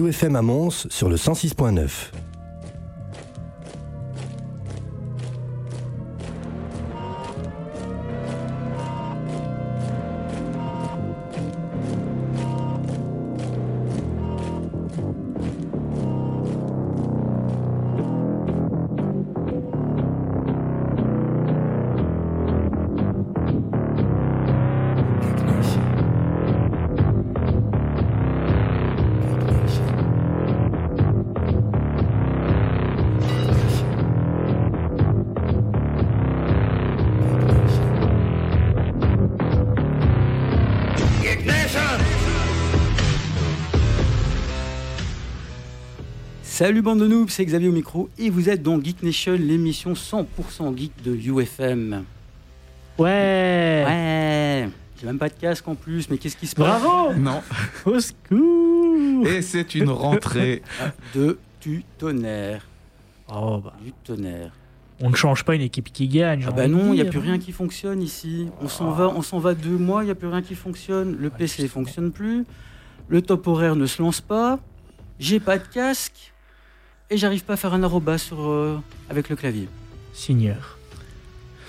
UFM à sur le 106.9. Salut bande de noobs, c'est Xavier au micro et vous êtes dans Geek Nation, l'émission 100% geek de UFM. Ouais. Ouais, j'ai même pas de casque en plus, mais qu'est-ce qui se passe? Bravo Non. Au secours Et c'est une rentrée. De du tonnerre, Oh bah, du tonnerre. on ne change pas une équipe qui gagne. Ah bah non, il y a plus rien qui fonctionne ici. On s'en va, on s'en va deux mois, il y a plus rien qui fonctionne. Le PC fonctionne plus, le top horaire ne se lance pas, j'ai pas de casque et j'arrive pas à faire un arroba sur euh, avec le clavier. Signeur.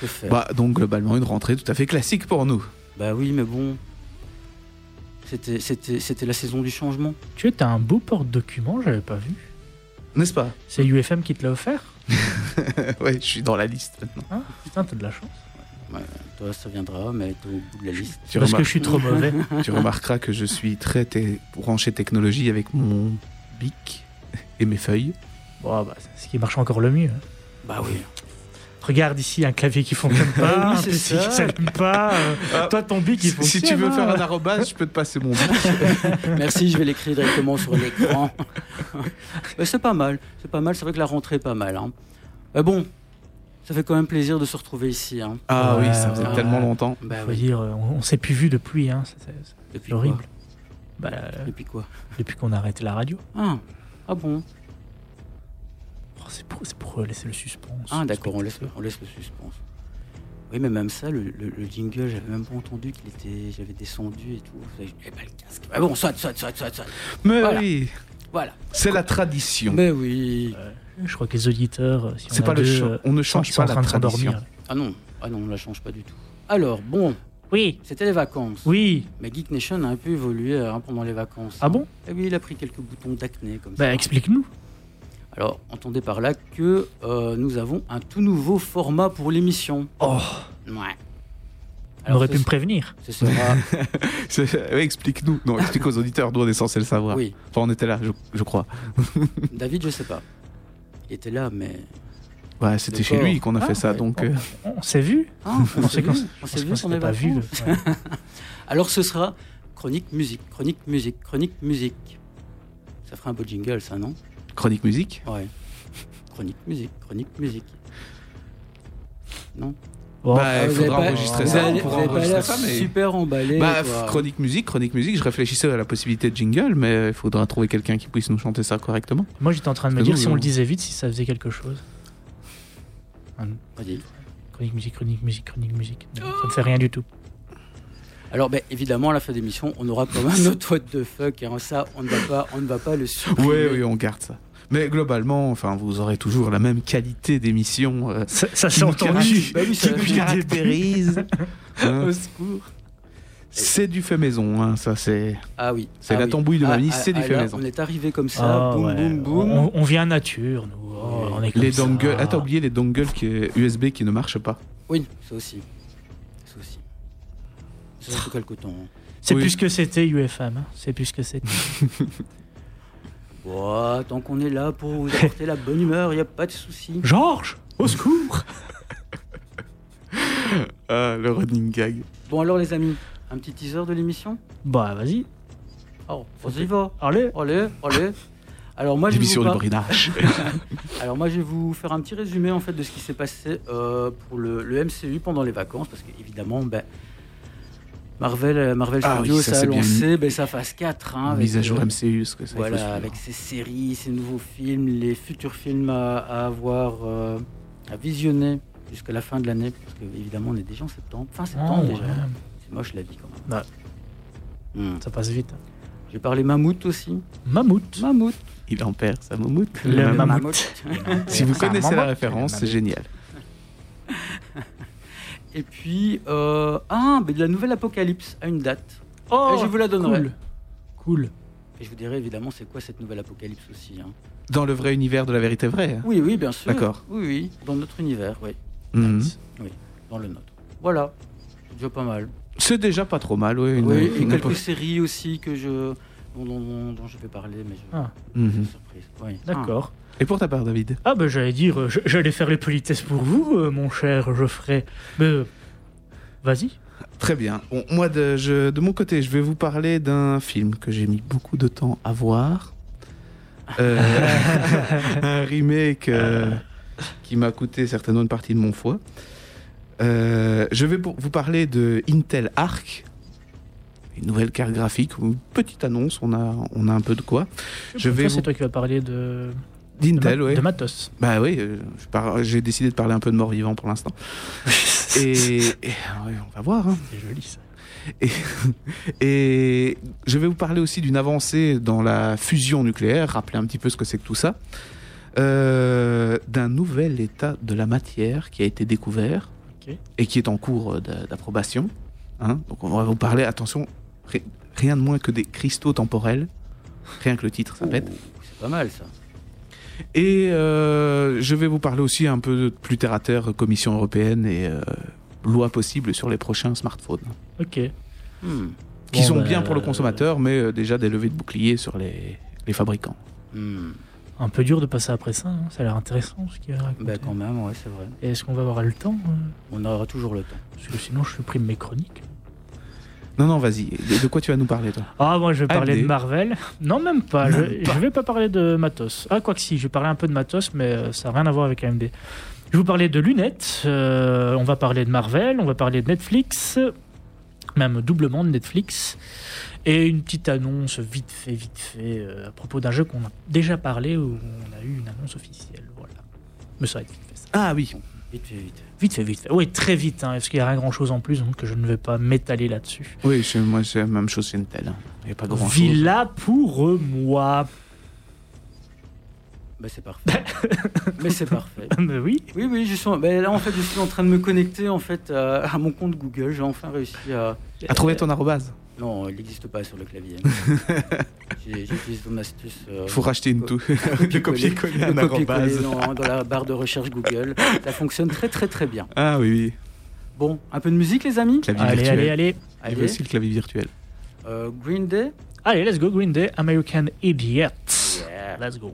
Que faire Bah, donc globalement une rentrée tout à fait classique pour nous. Bah oui, mais bon. C'était, c'était, c'était la saison du changement. Tu as un beau porte-document, j'avais pas vu. N'est-ce pas C'est UFM qui te l'a offert Ouais, je suis dans la liste maintenant. hein Putain, t'as de la chance. Ouais, toi, ça viendra, mais t'es au bout de la liste. Tu, Parce que je suis trop mauvais. tu remarqueras que je suis très té- branché technologie avec mon bic et mes feuilles. Bon, bah, c'est ce qui marche encore le mieux. hein. Bah oui. Regarde ici un clavier qui fonctionne pas, Oui, un PC ça. qui s'allume pas. euh, Ah. toi, ton bic, il Si, fonctionne. si tu veux hein. faire un arrobase, je peux te passer mon bic. Merci, je vais l'écrire directement sur l'écran. Mais c'est pas mal. C'est pas mal. C'est vrai que la rentrée est pas mal. Hein. Mais bon, ça fait quand même plaisir de se retrouver ici. Hein. Ah Ouais, oui, ça faisait ouais. tellement longtemps. Bah Faut oui. dire, euh, on, on s'est plus vu depuis, hein. c'est- c'est- c'est Depuis horrible. quoi? Bah, euh, Depuis quoi? depuis qu'on a arrêté la radio. ah. Ah bon Oh, c'est pour, laisser le suspense. Ah d'accord, on laisse, le- on laisse le suspense. Oui, mais même ça, le, le- le jingle, j'avais même pas entendu qu'il était, j'avais descendu et tout. J'avais pas le casque. Ah bon, soit, soit, soit, soit, soit. Mais Voilà. oui, Voilà. c'est la tradition. Mais oui. Je crois que les auditeurs, euh, si C'est pas le deux, cha- euh, on ne change pas en la train de tradition. s'endormir. Ah non, ah non, on la change pas du tout. Alors, bon, Oui, c'était les vacances. oui. Mais Geek Nation a un peu évolué hein, pendant les vacances. Ah bon? Et oui, il a pris quelques boutons d'acné comme Bah ça. explique-nous. Alors, entendez par là que euh, nous avons un tout nouveau format pour l'émission. Oh, Ouais. on Alors, aurait pu me prévenir. Ce sera. Explique-nous. Non, explique aux auditeurs, nous on est censé le savoir. oui, Enfin, on était là, je, je crois. David, je sais pas. Il était là, mais. Ouais, c'était chez lui qu'on a Ah, fait ça, ouais. donc. On, euh, on s'est vu Ah, On on s'est vu, on s'est on vu les pas vu. ouais. Alors, ce sera chronique musique, chronique musique, chronique musique. Ça ferait un beau jingle, ça, non? Chronique musique? Ouais. Chronique musique, chronique musique. Non? Bon, Bah, il Ah, faudra pas- enregistrer ça. avez- on pourra vous avez pas enregistrer ça, mais. super emballé. Bah, quoi. chronique musique, chronique musique, je réfléchissais à la possibilité de jingle, mais il faudra trouver quelqu'un qui puisse nous chanter ça correctement. moi j'étais en train de me dire nous, si on on- le disait vite, si ça faisait quelque chose. Vas-y. Chronique musique, chronique musique, chronique musique. Non, ça ne fait rien du tout. Alors, ben, évidemment, à la fin d'émission, on aura quand même notre what the fuck. hein. Ça, on ne va pas, on ne va pas le supprimer. Oui, oui, on garde ça. Mais globalement, enfin, vous aurez toujours la même qualité d'émission euh, Ça, ça s'est entendu. Bah oui, ça- qui nous caractérise. Hein. Au secours. C'est du fait maison, hein, ça c'est. Ah oui. C'est Ah la oui. tambouille de Ah, mamie, ah, c'est du ah, fait là, maison. On est arrivé comme ça, Ah, boum, ouais. boum, boum. On, on vient nature, nous. Oui. on est comme Les ça. dongles. Ah, t'as oublié les dongles qui est USB qui ne marchent pas. Oui, ça aussi. Ça aussi. Ça fait quelque temps. hein. C'est Oui. plus ce que c'était UFM. hein. C'est plus ce que c'était. Bon, tant qu'on est là pour vous apporter la bonne humeur, il n'y a pas de souci. Georges, au secours. Ah, le running gag. Bon alors les amis, un petit teaser de l'émission? Bah vas-y. Oh, on y va. Allez. Allez, allez. Alors moi, je vais vous du par- brinage. Alors moi je vais vous faire un petit résumé en fait de ce qui s'est passé euh, pour le, le MCU pendant les vacances parce qu'évidemment ben, Marvel, euh, Marvel Ah Studios oui, ça, a lancé ben, sa phase 4 hein, avec, Mise à jour euh, MCU, ce que ça Voilà, avec ses séries, ses nouveaux films, les futurs films à, à avoir, euh, à visionner jusqu'à la fin de l'année, parce que évidemment on est déjà en septembre, fin septembre Oh, déjà. ouais. C'est moche la vie quand même. Hmm. Ça passe vite. J'ai parlé mammouth aussi. Mammouth. Mammouth. Il en perd sa moumoute. Le Même- mammouth. Si vous connaissez la référence, c'est génial. Et puis, euh, ah, mais de la nouvelle Apocalypse à une date. Oh, Et je vous la donnerai. Cool. Cool. Et je vous dirai évidemment c'est quoi cette nouvelle Apocalypse aussi. hein. Dans le vrai univers de la vérité vraie. Oui, oui, bien sûr. D'accord. Oui, oui, dans notre univers, oui, Mhm. dans le nôtre. Voilà, c'est déjà pas mal. C'est déjà pas trop mal, oui. une- oui, quelques séries aussi que je, dont, dont- dont- dont je vais parler, mais je... Ah. Mhm. surprise. Oui. D'accord. Et pour ta part, David? Ah, ben j'allais dire, euh, j'allais faire les politesses pour vous, euh, mon cher Geoffrey. Mais. euh, Vas-y. Très bien. Bon, moi, de, je- de mon côté, je vais vous parler d'un film que j'ai mis beaucoup de temps à voir. Euh, un remake euh, qui m'a coûté certainement une partie de mon foie. Euh, je vais vous parler de Intel Arc, une nouvelle carte graphique, ou une petite annonce, on a, on a un peu de quoi. Je vais vous- C'est toi qui vas parler de. D'Intel, oui. de Matos. Bah oui, euh, j'ai décidé de parler un peu de mort-vivant pour l'instant. Et, et, ouais, on va voir. hein. C'est joli ça. Et je vais vous parler aussi d'une avancée dans la fusion nucléaire, rappeler un petit peu ce que c'est que tout ça, Euh, d'un nouvel état de la matière qui a été découvert et qui est en cours d'a- d'approbation. hein. Donc on va vous parler, attention, rien de moins que des cristaux temporels, rien que le titre, ça pète. Oh, c'est pas mal ça. Et euh, je vais vous parler aussi un peu plus terre à terre, Commission européenne et euh, loi possible sur les prochains smartphones, Ok. Hmm. qui Bon, sont bah, bien pour le euh, consommateur, mais euh, déjà des levées de boucliers sur les, les fabricants. Hmm. Un peu dur de passer après ça, hein. ça a l'air intéressant ce qu'il y a raconté. Bah quand même, ouais, c'est vrai. Et Est-ce qu'on va avoir le temps On aura toujours le temps. Parce que sinon, je supprime mes chroniques. Non, non, vas-y. De, quoi tu vas nous parler, toi Ah, moi, je vais parler AMD. de Marvel. Non, même pas. Même je, je vais pas parler de Matos. Ah, quoi que si, je vais parler un peu de Matos, mais euh, ça n'a rien à voir avec AMD. Je vais vous parler de lunettes. euh, on va parler de Marvel. On va parler de Netflix. Même doublement de Netflix. Et une petite annonce vite fait, vite fait, euh, à propos d'un jeu qu'on a déjà parlé, où on a eu une annonce officielle. Voilà. Mais ça va être vite fait. ça. Ah oui. Vite fait, vite. Vite fait, vite fait. Oui, très vite, hein, parce qu'il n'y a rien grand chose en plus, donc je ne vais pas m'étaler là-dessus. Oui, moi, c'est la même chose hein. Il n'y a pas grand-chose. Villa pour moi. Bah c'est parfait. Mais c'est parfait. Mais oui. Oui, oui, je suis en- bah, là en fait je suis en train de me connecter en fait à, à mon compte Google. J'ai enfin réussi à. À trouver ton arrobase. Non, il n'existe pas sur le clavier. J'utilise ton astuce. euh, Il faut racheter une co- tou. Le copier-coller, le un arrobase. dans, dans la barre de recherche Google. Ça fonctionne très très très bien. Ah oui, oui. Bon, un peu de musique les amis Clavier Allez, virtuel. allez, allez. Allez, aussi le clavier virtuel. euh, Green Day. Allez, let's go, Green Day, American Idiot. Yeah. Let's go.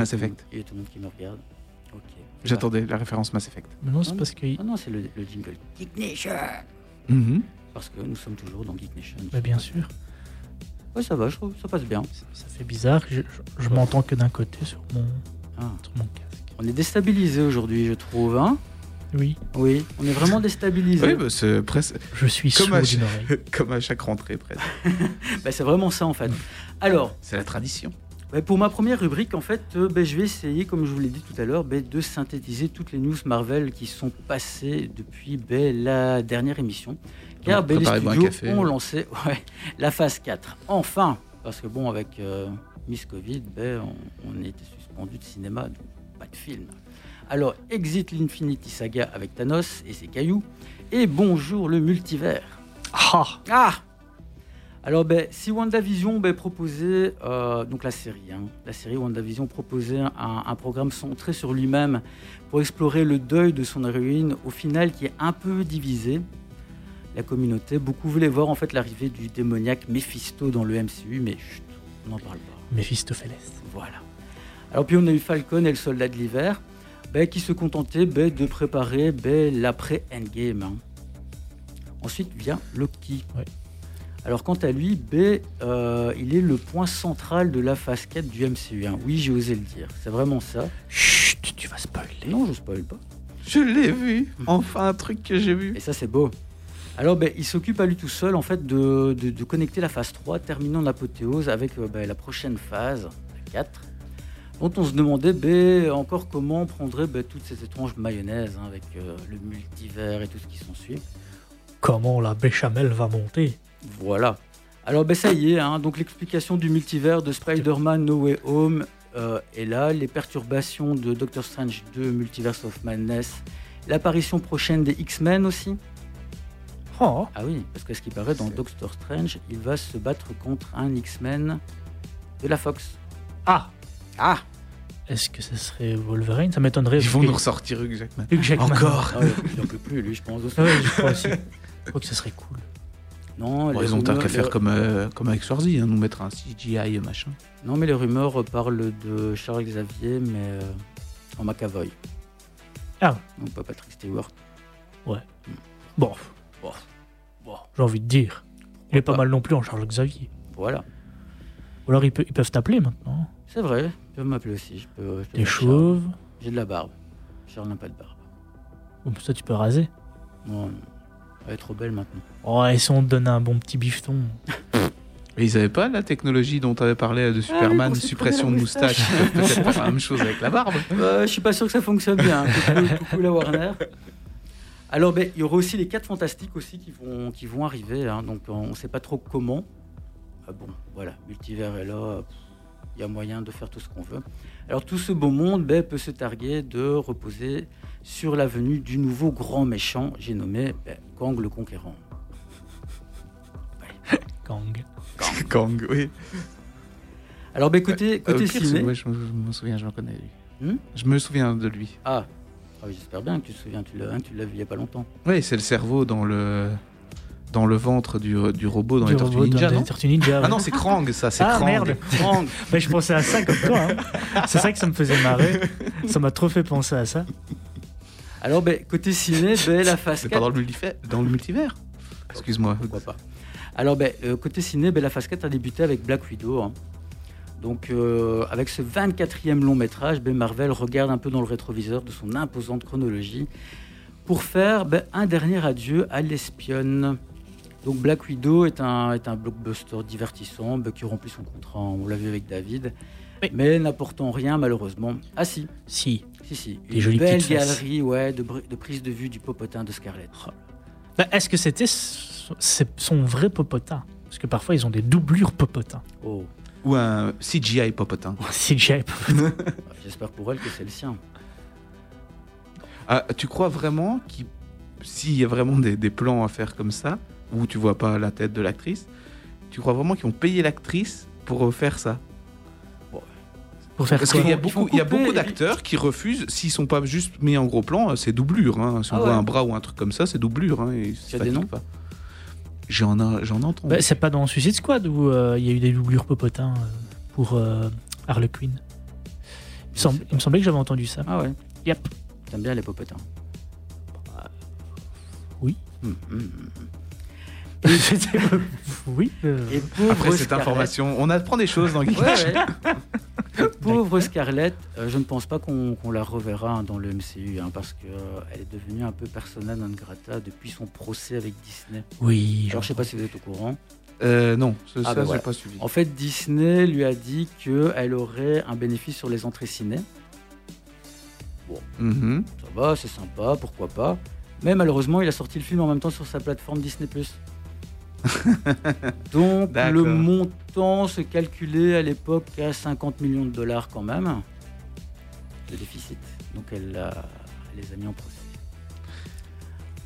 Mass Effect. Il y a tout le monde qui me regarde. Ok. J'attendais la référence Mass Effect. Mais non, c'est parce que. Ah non, c'est le, le jingle Geek Nation. Mhm. Parce que nous sommes toujours dans Geek Nation. Bah, bien sûr. Ouais, ça va, je trouve, ça passe bien. Ça, ça fait bizarre. Je, je- je m'entends que d'un côté sur mon, Ah. sur mon casque. On est déstabilisé aujourd'hui, je trouve. Hein Oui, oui, on est vraiment déstabilisé. Oui, bah, c'est presque je suis Comme sourd à d'une oreille. comme à chaque rentrée, presque. Bah, c'est vraiment ça en fait. Alors, C'est la tradition. Bah, pour ma première rubrique, en fait, euh, bah, je vais essayer, comme je vous l'ai dit tout à l'heure, bah, de synthétiser toutes les news Marvel qui sont passées depuis la dernière émission. Car bah, les studios café. ont lancé ouais, la phase 4. Enfin Parce que bon, avec euh, Miss Covid, on, on était suspendu de cinéma, donc pas de film. Alors, exit l'Infinity Saga avec Thanos et ses cailloux. Et bonjour le multivers. Ah Ah Alors, ben, si WandaVision ben, proposait, euh, donc la série, hein, la série WandaVision proposait un, un programme centré sur lui-même pour explorer le deuil de son héroïne, au final qui est un peu divisé, la communauté, beaucoup voulaient voir en fait l'arrivée du démoniaque Mephisto dans le MCU, mais chut, on n'en parle pas. Mephistopheles. Voilà. Alors puis on a eu Falcon et le soldat de l'hiver, ben, qui se contentaient ben, de préparer ben, l'après-endgame. hein. Ensuite vient Loki. Ouais. Alors quant à lui, ben, euh, il est le point central de la phase 4 du MCU. hein. Oui, j'ai osé le dire. C'est vraiment ça. Chut, tu vas spoiler. Non, je spoil pas. Je l'ai vu. Enfin, un truc que j'ai vu. Et ça, c'est beau. Alors, ben, il s'occupe à lui tout seul, en fait, de, de- de connecter la phase 3, terminant l'apothéose avec euh, ben, la prochaine phase, la 4, dont on se demandait ben, encore comment prendrait ben, toutes ces étranges mayonnaises hein, avec euh, le multivers et tout ce qui s'ensuit. Comment la béchamel va monter? Voilà. Alors, ben, ça y est, hein, donc l'explication du multivers de Spider-Man No Way Home euh, est là, les perturbations de Doctor Strange 2, Multiverse of Madness, l'apparition prochaine des X-Men aussi. Oh, Ah oui, parce que ce qui paraît dans Doctor Strange, il va se battre contre un X-Men de la Fox. Ah Ah Est-ce que ce serait Wolverine? Ça m'étonnerait. Ils vont que- nous ressortir Hugh Jackman. Hugh Jackman. Encore Ah, Il n'en peut plus, lui, je pense aussi. Ouais, je crois aussi. Je crois que ce serait cool. Non, Bon, ils ont qu'à faire les- comme, euh, comme avec Swarzy, hein, nous mettre un CGI machin. Non, mais les rumeurs parlent de Charles Xavier, mais euh, en McAvoy. Ah. Donc pas Patrick Stewart. Bon, Bon, bon, j'ai envie de dire. Il est pas pas. mal non plus en Charles Xavier. voilà. Ou alors ils, pe- ils peuvent t'appeler maintenant. C'est vrai, tu peux m'appeler aussi. Je peux, je peux T'es faire chauve. Charles. J'ai de la barbe. Charles n'a pas de barbe. Comme ça, tu peux raser. Non, non. Elle est trop belle maintenant. Oh, et si on te donne un bon petit bifton Et ils avaient pas la technologie dont tu avais parlé de Superman, pour supprimer suppression de moustache. peut-être faire la même chose avec la barbe. Euh, je suis pas sûr que ça fonctionne bien. coucou, coucou la Warner. Alors, ben, il y aura aussi les 4 fantastiques aussi qui vont, qui vont arriver. hein, donc, on ne sait pas trop comment. Ah bon, voilà, multivers est là. Il y a moyen de faire tout ce qu'on veut. Alors, tout ce beau monde ben, peut se targuer de reposer sur la venue du nouveau grand méchant, j'ai nommé ben, Kang le Conquérant. Kang. Kang, oui. Alors, ben, côté, côté Euh, pire, c'est- ciné. ouais, je, me- me souviens, je le connais lui. Hmm je me souviens de lui. Ah, Ah oui, j'espère bien que tu te souviens, tu l'as hein, tu l'as vu il n'y a pas longtemps. Oui, c'est le cerveau dans le dans le ventre du, du robot dans Du les Tortues Ninja, non Tortues Ninja, Ah ouais. non, c'est Krang, ça, c'est Ah, Krang. merde. Kang Mais je pensais à ça comme toi. hein. C'est ça que ça me faisait marrer. Ça m'a trop fait penser à ça. Alors, ben, côté ciné, ben, la phase C'est 4. pas dans le multivers, dans le multivers. Excuse-moi. Pourquoi pas Alors, ben, euh, côté ciné, ben, la phase 4 a débuté avec Black Widow. hein. Donc, euh, avec ce 24e long métrage, ben, Marvel regarde un peu dans le rétroviseur de son imposante chronologie pour faire ben, un dernier adieu à l'espionne. Donc, Black Widow est un, est un blockbuster divertissant ben, qui remplit son contrat, on l'a vu avec David, Oui. mais n'apportant rien malheureusement. Ah si, Si. Si, si. Des Une jolies belle galerie ouais, de, de prise de vue du popotin de Scarlett. Bah, Est-ce que c'était son vrai popotin? Parce que parfois ils ont des doublures popotins. Oh, Ou un CGI popotin. CGI popotin. j'espère pour elle que c'est le sien. Ah, tu crois vraiment qu'il s'il y a vraiment des, des plans à faire comme ça, où tu vois pas la tête de l'actrice, tu crois vraiment qu'ils ont payé l'actrice pour euh, faire ça? Pour faire Parce qu'il y a beaucoup, il y a beaucoup d'acteurs qui refusent, s'ils sont pas juste mis en gros plan, c'est doublure. Hein. Si on Ah voit ouais. un bras ou un truc comme ça, c'est doublure. Hein, et Tu ça as des noms pas. J'en ai, j'en ai entendu. Bah, c'est pas dans Suicide Squad où euh, il y a eu des doublures popotins euh, pour euh, Harley Quinn. Il me, il semblait que j'avais entendu ça. Ah ouais. Yep. T'aimes bien les popotins oui. Hum, hum, hum. C'était- oui. euh, Et pauvre Après cette Scarlett- information, on apprend des choses dans Ouais, Geekage. ouais. Pauvre Scarlett, euh, je ne pense pas qu'on la reverra hein, dans le MCU hein, parce qu'elle est devenue un peu persona non grata depuis son procès avec Disney. oui. Alors je sais pas si vous êtes au courant. Euh, non, ça, Ah, ça, bah j'ai voilà. pas suivi. En fait, Disney lui a dit qu'elle aurait un bénéfice sur les entrées ciné. Mhm. Ça va, c'est sympa, pourquoi pas. Mais malheureusement, il a sorti le film en même temps sur sa plateforme Disney+. Donc le montant se calculait à l'époque à 50 millions de dollars quand même. Le déficit. Donc elle, les a mis en procès.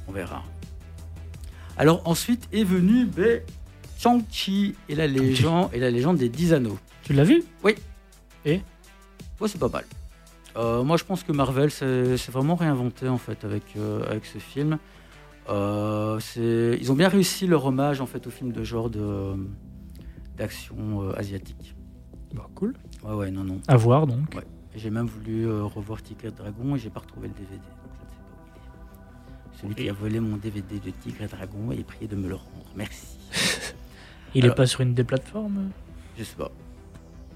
On verra. Alors ensuite est venu ben, Shang-Chi et la légende et la légende des 10 anneaux. Tu l'as vu? Ouais, c'est pas mal. Euh, moi, je pense que Marvel s'est s'est vraiment réinventé en fait avec, euh, avec ce film. Euh, ils ont bien réussi leur hommage en fait au film de genre de d'action euh, asiatique. Bah, Cool. Ouais, ouais, non, non. À voir donc. Ouais. J'ai même voulu euh, revoir Tigre et Dragon et j'ai pas retrouvé le DVD. Donc je ne sais pas où il est. Celui qui a volé mon DVD de Tigre et Dragon est prié de me le rendre. Merci. Il Alors- est pas sur une des plateformes? Je sais pas.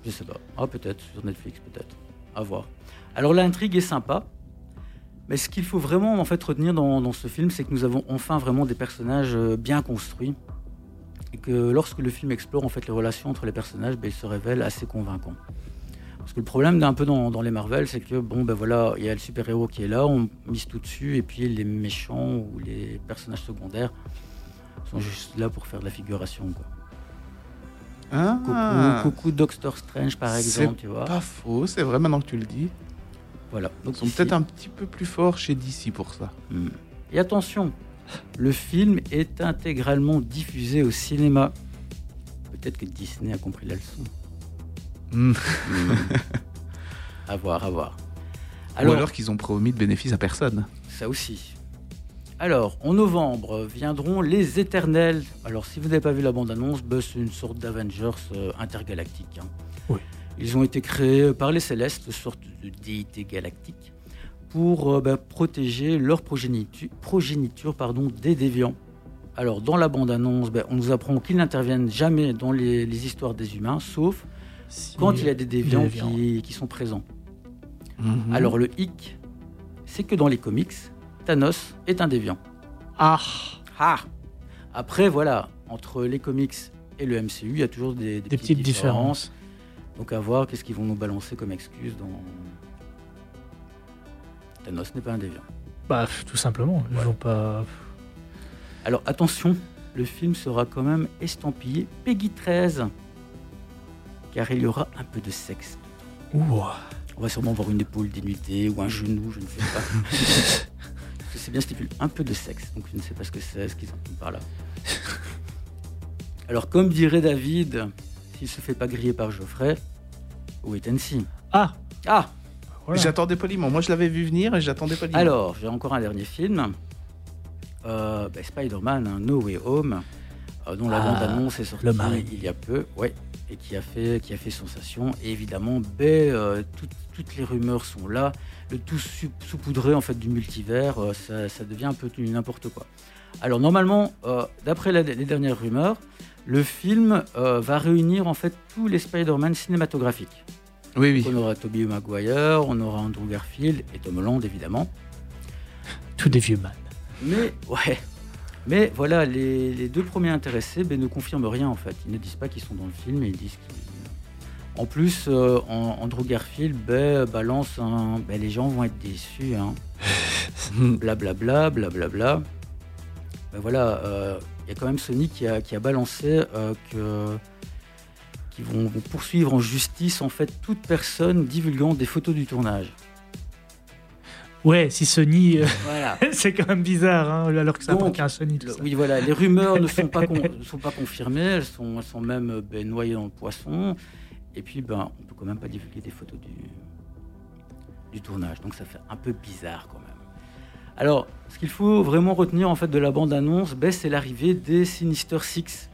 Je sais pas. Ah, peut-être, sur Netflix, peut-être. À voir. Alors, l'intrigue est sympa. Mais ce qu'il faut vraiment en fait retenir dans, dans ce film, c'est que nous avons enfin vraiment des personnages euh, bien construits. Et que lorsque le film explore en fait les relations entre les personnages, ben, il se révèle assez convaincant. Parce que le problème d'un peu dans, dans les Marvel, c'est que bon ben voilà, il y a le super-héros qui est là, on mise tout dessus, et puis les méchants ou les personnages secondaires sont juste là pour faire de la figuration. Quoi. Ah, Coucou, coucou Doctor Strange par exemple, tu vois. pas faux, c'est vrai maintenant que tu le dis. Voilà. Donc Ils sont peut-être un petit peu plus forts chez DC pour ça. Hmm. Et attention, le film est intégralement diffusé au cinéma. Peut-être que Disney a compris la leçon. Hmm. Hmm. à voir, à voir. Ou alors qu'ils ont promis de bénéfice à personne. Ça aussi. Alors, en novembre viendront les Éternels. Alors, si vous n'avez pas vu la bande-annonce, bah, c'est une sorte d'Avengers euh, intergalactique. hein. Oui. Ils ont été créés par les Célestes, sorte de déité galactique, pour euh, bah, protéger leur progéniture, progéniture pardon, des déviants. Alors, dans la bande-annonce, bah, on nous apprend qu'ils n'interviennent jamais dans les, les histoires des humains, sauf Si- quand il y a des déviants, des déviants. Qui, qui sont présents. Mhm. Alors, le hic, c'est que dans les comics, Thanos est un déviant. Ah Ah Après, voilà, entre les comics et le MCU, il y a toujours des, Des petites différences. Donc à voir qu'est-ce qu'ils vont nous balancer comme excuse dans... Thanos n'est pas un déviant. Bah, tout simplement. Ils vont pas. Alors attention, le film sera quand même estampillé Peggy 13. Car il y aura un peu de sexe. Ouh. On va sûrement voir une épaule dénudée ou un genou, je ne sais pas. C'est bien stipulé, un peu de sexe, donc je ne sais pas ce que c'est, ce qu'ils entendent par là. Alors comme dirait David, s'il se fait pas griller par Geoffrey, wait and see. Ah Ah voilà. J'attendais poliment. Moi, je l'avais vu venir et j'attendais poliment. Alors, j'ai encore un dernier film. Euh, ben, Spider-Man, hein, No Way Home, euh, dont la Ah, bande-annonce est sortie le il y a peu, ouais, et qui a fait, qui a fait sensation. Et évidemment, ben, euh, tout- toutes les rumeurs sont là. Le tout saupoudré en fait du multivers, euh, ça, ça devient un peu n'importe quoi. Alors normalement, euh, d'après les dernières rumeurs, le film euh, va réunir en fait tous les Spider-Man cinématographiques. Oui, oui. On aura Tobey Maguire, on aura Andrew Garfield et Tom Holland évidemment. Tout des vieux man. Mais ouais. Mais voilà, les, les deux premiers intéressés ben, ne confirment rien en fait. Ils ne disent pas qu'ils sont dans le film et ils disent qu'ils. En plus, euh, en- Andrew Garfield ben, balance un. ben, les gens vont être déçus. Hein. Blablabla, blablabla. Ben voilà, euh, il y a quand même Sony qui a, qui a balancé euh, que qu'ils vont, vont poursuivre en justice en fait toute personne divulguant des photos du tournage. Ouais, si Sony. euh, Voilà. c'est quand même bizarre, hein, alors que ça Donc, à Sony. Tout Le- ça. oui, voilà, les rumeurs ne sont pas, con- ne sont pas confirmées, elles sont, elles sont même euh, ben, noyées dans le poisson. Et puis, ben, on peut quand même pas divulguer des photos du, du tournage, donc ça fait un peu bizarre quand même. Alors, ce qu'il faut vraiment retenir en fait de la bande-annonce, ben, c'est l'arrivée des Sinister Six.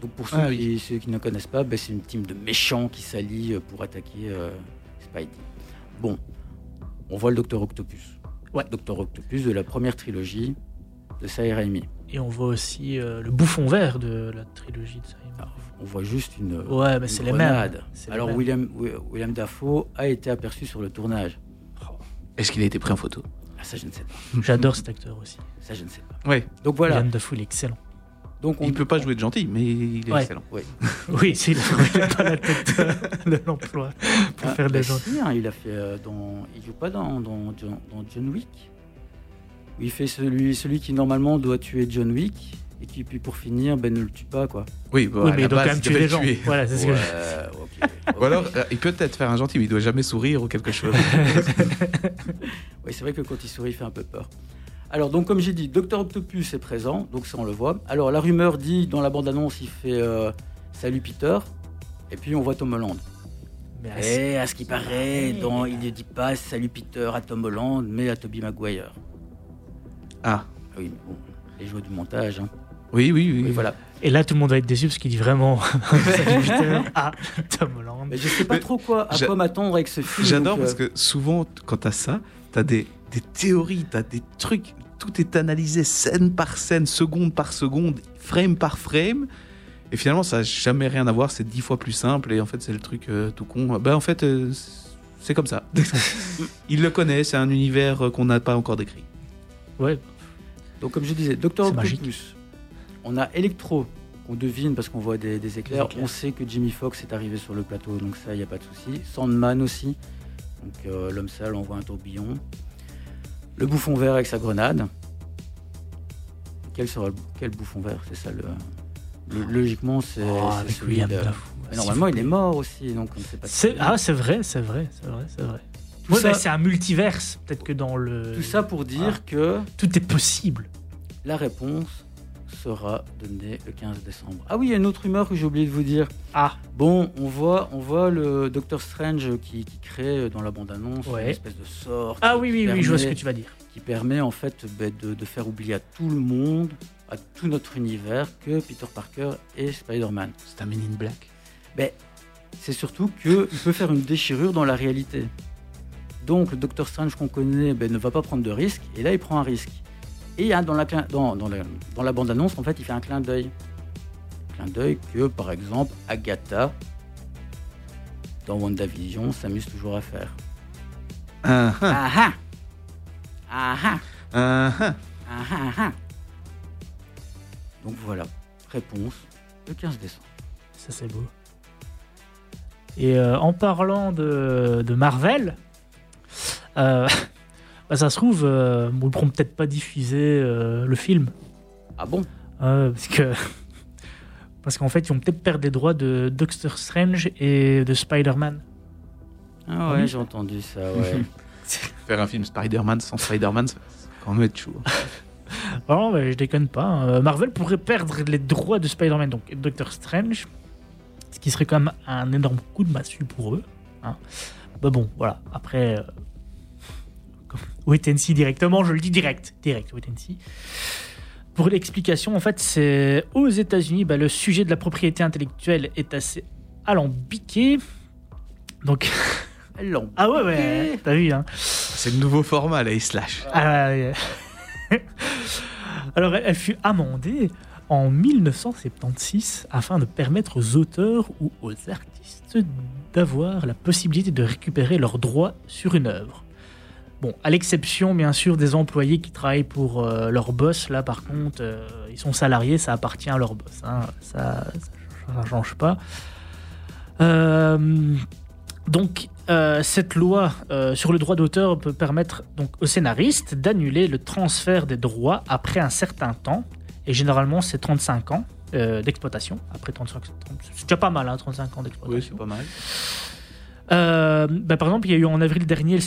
Donc pour ceux, Ah oui. qui, ceux qui ne connaissent pas, ben, c'est une team de méchants qui s'allient euh, pour attaquer euh, Spidey. Bon, on voit le Docteur Octopus. Ouais. Docteur Octopus de la première trilogie de Sam Raimi. Et on voit aussi euh, le bouffon vert de la trilogie de Sam Raimi. Alors, on voit juste une, Ouais, mais c'est les mêmes. les Alors. William, Wi- William Dafoe a été aperçu sur le tournage. Est-ce qu'il a été pris en photo? Ah, ça je ne sais pas. J'adore cet acteur aussi. Ça je ne sais pas. Ouais. Donc voilà. William Dafoe, il est excellent. Donc on Il peut pas jouer de gentil, mais il est Ouais. excellent. Oui, c'est il n'a pas la tête de l'emploi pour Ah, faire des bah gens. si, hein, il a fait euh, dans. Il joue pas dans, dans, John, dans John Wick. Où il fait celui, celui qui normalement doit tuer John Wick et qui puis pour finir ben ne le tue pas quoi. Oui, bah, mais il doit quand même tuer devait des le gens. tuer. Voilà, c'est ce que je- ok, ok. Ou alors, euh, il peut peut-être faire un gentil, mais il doit jamais sourire ou quelque chose. Oui, c'est vrai que quand il sourit, il fait un peu peur. Alors, donc, comme j'ai dit, Docteur Octopus est présent, donc ça, on le voit. Alors, la rumeur dit, dans la bande-annonce, il fait euh, Salut Peter, et puis on voit Tom Holland. Mais à- Et à ce qui paraît, dans, il ne dit pas Salut Peter à Tom Holland, mais à Tobey Maguire. Ah, Ah Oui, bon, les joueurs du montage. Hein. Oui, oui, oui. Oui, voilà. Et là, tout le monde va être déçu parce qu'il dit vraiment à Tom Holland. Mais je sais pas Mais trop quoi, à quoi m'attendre avec ce film. J'adore donc, parce euh, que souvent, quand t'as ça, t'as des, des théories, t'as des trucs, tout est analysé scène par scène, seconde par seconde, frame par frame. Et finalement, ça n'a jamais rien à voir, c'est dix fois plus simple. Et en fait, c'est le truc euh, tout con. Ben, en fait, euh, c'est comme ça. Il le connaît, c'est un univers qu'on n'a pas encore décrit. Ouais, Donc, comme je disais, Docteur. Octopus. On a Electro, qu'on devine parce qu'on voit des, des éclairs. éclairs. On sait que Jimmy Fox est arrivé sur le plateau, donc ça, il n'y a pas de souci. Sandman aussi. Donc, euh, l'homme sale envoie un tourbillon. Le bouffon vert avec sa grenade. Quel sera le, quel bouffon vert? C'est ça le. le- logiquement, c'est. Oh, celui de-. Mais Normalement, il est mort aussi, donc on ne sait pas. C'est- Ah, c'est vrai, c'est vrai, c'est vrai, c'est vrai. Tout Ouais, ça- c'est un multiverse. Peut-être que dans le. Tout ça pour dire Ah. que Tout est possible. la réponse sera donnée le 15 décembre. Ah oui, il y a une autre rumeur que j'ai oublié de vous dire. Ah, Bon, on voit, on voit le Docteur Strange qui, qui crée dans la bande-annonce Ouais. une espèce de sort. ah oui, oui, oui, je vois ce que tu vas dire. Qui permet en fait ben, de, de faire oublier à tout le monde, à tout notre univers, que Peter Parker est Spider-Man. C'est un Men in Black. Ben, c'est surtout qu'il peut faire une déchirure dans la réalité. Donc le Docteur Strange qu'on connaît ben, ne va pas prendre de risque, et là il prend un risque. Et dans la, clin- dans, dans la, dans la bande-annonce, en fait, il fait un clin d'œil. Clin d'œil que, par exemple, Agatha, dans WandaVision, s'amuse toujours à faire. Ah, ah, Ah ah Ah ah ah, ah. ah ah ah Donc voilà, réponse le 15 décembre. Ça, c'est beau. Et euh, en parlant de, de Marvel, euh, bah, ça se trouve, euh, ils ne pourront peut-être pas diffuser euh, le film. Ah bon? Euh, parce que. Parce qu'en fait, ils vont peut-être perdre les droits de Doctor Strange et de Spider-Man. Ah ouais, j'ai entendu ça, ouais. Faire un film Spider-Man sans Spider-Man, ça va quand même être chaud. Non, mais je déconne pas. hein. Euh, Marvel pourrait perdre les droits de Spider-Man, donc et Doctor Strange, ce qui serait quand même un énorme coup de massue pour eux. hein. Bah bon, voilà. Après, euh, wait and see directement, je le dis direct, direct, wait and see. Pour l'explication, en fait, c'est aux États-Unis, bah, le sujet de la propriété intellectuelle est assez alambiqué. Donc, Long. ah ouais, ouais, t'as vu, hein. C'est le nouveau format, la slash Ah, ouais. Alors, elle fut amendée en 1976 afin de permettre aux auteurs ou aux artistes d'avoir la possibilité de récupérer leurs droits sur une œuvre. Bon, à l'exception bien sûr des employés qui travaillent pour euh, leur boss, là par contre, euh, ils sont salariés, ça appartient à leur boss, hein. ça ne change pas. Euh, donc, cette loi sur le droit d'auteur peut permettre donc aux scénaristes d'annuler le transfert des droits après un certain temps, et généralement c'est 35 ans d'exploitation. Après 35, 30 c'est déjà pas mal, hein, 35 ans Oui, d'exploitation. c'est pas mal. Euh, bah, par exemple, il y a eu en avril dernier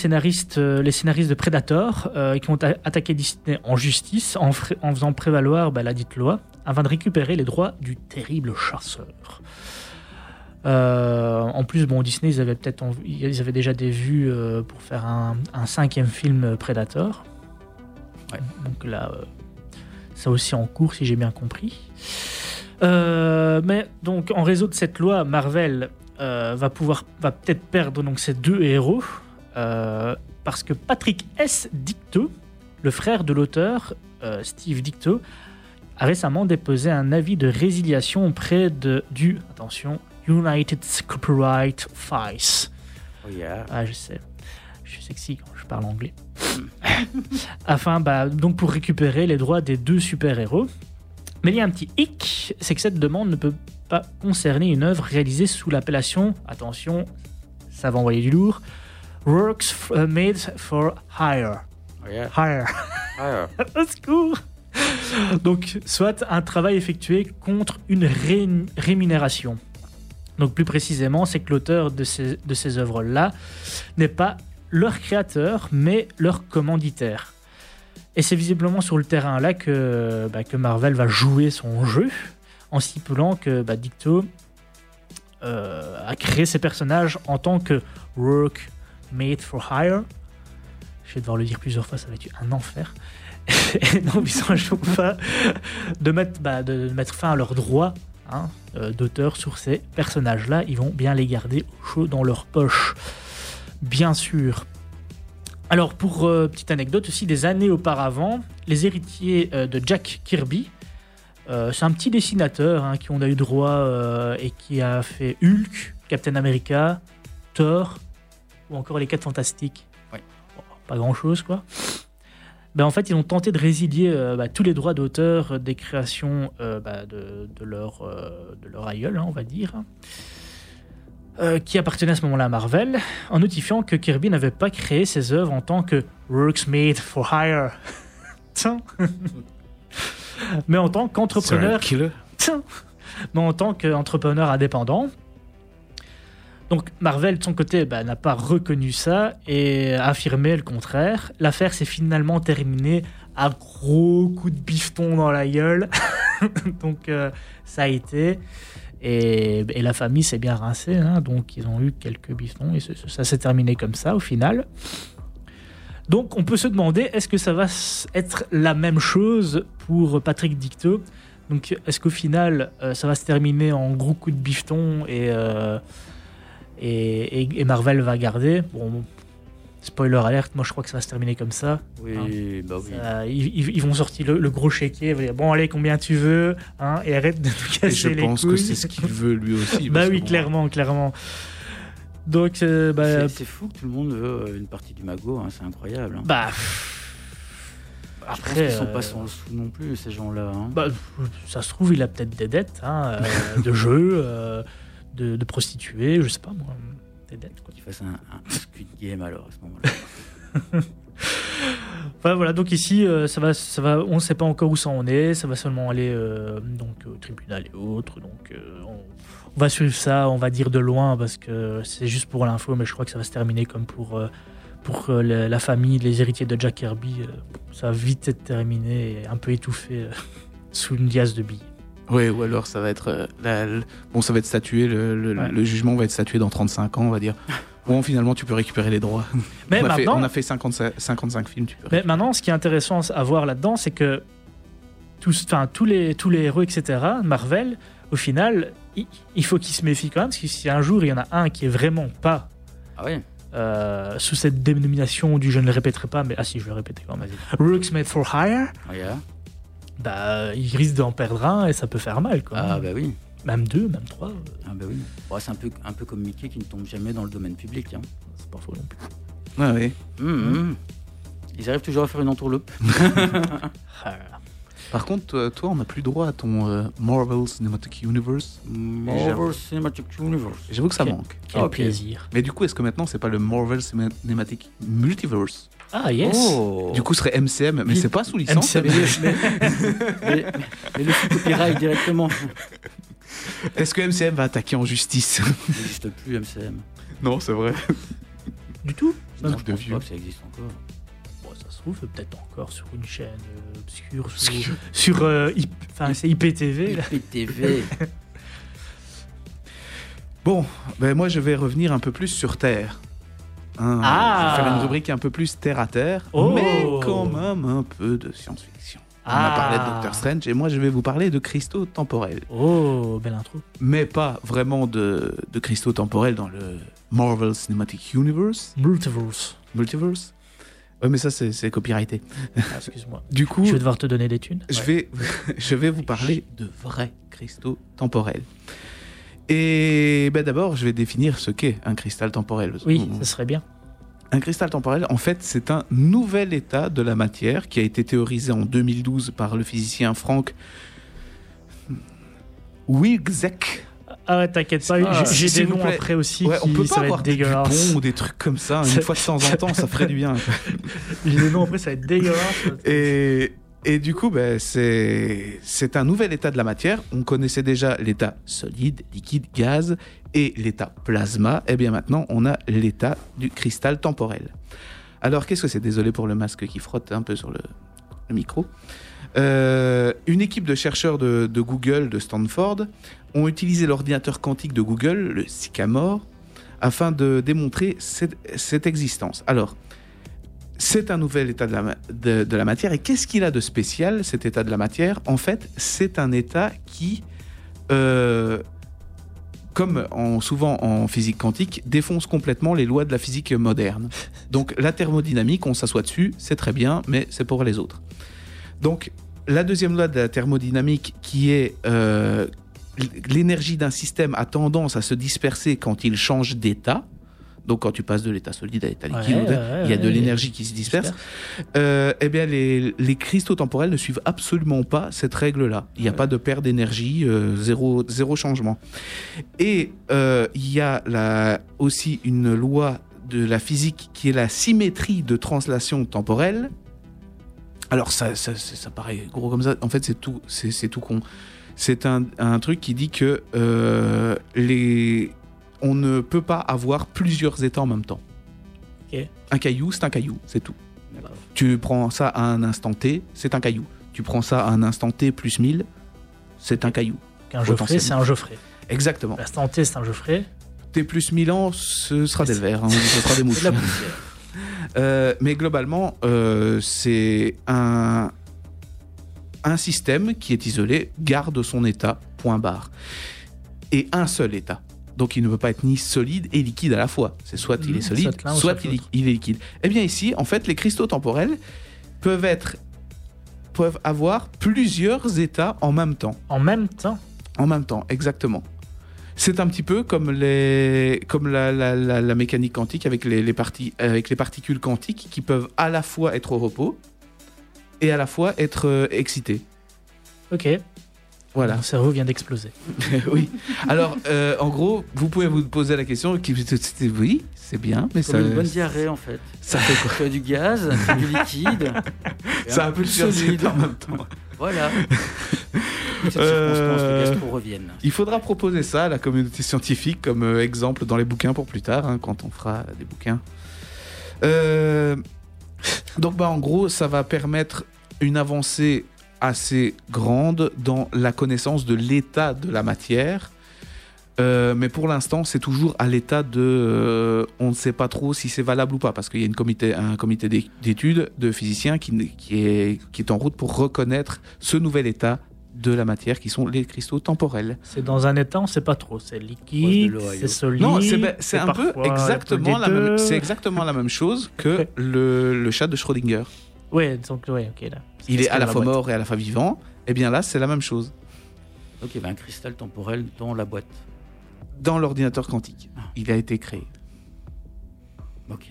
euh, les scénaristes de Predator euh, qui ont attaqué Disney en justice en, faisant prévaloir bah, la dite loi afin de récupérer les droits du terrible chasseur. En plus, bon, Disney, ils avaient peut-être, ils avaient déjà des vues pour faire un, cinquième film Predator. Donc là, ça aussi en cours, si j'ai bien compris. Mais donc, en réseau de cette loi, Marvel euh, va pouvoir, va peut-être perdre donc ses deux héros euh, parce que Patrick S. Dicto, le frère de l'auteur euh, Steve Dicto, a récemment déposé un avis de résiliation auprès de, du attention United Copyright Office. Oh, yeah. Ah, je sais. Je suis sexy quand je parle anglais. Afin, bah, donc pour récupérer les droits des deux super-héros. Mais il y a un petit hic, c'est que cette demande ne peut pas concerner une œuvre réalisée sous l'appellation, attention, ça va envoyer du lourd, Works f- uh, made for hire. Yeah. Hire. Ah, Au secours Donc, soit un travail effectué contre une ré- rémunération. Donc, plus précisément, c'est que l'auteur de ces, de ces œuvres-là n'est pas leur créateur, mais leur commanditaire. Et c'est visiblement sur le terrain là que, bah, que Marvel va jouer son jeu, en stipulant que bah, Dicto euh, a créé ses personnages en tant que work made for hire. Je vais devoir le dire plusieurs fois, ça va être un enfer. Donc, ils s'enjouent pas de mettre, bah, de mettre fin à leurs droits hein, euh, d'auteur sur ces personnages-là. Ils vont bien les garder au chaud dans leur poche, bien sûr. Alors, pour euh, petite anecdote aussi, des années auparavant, les héritiers de Jack Kirby, euh, c'est un petit dessinateur hein, qui on a eu droit euh, et qui a fait Hulk, Captain America, Thor ou encore les 4 Fantastiques. Bon, pas grand chose quoi. Ben, en fait, ils ont tenté de résilier euh, bah, tous les droits d'auteur des créations bah, de, de leur, de leur aïeul, hein, on va dire, qui appartenait à ce moment-là à Marvel, en notifiant que Kirby n'avait pas créé ses œuvres en tant que Works Made for Hire. Mais en tant qu'entrepreneur mais en tant qu'entrepreneur indépendant. Donc Marvel, de son côté, bah, n'a pas reconnu ça et a affirmé le contraire. L'affaire s'est finalement terminée à gros coups de bifton dans la gueule. donc euh, ça a été. Et, et la famille s'est bien rincée. hein. donc ils ont eu quelques biftons et ça s'est terminé comme ça au final. Donc on peut se demander, est-ce que ça va être la même chose pour Patrick Dicto donc, est-ce qu'au final, euh, ça va se terminer en gros coup de bifton et, euh, et, et- et Marvel va garder? Bon, spoiler alerte, moi je crois que ça va se terminer comme ça. Oui, bah oui. Ça- ils, vont sortir le, le gros chéquier, ils vont dire, bon allez, combien tu veux hein, Et arrête de nous Et casser je les pense couilles. que c'est ce qu'il veut lui aussi. bah oui, bon, clairement, clairement. Donc, euh, bah, C'est- C'est fou que tout le monde veut euh, une partie du magot, hein, c'est incroyable. hein. bah, Je pense après, qu'ils sont euh, pas sans le sou non plus, ces gens-là. hein. Bah, ça se trouve, il a peut-être des dettes euh, de euh, de, de prostituées, je sais pas moi. Des dettes, quoi. Qu'ils fassent un, un Squid Game alors à ce moment-là. Enfin, voilà, donc ici, euh, ça va, ça va, on ne sait pas encore où ça en est, ça va seulement aller euh, donc, au tribunal et autres. Donc, euh, on, on va suivre ça, on va dire de loin, parce que c'est juste pour l'info, mais je crois que ça va se terminer comme pour, euh, pour euh, la, la famille, les héritiers de Jack Kirby. euh, ça va vite être terminé et un peu étouffé sous une liasse de billes. Ouais, ou alors ça va être. la- bon, ça va être statué, le, le- Ouais. le jugement va être statué dans 35 ans, on va dire. Bon, finalement, tu peux récupérer les droits. Mais on, a fait, maintenant, on a fait 55, 55 films, tu peux. Mais maintenant, ce qui est intéressant à voir là-dedans, c'est que tous, tous, les, tous les héros, etc., Marvel, au final, il, faut qu'ils se méfient quand même, parce que si un jour il y en a un qui est vraiment pas Ah euh, sous cette dénomination du je ne le répéterai pas, mais ah si, je vais le répéter quand même. Vas-y. Works made for hire, yeah. bah, il risque d'en perdre un et ça peut faire mal. Quoi. Ah bah oui. Même deux, même trois, Ah bah oui. Bon, c'est un peu, un peu comme Mickey qui ne tombe jamais dans le domaine public. Hein. c'est pas faux non plus. Ouais, ouais. Hum, hum. Ils arrivent toujours à faire une entourloupe. Ah, Par contre, toi, toi, on n'a plus droit à ton euh, Marvel Cinematic Universe. Marvel Cinematic Universe. J'avoue que ça Ok. manque. quel Ok. plaisir. Mais du coup, est-ce que maintenant, c'est pas le Marvel Cinematic Multiverse? Ah yes Oh. Du coup, ce serait MCM, mais c'est pas sous licence. MCM. mais, mais, mais le copyright directement. Est-ce que MCM va attaquer en justice? Il n'existe plus MCM. Non, c'est vrai. Du tout? Non, je de pense vieux. pas que ça existe encore. Trouve peut-être encore sur une chaîne euh, obscure, sur, sur, euh, IP c'est IPTV. Là. IPTV. Bon, ben moi, je vais revenir un peu plus sur Terre. hein. Ah. Je vais faire une rubrique un peu plus terre à terre, Oh. mais quand même un peu de science-fiction. On a Ah. parlé de Doctor Strange et moi je vais vous parler de cristaux temporels. Oh, belle intro. Mais pas vraiment de, de cristaux temporels dans le Marvel Cinematic Universe, Multiverse. Multiverse. Ouais, mais ça c'est c'est copyrighté. Ah, excuse-moi. Du coup, Je vais devoir te donner des thunes. je vais, je vais vous parler de vrais cristaux temporels. Et ben d'abord, je vais définir ce qu'est un cristal temporel. Oui, ça serait bien. Un cristal temporel, en fait, c'est un nouvel état de la matière qui a été théorisé en 2012 par le physicien Frank Wilczek. Ah ouais, t'inquiète pas, Ah, j'ai- des noms plaît. après aussi Ouais, on qui peut pas avoir des. Dupont ou des trucs comme ça. Une fois de temps en temps, ça ferait du bien. J'ai des noms après, ça va être dégueulasse. Et, et du coup, ben, c'est c'est un nouvel état de la matière. On connaissait déjà l'état solide, liquide, gaz et l'état plasma. Et bien maintenant, on a l'état du cristal temporel. Alors, qu'est-ce que c'est? Désolé pour le masque qui frotte un peu sur le, le micro. Euh, une équipe de chercheurs de, Google, de Stanford, ont utilisé l'ordinateur quantique de Google, le Sycamore, afin de démontrer cette, existence. Alors, c'est un nouvel état de la, matière. Et qu'est-ce qu'il a de spécial, cet état de la matière? En fait, c'est un état qui, euh, comme en, souvent en physique quantique, défonce complètement les lois de la physique moderne. Donc la thermodynamique, on s'assoit dessus, c'est très bien, mais c'est pour les autres. Donc la deuxième loi de la thermodynamique, qui est euh, l'énergie d'un système a tendance à se disperser quand il change d'état. Donc quand tu passes de l'état solide à l'état liquide, Ouais, ouais, il y a de l'énergie qui se disperse. Euh, eh bien, les, les cristaux temporels ne suivent absolument pas cette règle-là. Il n'y a pas de perte d'énergie, euh, zéro, zéro changement. Et euh, il y a aussi une loi de la physique qui est la symétrie de translation temporelle. Alors ça, ça, ça, ça paraît gros comme ça. En fait, c'est tout, c'est c'est tout con. C'est un, un truc qui dit que euh, les, on ne peut pas avoir plusieurs états en même temps. Ok. Un caillou, c'est un caillou, c'est tout. Tu prends ça à un instant T, c'est un caillou. Tu prends ça à un instant T plus 1000, c'est un caillou. Un Geoffrey, c'est un Geoffrey. Exactement. L'instant T, c'est un Geoffrey. T plus 1000 ans, ce sera des vers, hein, ce sera des C'est mouches. Euh, mais globalement, euh, c'est un, un système qui est isolé, garde son état, point barre. Et un seul état. Donc il ne peut pas être ni solide et liquide à la fois. C'est soit il est solide, soit il, est- il est liquide. Eh bien ici, en fait, les cristaux temporels peuvent être peuvent avoir plusieurs états en même temps. En même temps. En même temps, exactement. C'est un petit peu comme, les, comme la, la- la- la mécanique quantique avec les, les parti- avec les particules quantiques qui peuvent à la fois être au repos et à la fois être euh, excitées. Ok. Voilà. Mon cerveau vient d'exploser. oui. Alors, euh, en gros, vous pouvez vous poser la question qui oui, c'est bien, mais Comme ça, une bonne diarrhée en fait. ça fait quoi? Du gaz, du liquide. Ça a un peu de solide. solide en même temps. Voilà. Euh. Il faudra proposer ça à la communauté scientifique comme euh, exemple dans les bouquins pour plus tard, hein, quand on fera des bouquins. Euh, donc, bah, en gros, ça va permettre une avancée assez grande dans la connaissance de l'état de la matière. Euh, mais pour l'instant, c'est toujours à l'état de. euh, on ne sait pas trop si c'est valable ou pas, parce qu'il y a une comité, un comité d'é- d'études de physiciens qui, qui, est, qui est en route pour reconnaître ce nouvel état de la matière, qui sont les cristaux temporels. C'est dans un état, on sait pas trop. C'est liquide, c'est solide. Non, c'est ben, c'est un peu exactement la même, exactement la même chose que le, le chat de Schrödinger. Ouais, donc, ouais, ok, là. Il est à la la fois boîte. mort et à la fois vivant. Et bien là, c'est la même chose Donc il y avait un cristal temporel dans la boîte. dans l'ordinateur quantique. Ah. Il a été créé. Ok.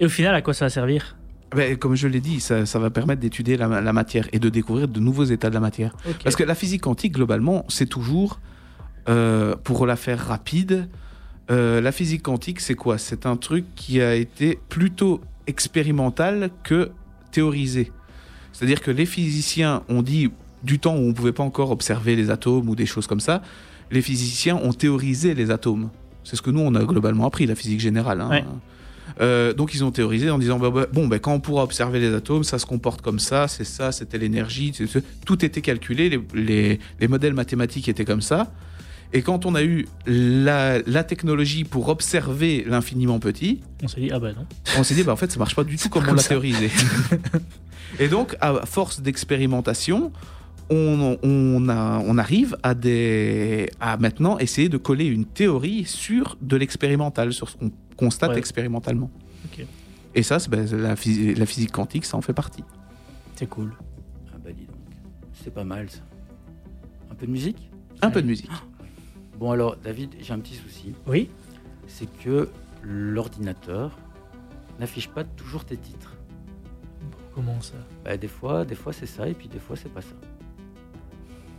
Et au final, à quoi ça va servir? Ben, comme je l'ai dit, ça, ça va permettre d'étudier la, la matière et de découvrir de nouveaux états de la matière. Parce que la physique quantique, globalement, c'est toujours, euh, pour la faire rapide, euh, la physique quantique, c'est quoi? C'est un truc qui a été plutôt expérimental que théorisé. C'est-à-dire que les physiciens ont dit, du temps où on ne pouvait pas encore observer les atomes ou des choses comme ça, les physiciens ont théorisé les atomes. C'est ce que nous, on a globalement appris, la physique générale. hein. Ouais. Euh, donc ils ont théorisé en disant bah, bah, bon ben quand on pourra observer les atomes ça se comporte comme ça c'est ça c'était l'énergie tout était calculé les, les- les modèles mathématiques étaient comme ça Et quand on a eu la, la technologie pour observer l'infiniment petit, On s'est dit, ah bah non. on s'est dit, bah, en fait, ça marche pas du tout comme on l'a théorisé. Et donc, à force d'expérimentation, on, on, a- on arrive à, des, à maintenant essayer de coller une théorie sur de l'expérimental, sur ce qu'on constate Ouais. expérimentalement. Et ça, c'est, ben, la, phys- la physique quantique, ça en fait partie. C'est cool. Ah bah dis donc, c'est pas mal ça. Un peu de musique? Un peu de musique. Bon alors David, j'ai un petit souci. Oui. C'est que l'ordinateur n'affiche pas toujours tes titres. Comment ça? Bah, des fois, des fois c'est ça et puis des fois c'est pas ça.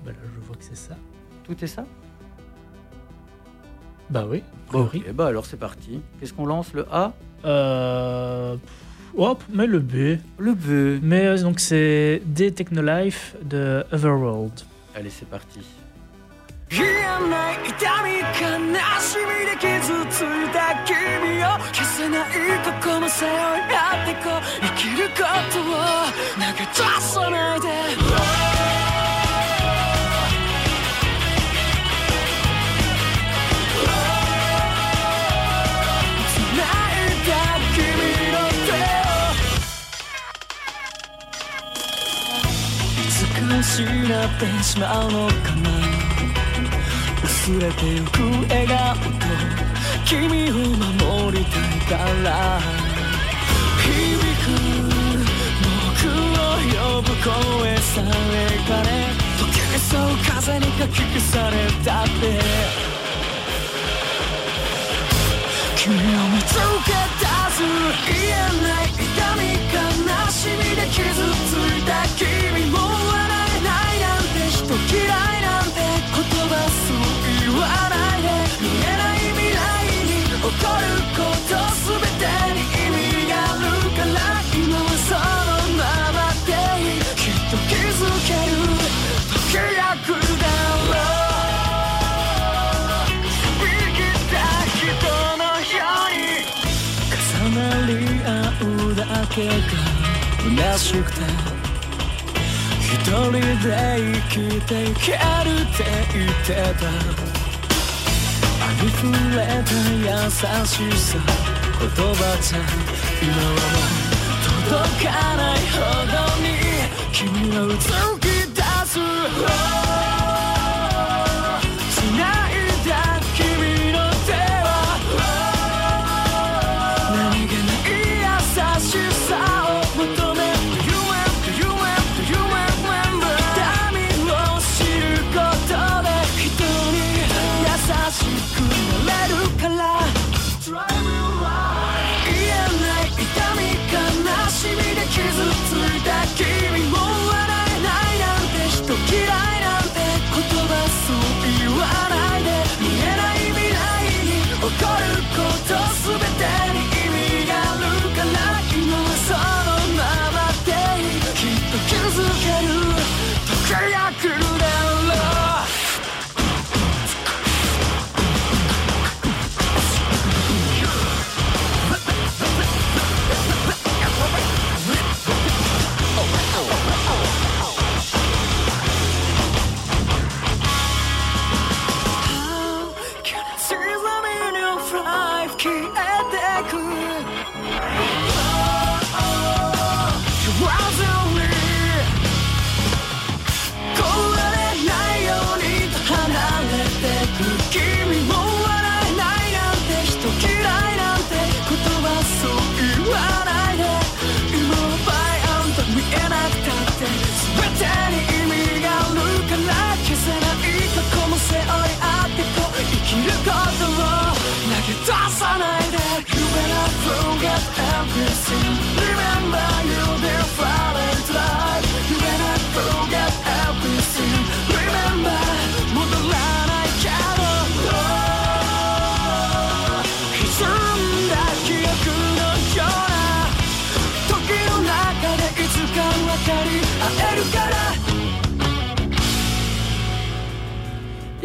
Bah là, je vois que c'est ça. Tout est ça? Bah oui. a Bon, priori. ok, bah alors c'est parti. Qu'est-ce qu'on lance Le A Euh... Hop, mais le B. Le B. Mais euh, donc c'est D Technolife de Otherworld. Allez, c'est parti. 言えない痛み悲しみで傷ついた君を消せない過去も背負い合ってこう生きることを投げ出さないで 失ってしまうのかな薄れてゆく笑顔と君を守りたいから。響く僕を呼ぶ声さえかね溶けそう風にかき消されたって。君を見つけ出す。言えない痛み悲しみで傷けが虚しくて一人で生きていけるって言ってた。ありふれた優しさ。言葉じゃ今はもう届かないほどに。君はうつき出す。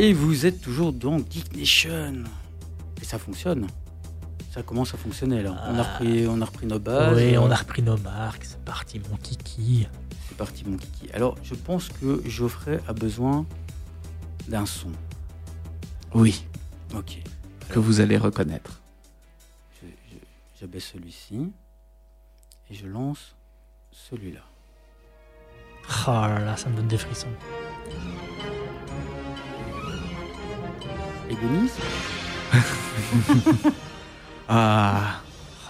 Et vous êtes toujours dans Geek Nation. Et ça fonctionne. Ça commence à fonctionner là. On a repris, on a repris nos bases. oui, on a repris nos marques. C'est parti, mon kiki. C'est parti mon kiki. Alors je pense que Geoffrey a besoin d'un son. Oui, Ok. que vous allez reconnaître. Je- je- J'abaisse celui-ci et je lance celui-là. Oh là là, ça me donne des frissons. Et Denise Ah,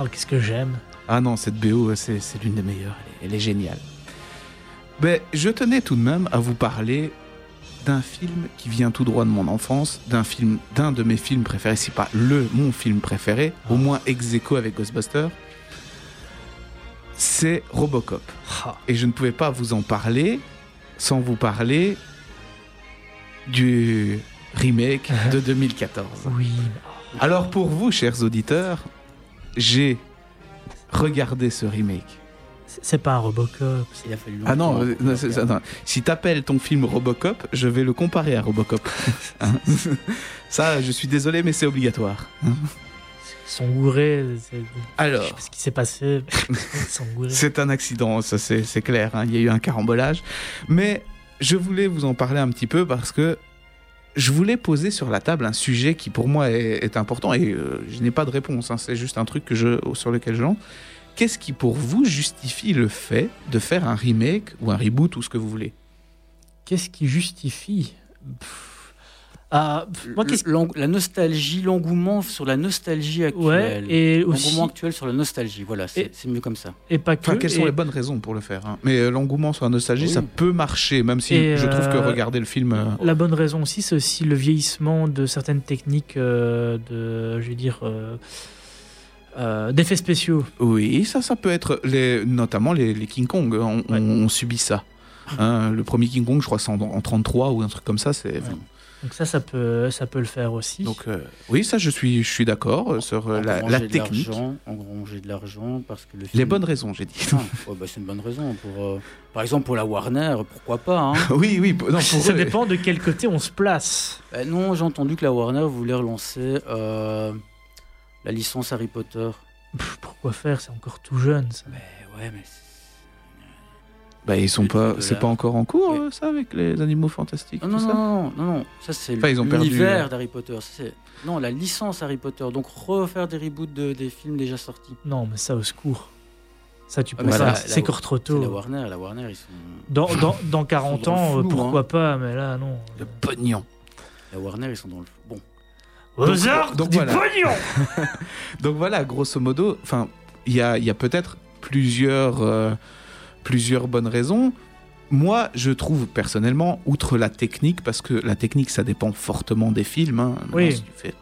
Oh, qu'est-ce que j'aime. ah non, cette BO, c'est l'une des meilleures. Elle est, elle est géniale. Mais je tenais tout de même à vous parler d'un film qui vient tout droit de mon enfance, d'un film, d'un de mes films préférés, si pas le mon film préféré, au moins ex aequo avec Ghostbusters. C'est Robocop. Ah, Et je ne pouvais pas vous en parler sans vous parler du remake de 2014. oui. Alors pour vous, chers auditeurs, j'ai regardé ce remake. C'est pas un Robocop. Il a fallu Ah non, euh, non, si t'appelles ton film Robocop, je vais le comparer à Robocop. Hein Ça, je suis désolé, mais c'est obligatoire. Ils sont gourés. c'est- Je Alors, sais pas ce qui s'est passé. C'est un accident, ça c'est c'est clair. hein. Il y a eu un carambolage. Mais je voulais vous en parler un petit peu parce que je voulais poser sur la table un sujet qui pour moi est, important et euh, je n'ai pas de réponse. hein. C'est juste un truc que je, sur lequel je lance. Qu'est-ce qui pour vous justifie le fait de faire un remake ou un reboot ou ce que vous voulez? Qu'est-ce qui justifie? Ah, moi, La nostalgie, l'engouement sur la nostalgie Ouais, actuelle. et aussi. L'engouement actuel sur la nostalgie, voilà, c'est mieux comme ça. Et pas que. Enfin, quelles sont les bonnes raisons pour le faire hein? Mais euh, l'engouement sur la nostalgie, Oui. ça peut marcher, même si Et, je trouve que euh, regarder le film. euh, La bonne raison aussi, c'est aussi le vieillissement de certaines techniques euh, de, je vais dire, euh, euh, d'effets spéciaux. Oui, ça, ça peut être les, notamment les, les King Kong. On, on- Ouais. on subit ça. Hein, le premier King Kong, je crois, c'est en, en 33 ou un truc comme ça. C'est Ouais. Donc ça, ça peut, ça peut le faire aussi. donc euh, oui, ça, je suis, je suis d'accord euh, sur euh, la, la technique. engranger de l'argent parce que le film... Les bonnes raisons, j'ai dit. Ah, ouais, bah, c'est une bonne raison. Pour, euh, par exemple, pour la Warner, pourquoi pas hein oui, oui. p- Non, pour ça eux, dépend de quel côté on se place. Bah Non, j'ai entendu que la Warner voulait relancer euh, la licence Harry Potter. Pff, pourquoi faire? C'est encore tout jeune. Ça. Mais ouais, mais... c'est- bah, ils sont pas. C'est la- pas encore en cours, ça, avec les animaux fantastiques. Non, non, tout non, ça non, non, non, ça c'est Enfin, ils ont perdu, l'univers euh, d'Harry Potter. Ça, Non, la licence Harry Potter. Donc refaire des reboots de, des films déjà sortis. Non, mais ça au secours. Ça, tu Ah, peux ça, C'est encore trop C'est la tôt. Warner, la Warner, ils sont... Dans, dans, dans 40 Ils sont dans le ans, euh, flou, pourquoi hein. pas, mais là, non. Le pognon. La Warner, ils sont dans le... Bon, Donc- arts donc du voilà. pognon Donc voilà, grosso modo, enfin, il y a, il y a peut-être plusieurs, euh, plusieurs bonnes raisons. Moi, je trouve personnellement, outre la technique, parce que la technique, ça dépend fortement des films. hein. Oui. Si tu fais,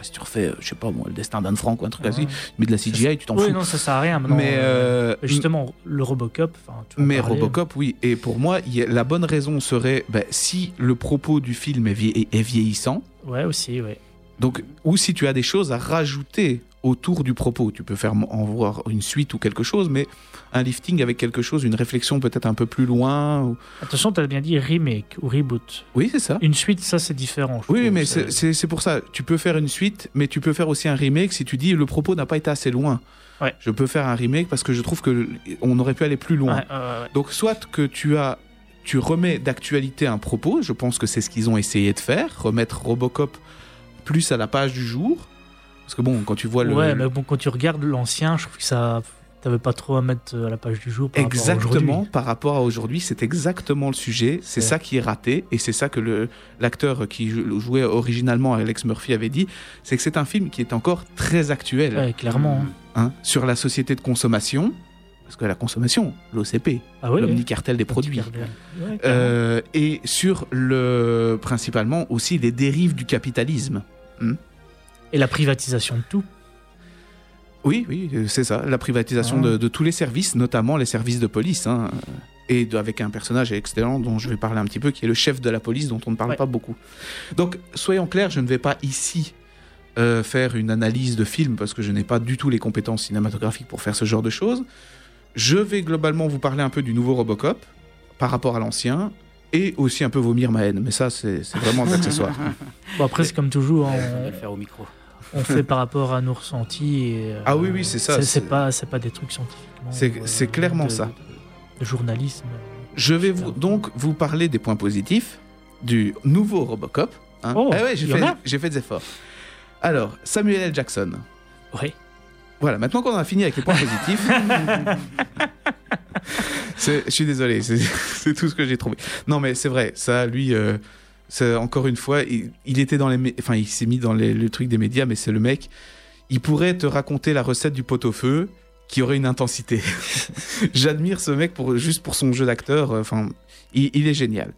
si tu refais, euh, je sais pas le destin d'Anne Frank ou un truc Ouais. ainsi, mais de la CGI, tu t'en Oui, fous. non, ça sert à rien. maintenant. mais euh, Justement, le Robocop. tu mais parler. Robocop, oui. Et pour moi, a- la bonne raison serait ben, si le propos du film est vieillissant, Ouais, aussi, ouais. Donc, ou si tu as des choses à rajouter autour du propos, tu peux faire en voir une suite ou quelque chose, mais un lifting avec quelque chose, une réflexion peut-être un peu plus loin. ou- Attention, tu as bien dit remake ou reboot. Oui, c'est ça. Une suite, ça, c'est différent. Oui, mais C'est- pour ça. Tu peux faire une suite, mais tu peux faire aussi un remake si tu dis le propos n'a pas été assez loin. Ouais. Je peux faire un remake parce que je trouve que on aurait pu aller plus loin. Ouais. Donc, soit que tu as, tu remets d'actualité un propos, je pense que c'est ce qu'ils ont essayé de faire, remettre Robocop plus à la page du jour. Parce que bon, quand tu vois le, Ouais, mais bon, quand tu regardes l'ancien, je trouve que ça. T'avais pas trop à mettre euh, à la page du jour. Par Exactement, par rapport à aujourd'hui, c'est exactement le sujet. C'est ça qui est raté, et c'est ça que le l'acteur qui jou- jouait originalement Alex Murphy avait dit, c'est que c'est un film qui est encore très actuel Ouais, clairement. hein, sur la société de consommation, parce que la consommation, l'OCP, Ah oui, l'omnicartel des produits, Ouais. Euh, et sur le principalement aussi les dérives du capitalisme. Et la privatisation de tout. Oui, oui, euh, c'est ça, la privatisation Ah. de, de tous les services, notamment les services de police, hein, et de- avec un personnage excellent dont je vais parler un petit peu, qui est le chef de la police, dont on ne parle Ouais. pas beaucoup. Donc, soyons clairs, je ne vais pas ici euh, faire une analyse de film, parce que je n'ai pas du tout les compétences cinématographiques pour faire ce genre de choses. Je vais globalement vous parler un peu du nouveau Robocop, par rapport à l'ancien, et aussi un peu vomir ma haine, mais ça, c'est vraiment des accessoires. Bon, après, c'est comme toujours, hein, on va le faire au micro. On, fait par rapport à nos ressentis. Et, euh, Ah oui, oui, c'est ça, C'est pas, c'est pas des trucs scientifiquement. C'est- euh, c'est clairement de- ça. de- de journalisme. Je vais vous, donc vous parler des points positifs du nouveau Robocop hein. Oh, Eh ouais, j'ai fait, fait des efforts. Alors, Samuel L. Jackson. Oui. Voilà, maintenant qu'on a fini avec les points positifs. je suis désolé, c'est c'est tout ce que j'ai trouvé. Non, mais c'est vrai, ça, lui, euh, encore une fois, il, était dans les. Enfin, il s'est mis dans le truc des médias, mais c'est le mec. Il pourrait te raconter la recette du pot-au-feu qui aurait une intensité. J'admire ce mec pour, juste pour son jeu d'acteur. euh, Enfin, il, est génial.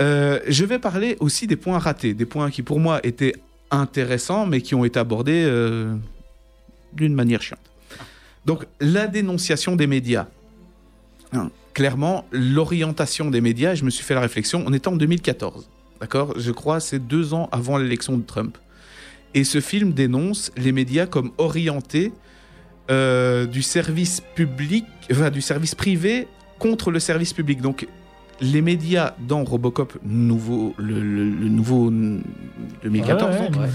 Euh, je vais parler aussi des points ratés, des points qui pour moi étaient intéressants, mais qui ont été abordés euh, d'une manière chiante. Donc, la dénonciation des médias. Hein, clairement, l'orientation des médias, je me suis fait la réflexion, on était en 2014, d'accord? Je crois c'est deux ans avant l'élection de Trump. Et ce film dénonce les médias comme orientés euh, du service public, enfin, du service privé contre le service public. Donc, les médias dans Robocop nouveau, le, le- le nouveau 2014, Ouais, ouais, donc, ouais.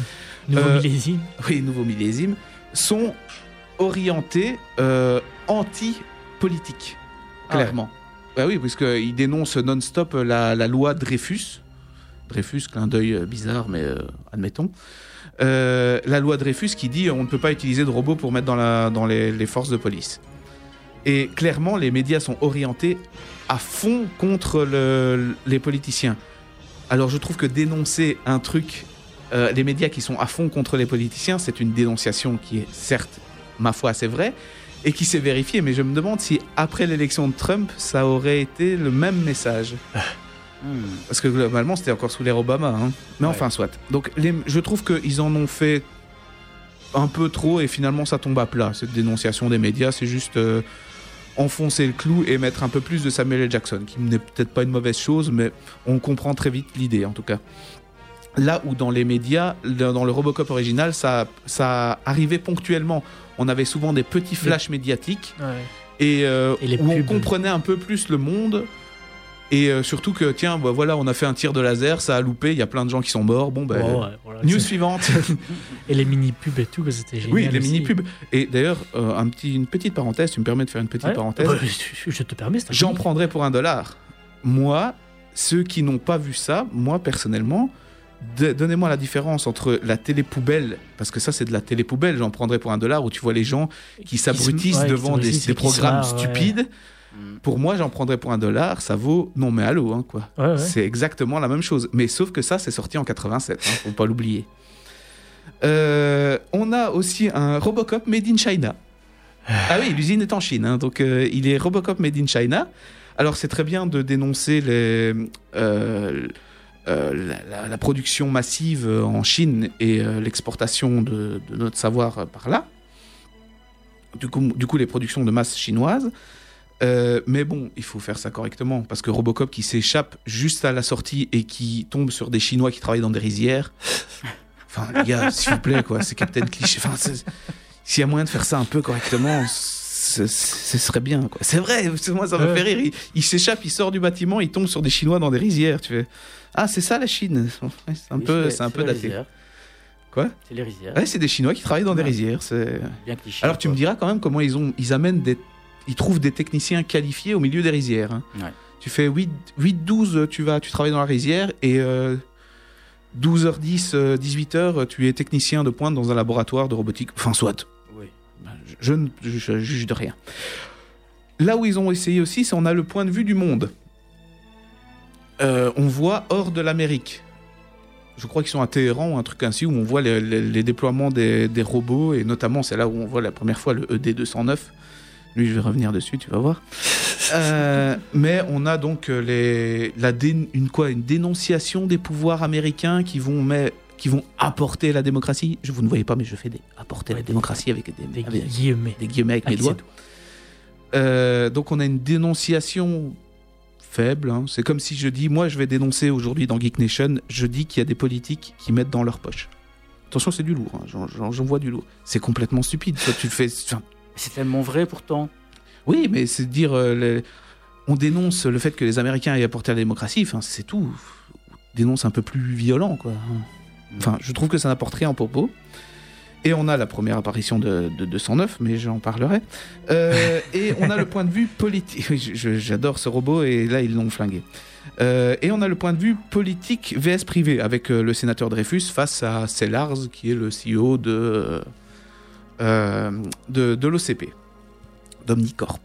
Nouveau Euh, millésime. oui, nouveau millésime, sont orientés euh, anti-politique, Ah clairement. Bah oui, puisqu'ils dénoncent non-stop la, la loi Dreyfus. Dreyfus, clin d'œil euh, bizarre, mais euh, admettons. Euh, la loi Dreyfus qui dit on ne peut pas utiliser de robots pour mettre dans, les, forces de police. Et clairement, les médias sont orientés à fond contre le- les politiciens. Alors je trouve que dénoncer un truc, les médias qui sont à fond contre les politiciens, c'est une dénonciation qui est certes, ma foi, assez vraie, et qui s'est vérifiée. Mais je me demande si après l'élection de Trump, ça aurait été le même message. Parce que globalement, c'était encore sous l'ère Obama. hein. Mais Ouais. enfin, soit. Donc, les- je trouve qu'ils en ont fait un peu trop et finalement, ça tombe à plat. Cette dénonciation des médias, c'est juste euh, enfoncer le clou et mettre un peu plus de Samuel L. Jackson, qui n'est peut-être pas une mauvaise chose, mais on comprend très vite l'idée, en tout cas. Là où dans les médias, dans le Robocop original, ça, ça arrivait ponctuellement. On avait souvent des petits flashs médiatiques Ouais. et, euh, Et où on comprenait un peu plus le monde et euh, surtout que tiens bah, voilà on a fait un tir de laser ça a loupé il y a plein de gens qui sont morts bon ben ouais, voilà, news suivante Et les mini-pubs et tout, c'était génial. oui les aussi. mini pubs et d'ailleurs euh, un petit une petite parenthèse tu me permets de faire une petite Ouais. parenthèse Bah, je- te permets, j'en film. prendrais pour un dollar moi ceux qui n'ont pas vu ça moi personnellement Donnez-moi la différence entre la télé poubelle, parce que ça c'est de la télé poubelle, j'en prendrais pour un dollar, où tu vois les gens qui se- s'abrutissent ouais, qui devant des, programmes marrent, ouais. Hmm. Pour moi, j'en prendrais pour un dollar, ça vaut non mais allô, hein, quoi. Ouais, ouais. C'est exactement la même chose. Mais sauf que ça, c'est sorti en 87, hein, faut pas l'oublier. Euh, on a aussi un Robocop Made in China. Ah oui, l'usine est en Chine, hein, donc euh, il est Robocop Made in China. Alors c'est très bien de dénoncer les, euh, euh, la, la- la production massive en Chine et euh, l'exportation de, de notre savoir par là. Du coup, du coup, les productions de masse chinoises. Euh, mais bon, il faut faire ça correctement parce que Robocop qui s'échappe juste à la sortie et qui tombe sur des Chinois qui travaillent dans des rizières. Enfin, les gars, s'il vous plaît, quoi, c'est Captain Cliché. Enfin, s'il y a moyen de faire ça un peu correctement, ce ce serait bien, quoi. C'est vrai, moi ça me fait rire. Il, il s'échappe, il sort du bâtiment, il tombe sur des Chinois dans des rizières. Tu fais, ah, c'est ça la Chine. C'est un peu, c'est un peu les daté. rizières. Quoi? C'est les rizières. Ouais, c'est des Chinois qui travaillent dans des rizières. C'est. Bien cliché. Alors tu me diras quand même comment ils ont, ils amènent des, ils trouvent des techniciens qualifiés au milieu des rizières. hein. Ouais. Tu fais 8, 8, 12, tu vas, tu travailles dans la rizière et euh, 12h10, euh, 18h, tu es technicien de pointe dans un laboratoire de robotique. Enfin, soit. Oui. Je, je ne juge de rien. Là où ils ont essayé aussi, c'est on a le point de vue du monde. Euh, on voit hors de l'Amérique. Je crois qu'ils sont à Téhéran ou un truc ainsi où on voit les, les- les déploiements des, des robots et notamment c'est là où on voit la première fois le E ED209. Lui, je vais revenir dessus, tu vas voir. Euh, mais on a donc euh, les, la dé- une, quoi, une dénonciation des pouvoirs américains qui vont, mais, qui vont apporter la démocratie. Je, vous ne voyez pas, mais je fais des apporter la démocratie avec des, Des avec guillemets. des guillemets avec mes Avec ses doigts. doigts. Euh, donc on a une dénonciation faible. hein. C'est comme si je dis, moi je vais dénoncer aujourd'hui dans Geek Nation, je dis qu'il y a des politiques qui mettent dans leur poche. Attention, c'est du lourd, hein. J'en- vois du lourd. C'est complètement stupide. Toi, tu fais. C'est tellement vrai pourtant. oui, mais c'est dire. euh, les- On dénonce le fait que les Américains aient apporté la démocratie, enfin, c'est tout. On dénonce un peu plus violent, quoi. Enfin, je trouve que ça n'apporte rien en propos. Et on a la première apparition de, de 209, mais j'en parlerai. Euh, et on a le point de vue politique. J'adore ce robot et là ils l'ont flingué. Euh, et on a le point de vue politique VS privé avec le sénateur Dreyfus face à Sellars qui est le CEO de, de, de l'OCP, d'Omnicorp.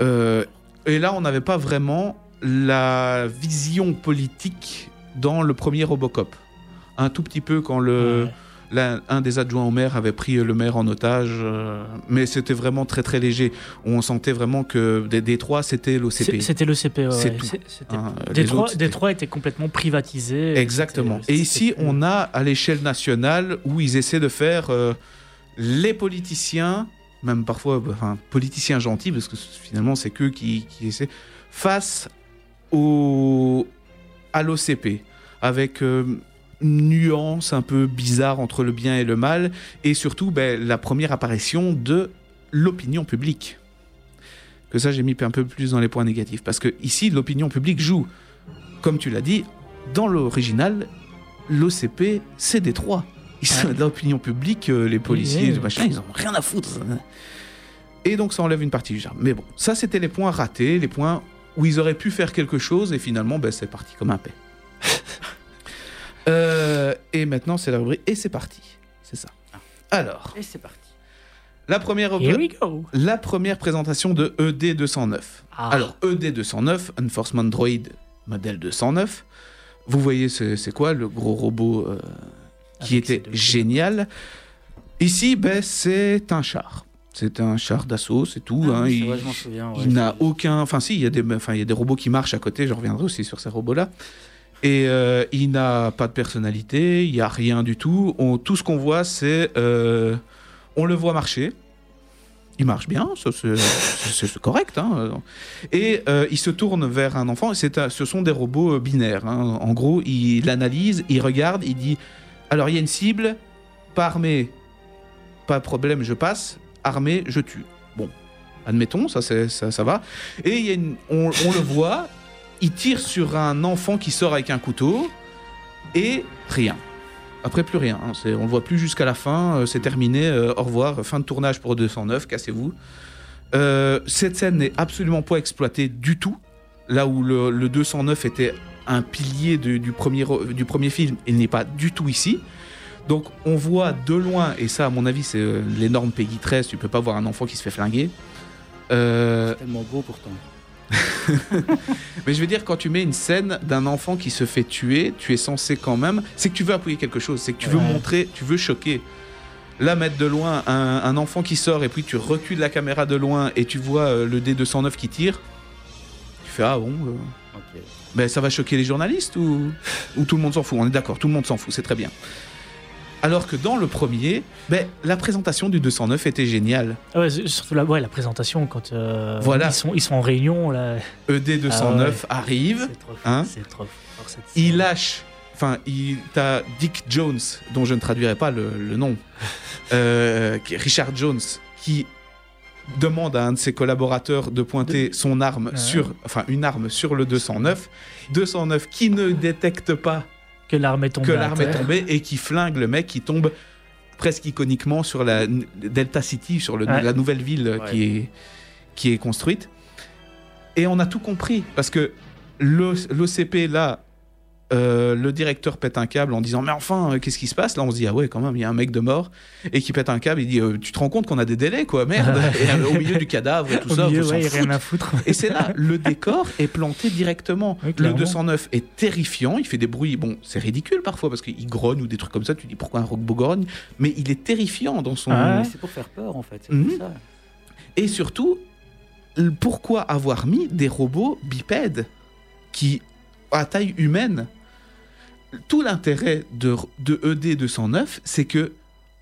Euh, et là on n'avait pas vraiment la vision politique dans le premier Robocop. Un tout petit peu quand le, Ouais. un des adjoints au maire avait pris le maire en otage, euh, mais c'était vraiment très très léger. On sentait vraiment que des, trois, c'était l'OCP. C'était le CP. ouais, C'est Hein, Détroit, autres, c'était- Détroit était complètement privatisé. Exactement. Et ici, on a à l'échelle nationale où ils essaient de faire euh, les politiciens, même parfois politiciens gentils, parce que finalement c'est qu'eux qui, qui essaient, face au, à l'OCP, avec euh, une nuance un peu bizarre entre le bien et le mal, et surtout ben, la première apparition de l'opinion publique. Que ça, j'ai mis un peu plus dans les points négatifs, parce que ici, l'opinion publique joue, comme tu l'as dit, dans l'original, l'OCP, c'est Détroit. Ils sont Ouais. de l'opinion publique, euh, les policiers, oui. machins, ils ont rien à foutre. Et donc ça enlève une partie du charme. Mais bon, ça c'était les points ratés, les points où ils auraient pu faire quelque chose et finalement ben, c'est parti comme un paix. Euh, et maintenant c'est la rubrique et c'est parti. C'est ça. Alors, Et c'est parti. la première, la première présentation de E ED209. Ah. Alors, E ED209, Enforcement Droid modèle 209. Vous voyez, c'est c'est quoi le gros robot euh, qui Avec était génial Ici, ben, c'est un char. C'est un char d'assaut, c'est tout. Ah hein. Il- vrai, je m'en souviens. ouais. il n'a aucun. Enfin, si, il y, a des... enfin, il y a des robots qui marchent à côté, je reviendrai aussi sur ces robots-là. Et euh, il n'a pas de personnalité, il n'y a rien du tout. On- Tout ce qu'on voit, c'est. euh, On le voit marcher. Il marche bien, c'est correct. hein. Et euh, il se tourne vers un enfant. et c'est un- ce sont des robots binaires. hein. En gros, il analyse, il regarde, il dit Alors, il y a une cible, pas armée, pas problème, je passe. Armée, je tue. Bon, admettons, ça, ça, ça va. Et y a une- on, le voit, il tire sur un enfant qui sort avec un couteau et rien. Après, plus rien. hein. On le voit plus jusqu'à la fin. euh, C'est terminé. euh, au revoir. Fin de tournage pour 209. Cassez-vous. Euh, cette scène n'est absolument pas exploitée du tout. Là où le 209 était un pilier de- du, premier, du premier film, il n'est pas du tout ici. Donc on voit de loin, et ça à mon avis c'est euh, l'énorme Peggy 13, tu peux pas voir un enfant qui se fait flinguer. Euh, C'est tellement beau pourtant. mais je veux dire, quand tu mets une scène d'un enfant qui se fait tuer, tu es censé quand même. C'est que tu veux appuyer quelque chose, c'est que tu veux Ouais. montrer, tu veux choquer. Là, mettre de loin un, un enfant qui sort et puis tu recules la caméra de loin et tu vois euh, le D209 qui tire, tu fais Ah bon euh. Ben, ça va choquer les journalistes ou, ou tout le monde s'en fout? On est d'accord, tout le monde s'en fout, c'est très bien. Alors que dans le premier, ben, la présentation du 209 était géniale. Ah ouais, surtout la, ouais, la présentation quand euh, Voilà. ils, sont, ils sont en réunion. Là. ED209 Ah ouais. arrive, C'est trop fort. hein C'est trop fort cette il lâche. Enfin, il t'as Dick Jones, dont je ne traduirai pas le, le nom, euh, Richard Jones, qui demande à un de ses collaborateurs de pointer son arme Ouais. sur, enfin une arme sur le 209. 209 qui ne détecte pas Que l'arme est tombée. que l'arme est tombée et qui flingue le mec qui tombe presque iconiquement sur la Delta City, sur le- Ouais. la nouvelle ville qui, est, qui est construite. Et on a tout compris parce que l'OCP là. Euh, le directeur pète un câble en disant mais enfin euh, qu'est-ce qui se passe? Là on se dit ah ouais quand même il y a un mec de mort et qui pète un câble il dit euh, tu te rends compte qu'on a des délais quoi? Merde et, euh, au milieu du cadavre et tout Au ça milieu, ouais, rien à foutre. Et c'est là, le décor est planté directement. Oui, le clairement. 209 est terrifiant, il fait des bruits, bon, c'est ridicule parfois parce qu'il grogne ou des trucs comme ça, tu dis pourquoi un robot grogne, mais il est terrifiant dans son... Ah ouais. Mais C'est pour faire peur en fait. c'est Mhm. pour ça. Et surtout, pourquoi avoir mis des robots bipèdes qui, à taille humaine, tout l'intérêt de, de E ED 209, c'est que est-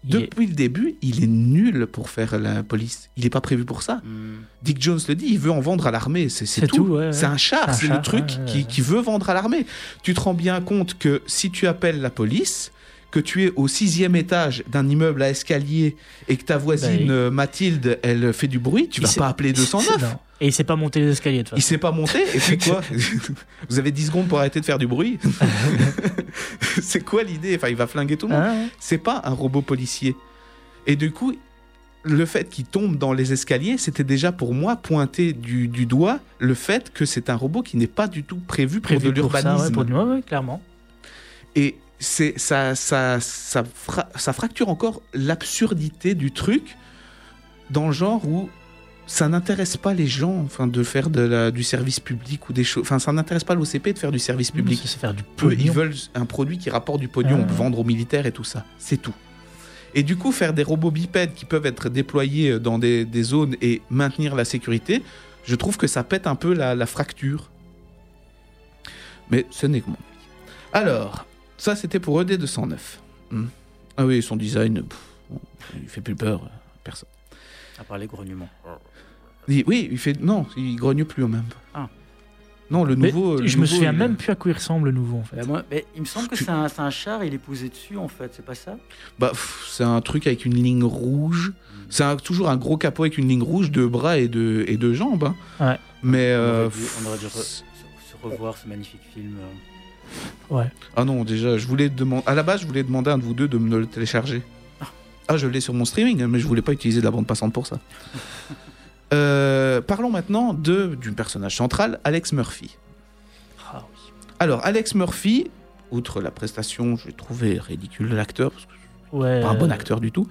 depuis le début, il est nul pour faire la police. Il n'est pas prévu pour ça. Hmm. Dick Jones le dit, il veut en vendre à l'armée, c'est tout. tout, ouais. C'est un char, c'est le truc ouais, ouais, qui, qui veut vendre à l'armée. Tu te rends bien compte que si tu appelles la police, que tu es au sixième étage d'un immeuble à escalier et que ta voisine Bah, il- Mathilde, elle fait du bruit, tu Il vas pas appeler 209. Non. Et il sait pas monter les escaliers de Il sait pas monter et puis quoi Vous avez 10 secondes pour arrêter de faire du bruit C'est quoi l'idée? Enfin, il va flinguer tout le monde. Hein C'est pas un robot policier. Et du coup, le fait qu'il tombe dans les escaliers, c'était déjà pour moi pointer du, du doigt le fait que c'est un robot qui n'est pas du tout prévu pour Prévu de pour ça, l'urbanisme. ouais, ouais, clairement. Et c'est ça, ça, ça, fra- ça fracture encore l'absurdité du truc dans le genre où ça n'intéresse pas les gens enfin, de faire de la- du service public ou des choses. Enfin, ça n'intéresse pas l'OCP de faire du service public. C'est faire du Eux, ils pognon. veulent un produit qui rapporte du pognon, Ah. vendre aux militaires et tout ça. C'est tout. Et du coup, faire des robots bipèdes qui peuvent être déployés dans des, des zones et maintenir la sécurité, je trouve que ça pète un peu la, la fracture. Mais ce n'est que mon avis. Alors, ça c'était pour E ED209. Hmm. Ah oui, son design, pff, il fait plus peur à personne. À part les grognements. Il- oui, il fait. Non, il grogne plus en même. Ah. Non, le Mais nouveau. le je me nouveau, souviens il- même plus à quoi il ressemble le nouveau en fait. Bah, moi, mais il me semble que c'est un, c'est un char et il est posé dessus en fait, c'est pas ça? Bah, pff, c'est un truc avec une ligne rouge. C'est un- toujours un gros capot avec une ligne rouge de bras et de, et de jambes. hein. Ouais. Mais. on, euh, aurait dû, on aurait dû re- se, se revoir ce magnifique film. euh. Ah non, déjà, je voulais demander. À la base, je voulais demander à un de vous deux de me le télécharger. Ah, je l'ai sur mon streaming, mais je voulais pas utiliser de la bande passante pour ça. Euh, parlons maintenant de du personnage central, Alex Murphy. Ah oui. Alors, Alex Murphy, outre la prestation, je l'ai trouvé ridicule de l'acteur, parce que Ouais. pas un bon acteur du tout.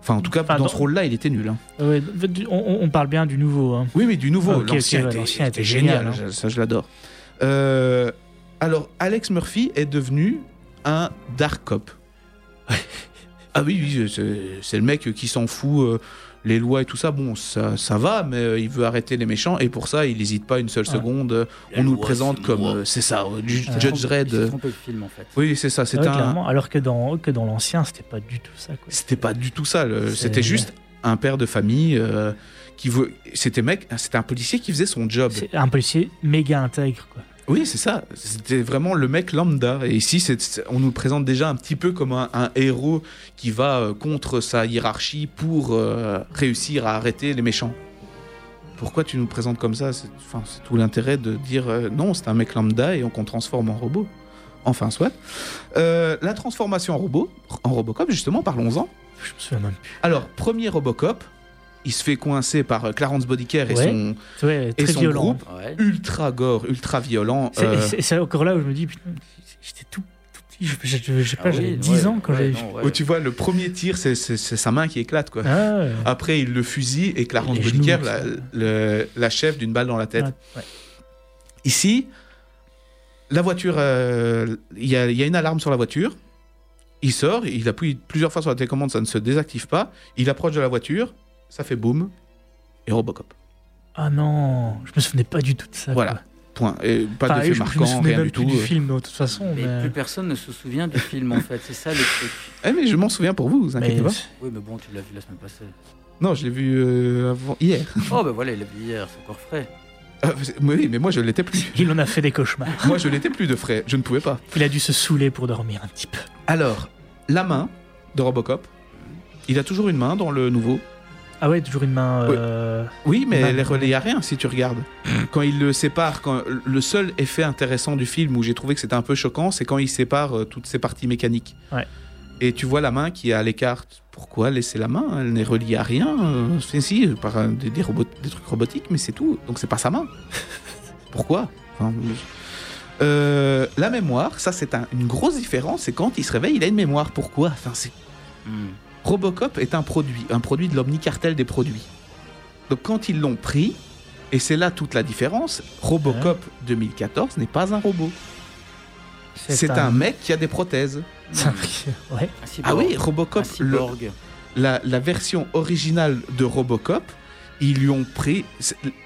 Enfin, en tout cas, enfin, dans dans- ce rôle-là, il était nul. hein. Ouais, on, parle bien du nouveau. hein. Oui, mais du nouveau, Ah, l'ancien ouais, était, génial, hein. ça je l'adore. Euh, alors, Alex Murphy est devenu un dark cop. ah oui, oui, c'est le mec qui s'en fout, euh, les lois et tout ça, bon, ça, ça va, mais euh, il veut arrêter les méchants, et pour ça, il n'hésite pas une seule Ouais. seconde. euh, On nous le présente comme, euh, c'est ça, euh, Judge Dredd. Film en fait. Oui, c'est ça, c'est Ouais, un... clairement. Alors que dans, que dans l'ancien, c'était pas du tout ça. C'était pas du tout ça, c'était juste un père de famille euh, qui veut... C'était mec, c'était un policier qui faisait son job. C'est un policier méga intègre. Quoi. Oui, c'est ça. C'était vraiment le mec lambda. Et ici, c'est- on nous présente déjà un petit peu comme un, un héros qui va euh, contre sa hiérarchie pour euh, réussir à arrêter les méchants. Pourquoi tu nous présentes comme ça? C'est enfin, c'est tout l'intérêt de dire euh, non, c'est un mec lambda et on qu'on transforme en robot. Enfin, soit. La transformation en robot, en Robocop, justement, parlons-en. Je me souviens même plus. Alors, premier Robocop, il se fait coincer par euh, Clarence Bodicare et Ouais. son Ouais, et son violent. groupe Ouais. ultra gore, ultra violent. C'est euh, c'est- encore là où je me dis, j'étais tout, tout petit. Je, je- je- je sais Ah oui, j'avais 10 ans quand ouais, j'ai. Où tu vois, le premier tir, c'est sa main qui éclate, quoi. Ah, ouais. Après, il le fusille et Clarence la, le- l'achève d'une balle dans la tête. Ouais, ouais. Ici, la voiture, euh, il y, a, y a une alarme sur la voiture. Il sort, il appuie plusieurs fois sur la télécommande, ça ne se désactive pas. Il approche de la voiture, ça fait boum, et Robocop. Ah non, je me souvenais pas du tout de ça. Voilà. quoi. Point. Et pas Enfin, d'effet je, je me marquant, rien même du tout. du film de toute façon. Mais Mais, plus personne ne se souvient du film en fait, c'est ça le truc. Eh, mais je m'en souviens pour vous, vous mais- inquiétez pas. Oui, mais bon, tu l'as vu la semaine passée. Non, je l'ai vu euh, avant, hier. Oh, ben voilà, il l'a vu hier, c'est encore frais. Ah, oui, mais moi je l'étais plus. il en a fait des cauchemars. moi je l'étais plus de frais, je ne pouvais pas. Il a dû se saouler pour dormir un petit peu. Alors, la main de Robocop, il a toujours une main dans le nouveau. Ah ouais, toujours une main. Oui. euh, Oui, mais Main. elle est reliée à rien si tu regardes. Quand il le sépare, quand, le seul effet intéressant du film où j'ai trouvé que c'était un peu choquant, c'est quand il sépare euh, toutes ces parties mécaniques. Ouais. Et tu vois la main qui est à l'écart. Pourquoi laisser la main? Elle n'est reliée à rien. euh, si, si, par un- des, des robots, des trucs robotiques, mais c'est tout. Donc c'est pas sa main. Pourquoi? Enfin, euh, La mémoire, ça c'est un- une grosse différence. C'est quand il se réveille, il a une mémoire. Pourquoi? Enfin, c'est Hmm. Robocop est un produit, un produit de l'omnicartel des produits. Donc quand ils l'ont pris, et c'est là toute la différence, Robocop 2014 n'est pas un robot. C'est un... mec qui a des prothèses. Ouais. Ah oui, Robocop, le- la, la version originale de Robocop, ils lui ont pris...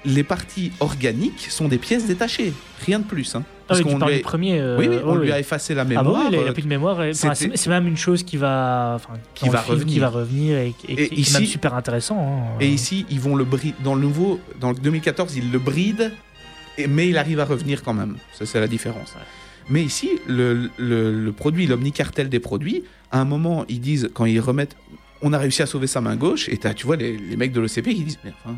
Les parties organiques sont des pièces détachées, rien de plus. hein. Ah Parce tu qu'on lui premier. euh, oui, oui, on lui a effacé la Ah mémoire. bah oui, il euh, plus de mémoire. enfin, C'est même une chose qui va, enfin, Qui va film, revenir. qui va revenir et, et- Et qui est même ici- super intéressant. hein. Et ici, ils vont le brider. Dans le nouveau, dans le 2014, ils le brident, et- mais il arrive à revenir quand même. Ça, c'est la différence. Ouais. Mais ici, le, le, le produit, l'omnicartel des produits, à un moment, ils disent, quand ils remettent, on a réussi à sauver sa main gauche, et t'as, tu vois les, les mecs de l'OCP qui disent, mais enfin,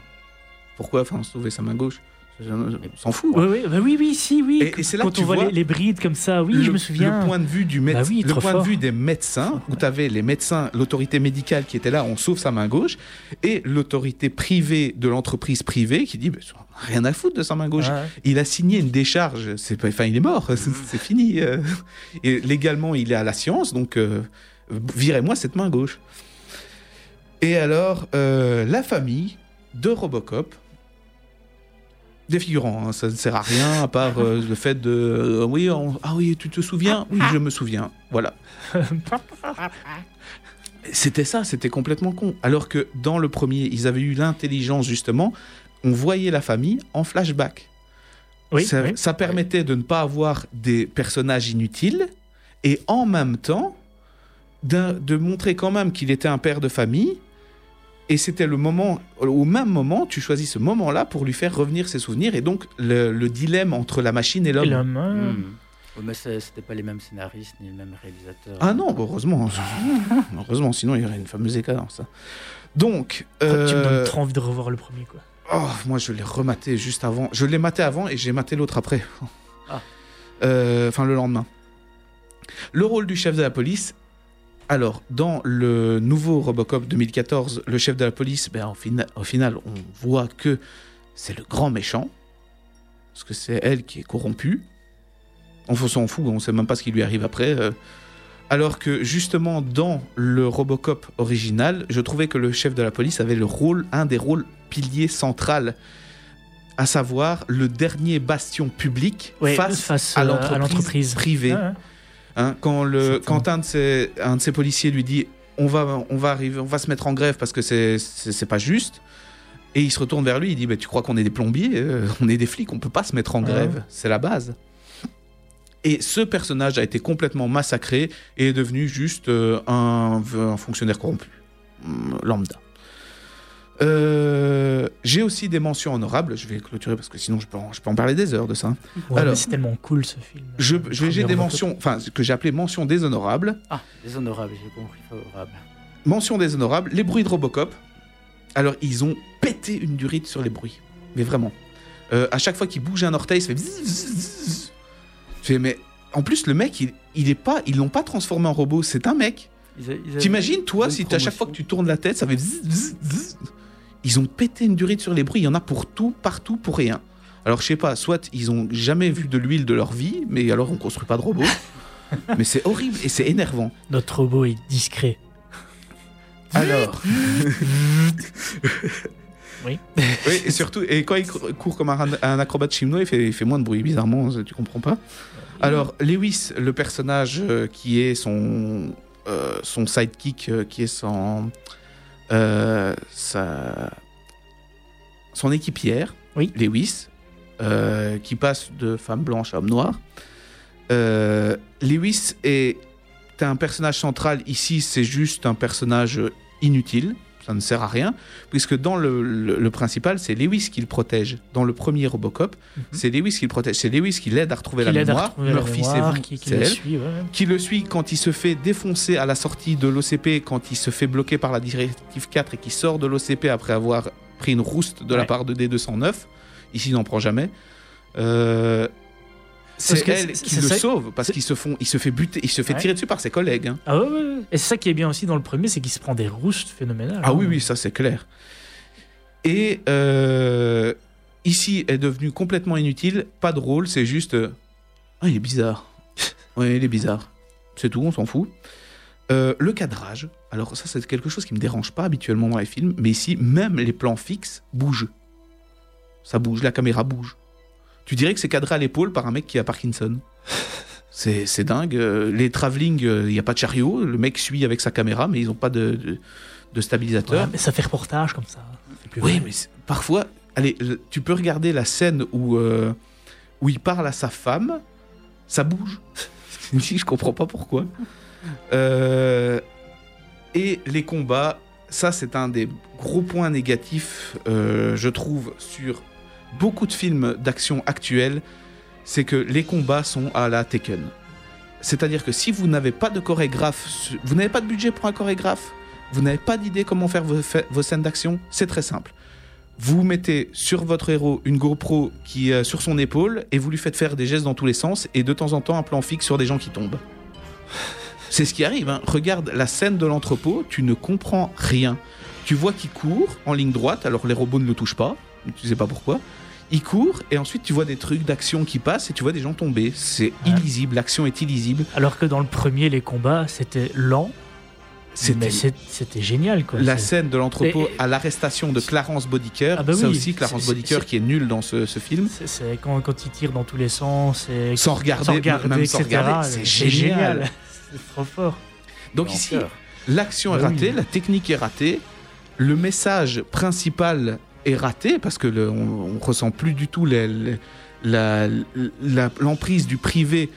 pourquoi enfin, sauver sa main gauche? On s'en fout. Oui, oui, bah oui, oui, si, oui. Et- et c'est là Quand que tu on voit vois les, les brides comme ça, oui, je me souviens. Le point de vue du Bah oui, le point fort. de vue des médecins, où tu avais les médecins, l'autorité médicale qui était là, on sauve sa main gauche, et l'autorité privée de l'entreprise privée qui dit, bah, rien à foutre de sa main gauche. Ouais. Il a signé une décharge, c'est pas, enfin, il est mort, c'est c'est fini. euh. Et légalement, il est à la science, donc euh, virez-moi cette main gauche. Et alors, euh, la famille de Robocop, des figurants, hein, ça ne sert à rien à part euh, le fait de euh, oui, on- ah oui, tu te souviens? Oui, je me souviens. Voilà. C'était ça, c'était complètement con. Alors que dans le premier, ils avaient eu l'intelligence justement, on voyait la famille en flashback. Oui, ça, oui. ça permettait de ne pas avoir des personnages inutiles et en même temps de montrer quand même qu'il était un père de famille. Et c'était le moment, au même moment, tu choisis ce moment-là pour lui faire revenir ses souvenirs et donc le, le dilemme entre la machine et Et l'homme. l'homme, hein. Ouais, mais c'était pas les mêmes scénaristes ni les mêmes réalisateurs. Ah non, bah heureusement. heureusement, sinon il y aurait une fameuse décadence. Donc, Ah, Tu me euh, donnes trop envie de revoir le premier, quoi. Oh, moi, je l'ai rematé juste avant. Je l'ai maté avant et j'ai maté l'autre après. Ah. Euh, Enfin, le lendemain. Le rôle du chef de la police. Alors, dans le nouveau Robocop 2014, le chef de la police, ben, au, fina- au final, on voit que c'est le grand méchant. Parce que c'est elle qui est corrompue. On s'en fout, on sait même pas ce qui lui arrive après. euh. Alors que justement, dans le Robocop original, je trouvais que le chef de la police avait le rôle, un des rôles piliers central, à savoir le dernier bastion public Ouais, face, face, à euh, l'entreprise l'entreprise. privée. Ah, ouais. Hein, quand le, Exactement. quand un de, ses, un de ses policiers lui dit on va, on va arriver, on va se mettre en grève parce que c'est, pas juste. Et il se retourne vers lui, il dit bah, Tu crois qu'on est des plombiers Euh, On est des flics, on peut pas se mettre en Ouais. grève. C'est la base. Et ce personnage a été complètement massacré et est devenu juste euh, un, un fonctionnaire corrompu. Lambda. Euh, j'ai aussi des mentions honorables. Je vais clôturer parce que sinon je peux en, je peux en parler des heures de ça. Ouais, Alors, c'est tellement cool ce film. Je, je- j'ai des mentions, enfin, ce que j'ai appelé mentions déshonorables. Ah, déshonorable, j'ai compris, favorable. Mention déshonorable, les bruits de Robocop. Alors, ils ont pété une durite sur les bruits. Mais vraiment. Euh, à chaque fois qu'il bouge un orteil, ça fait... Je fais, mais en plus, le mec, il, il est pas, ils l'ont pas transformé en robot, c'est un mec. Ils a- ils avaient T'imagines, toi, si à chaque fois que tu tournes la tête, ça fait... Ils ont pété une durite sur les bruits, il y en a pour tout, partout, pour rien. Alors, je sais pas, soit ils ont jamais vu de l'huile de leur vie, mais alors on construit pas de robot. mais c'est horrible et c'est énervant. Notre robot est discret. Alors. Oui. Oui, et surtout, et quand il cou- court comme un, un acrobate chinois, il fait, il fait moins de bruit, bizarrement, ça, tu comprends pas. Alors, Lewis, le personnage euh, qui est son, euh, son sidekick, euh, qui est son, euh, sa, son équipière, Oui. Lewis, euh, qui passe de femme blanche à homme noir. Euh, Lewis est un personnage central. Ici, c'est juste un personnage inutile. Ça ne sert à rien, puisque dans le, le- le principal, c'est Lewis qui le protège. Dans le premier Robocop, c'est Lewis qui le protège. C'est Lewis qui l'aide à retrouver Qui la mémoire. retrouver Murphy, c'est qui, qui le elle. suit, ouais. Qui le suit quand il se fait défoncer à la sortie de l'OCP, quand il se fait bloquer par la directive 4 et qui sort de l'OCP après avoir pris une rouste de la part de D209. Ici, il n'en prend jamais. Euh, c'est elle qui le sauve parce qu'il se font, il se fait buter, il se fait Ouais. tirer dessus par ses collègues. hein. Ah ouais, ouais, ouais. Et c'est ça qui est bien aussi dans le premier, c'est qu'il se prend des roustes phénoménales. Ah hein. oui, oui, ça c'est clair. Et euh, ici est devenu complètement inutile, pas drôle, c'est juste. euh, Ah, il est bizarre. ouais, il est bizarre. C'est tout, on s'en fout. Euh, le cadrage, alors ça c'est quelque chose qui me dérange pas habituellement dans les films, mais ici, même les plans fixes bougent. Ça bouge, la caméra bouge. Tu dirais que c'est cadré à l'épaule par un mec qui a Parkinson. C'est dingue. Euh, Les travelling, il n'y a pas de chariot. Le mec suit avec sa caméra, mais ils n'ont pas de, de, de stabilisateur. Ouais, mais ça fait reportage comme ça. Plus Oui, vrai. mais parfois, allez, le- tu peux regarder la scène où, euh, où il parle à sa femme, ça bouge. je comprends pas pourquoi. Euh, et les combats, ça c'est un des gros points négatifs, euh, je trouve, sur beaucoup de films d'action actuels, c'est que les combats sont à la Taken. C'est-à-dire que si vous n'avez pas de chorégraphe, vous n'avez pas de budget pour un chorégraphe, vous n'avez pas d'idée comment faire vos, scènes d'action, c'est très simple. Vous mettez sur votre héros une GoPro qui est sur son épaule et vous lui faites faire des gestes dans tous les sens et de temps en temps un plan fixe sur des gens qui tombent. C'est ce qui arrive. hein. Regarde la scène de l'entrepôt, tu ne comprends rien. Tu vois qu'il court en ligne droite, alors les robots ne le touchent pas, tu sais pas pourquoi. Il court et ensuite tu vois des trucs d'action qui passent et tu vois des gens tomber. C'est Ouais. illisible, l'action est illisible. Alors que dans le premier, les combats, c'était lent, C'était mais c'est- c'était génial. Quoi. la scène de l'entrepôt Et- à l'arrestation de Clarence Bodicker. Ah bah ça aussi, Clarence Bodicker qui est nul dans ce, ce film. C'est quand, quand ils tirent dans tous les sens et Sans regarder, sans regarder, même etc. sans regarder, c'est génial. c'est trop fort. Donc ici, l'action est Bah oui. ratée, la technique est ratée, le message principal est raté parce que le- on, on ressent plus du tout la- la- l'emprise du privé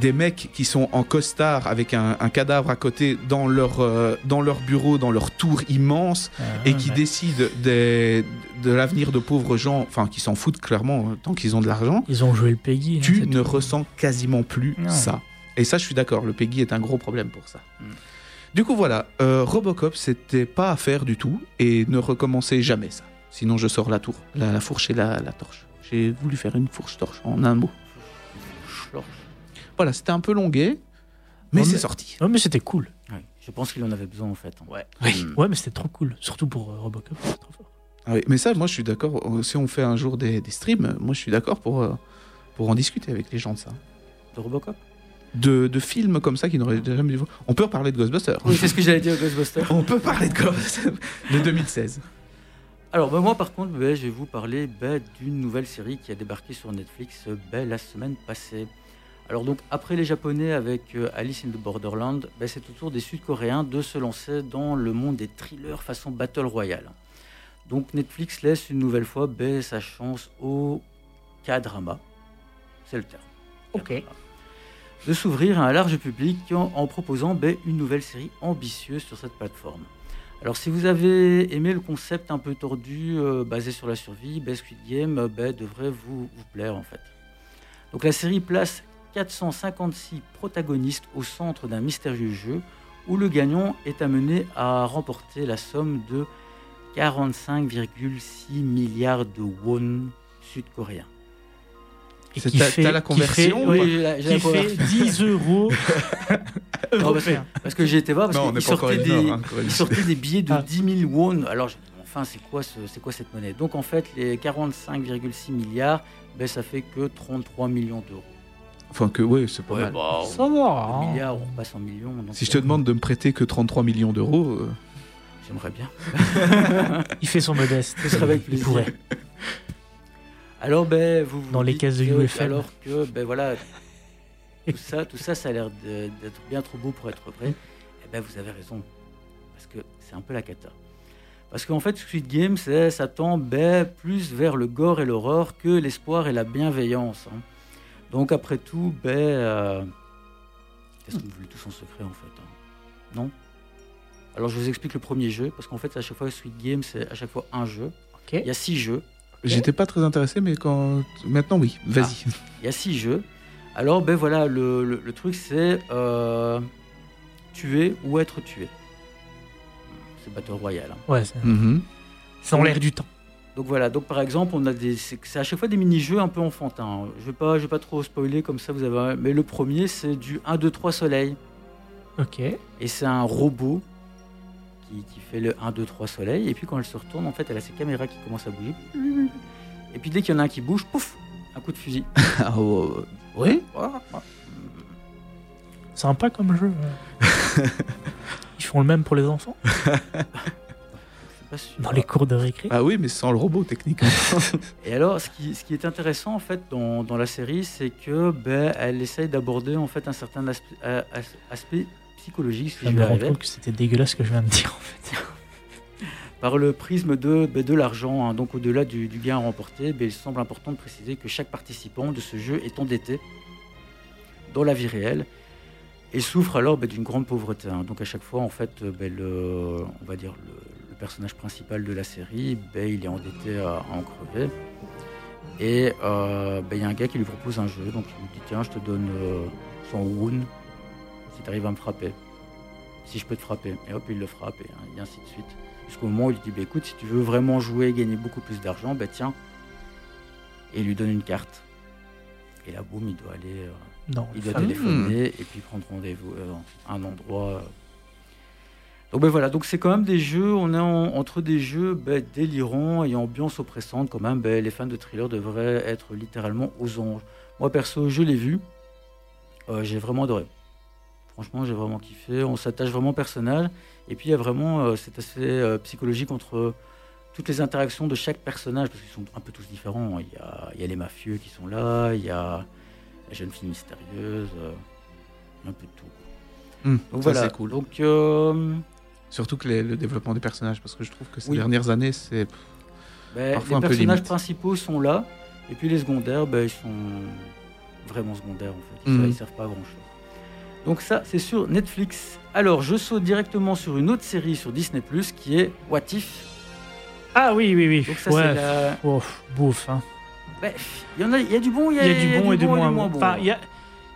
des mecs qui sont en costard avec un, un cadavre à côté dans leur, euh, dans leur bureau, dans leur tour immense, et qui Ah, décident des- de l'avenir de pauvres gens, enfin qui s'en foutent clairement euh, tant qu'ils ont de l'argent, Ils ont joué le Peggy. hein, tu ne tout. ressens quasiment plus Non. ça. Et ça, je suis d'accord, le Peggy est un gros problème pour ça. Mm. Du coup, voilà, euh, Robocop, c'était pas à faire du tout, et ne recommencez jamais ça. Sinon, je sors la tour, la, la fourche et la, la torche. J'ai voulu faire une fourche-torche en un mot. Voilà, c'était un peu longué, mais Non, c'est sorti. Ouais, mais c'était cool. Ouais, Je pense qu'il en avait besoin en fait. Ouais. Oui. Ouais, mais c'était trop cool. Surtout pour euh, Robocop. c'est trop fort. Ah oui, mais ça, moi, je suis d'accord. euh, Si on fait un jour des, des streams, moi, je suis d'accord pour, euh, pour en discuter avec les gens de ça. De Robocop? De, de films comme ça qui n'auraient jamais vu. On peut parler de Ghostbusters. Oui, c'est ce que j'allais dire Ghostbusters. On peut parler de Ghostbusters de 2016. Alors, bah, moi, par contre, bah, je vais vous parler bah, d'une nouvelle série qui a débarqué sur Netflix euh, la semaine passée. Alors, donc, après les Japonais avec euh, Alice in the Borderland, c'est au tour des Sud-Coréens de se lancer dans le monde des thrillers façon Battle Royale. Donc, Netflix laisse une nouvelle fois sa chance au K-drama. C'est le terme. Ok. De s'ouvrir à un large public en, en proposant une nouvelle série ambitieuse sur cette plateforme. Alors, si vous avez aimé le concept un peu tordu euh, basé sur la survie, bah, Squid Game devrait vous plaire en fait. Donc, la série place 456 protagonistes au centre d'un mystérieux jeu où le gagnant est amené à remporter la somme de 45,6 milliards de won sud-coréens. C'est- qui t'as- fait, t'as la qui fait- conversion ou oui, j'ai la- j'ai la qui fait conversion. 10 euros Non, parce, que, européens. parce que j'ai été voir, parce Non, on qu'ils n'est pas encore sortaient, des, hein, ils sortaient des billets de Ah. 10 000 won. Alors, enfin, c'est quoi, ce- c'est quoi cette monnaie? Donc, en fait, les 45,6 milliards, ben, ça fait que 33 millions d'euros. Enfin, que oui, c'est pas mal. bah, Ça va. hein. milliards, on passe en millions. donc, Si je te euh, demande de me prêter que 33 millions d'euros, euh, J'aimerais bien. Il fait son modeste. Ce serait avec Il plaisir. pourrait. Alors, ben, vous, vous Dans les caisses de UFM. Alors que, ben voilà, tout ça, tout ça, ça a l'air d'être bien trop beau pour être vrai. Eh ben, vous avez raison. Parce que c'est un peu la cata. Parce qu'en fait, Squid Game, c'est- ça tend ben, plus vers le gore et l'horreur que l'espoir et la bienveillance. hein. Donc, après tout, ben. euh, Qu'est-ce qu'on voulait tous en secret, en fait hein? Non? Alors, je vous explique le premier jeu. Parce qu'en fait, à chaque fois, Squid Game, c'est à chaque fois un jeu. Ok. Il y a six jeux. J'étais pas très intéressé, mais quand maintenant, oui, vas-y. Il y a six jeux. Alors, ben voilà, le, le- le truc, c'est euh, tuer ou être tué. C'est Battle Royale. hein. Ouais, c'est c'est dans l'air du temps. Donc voilà, donc par exemple, on a des, c'est à chaque fois des mini-jeux un peu enfantins. Je vais pas, je vais pas trop spoiler comme ça, vous avez. Mais le premier, c'est du 1, 2, 3 soleil. Ok. Et c'est un robot qui, qui fait le 1, 2, 3 soleil. Et puis quand elle se retourne, en fait, elle a ses caméras qui commencent à bouger. Et puis dès qu'il y en a un qui bouge, pouf, un coup de fusil. Ah, oh, oui Sympa comme jeu. Ils font le même pour les enfants. Dans les cours de récré Ah oui, mais sans le robot, techniquement. Et alors, ce qui, ce qui est intéressant en fait dans, dans la série, c'est que ben, elle essaye d'aborder en fait un certain aspect, euh, as- aspect psychologique, Je je me rends compte que c'était dégueulasse ce que je viens de dire en fait. par le prisme de, ben, de l'argent. hein. Donc, au-delà du, du gain remporté, ben, il semble important de préciser que chaque participant de ce jeu est endetté dans la vie réelle et souffre alors ben, d'une grande pauvreté. hein. Donc, à chaque fois, en fait, le, on va dire le, le personnage principal de la série, il est endetté à, à en crever. Et euh, ben, il y a un gars qui lui propose un jeu, donc il lui dit tiens, je te donne euh, 100 won si tu arrives à me frapper. Si je peux te frapper. Et hop, il le frappe, et, ainsi de suite. Jusqu'au moment où il dit bah, écoute, si tu veux vraiment jouer et gagner beaucoup plus d'argent, bah tiens. Et il lui donne une carte. Et là, boum, il doit aller. euh, Non. il doit téléphoner et puis prendre rendez-vous euh, à un endroit. euh. Donc ben voilà, donc c'est quand même des jeux, on est en- entre des jeux ben, délirants et ambiance oppressante quand même. ben, les fans de thriller devraient être littéralement aux anges. Moi perso, je l'ai vu, j'ai vraiment adoré. Franchement, j'ai vraiment kiffé. On s'attache vraiment au personnage et puis il y a vraiment euh, cet aspect euh, psychologique entre toutes les interactions de chaque personnage parce qu'ils sont un peu tous différents. Il y a, il y a les mafieux qui sont là, il y a la jeune fille mystérieuse, euh, un peu de tout. Hum, Donc ça, voilà. c'est cool. Donc euh, Surtout que les- le développement des personnages, parce que je trouve que ces Oui. dernières années, c'est. ben, Parfois les un peu personnages limite. principaux sont là et puis les secondaires, ben, ils sont vraiment secondaires en fait. Ils, Mhm. ils servent pas à grand chose. Donc ça, c'est sur Netflix. Alors, je saute directement sur une autre série sur Disney Plus qui est What If? Ah oui, oui, oui. Donc ça, ouais. c'est la. Oh, bouffe. Hein. Ben, Il y en a, il y a du bon, il y a, Il y a du bon et du moins bon. Enfin, il y a,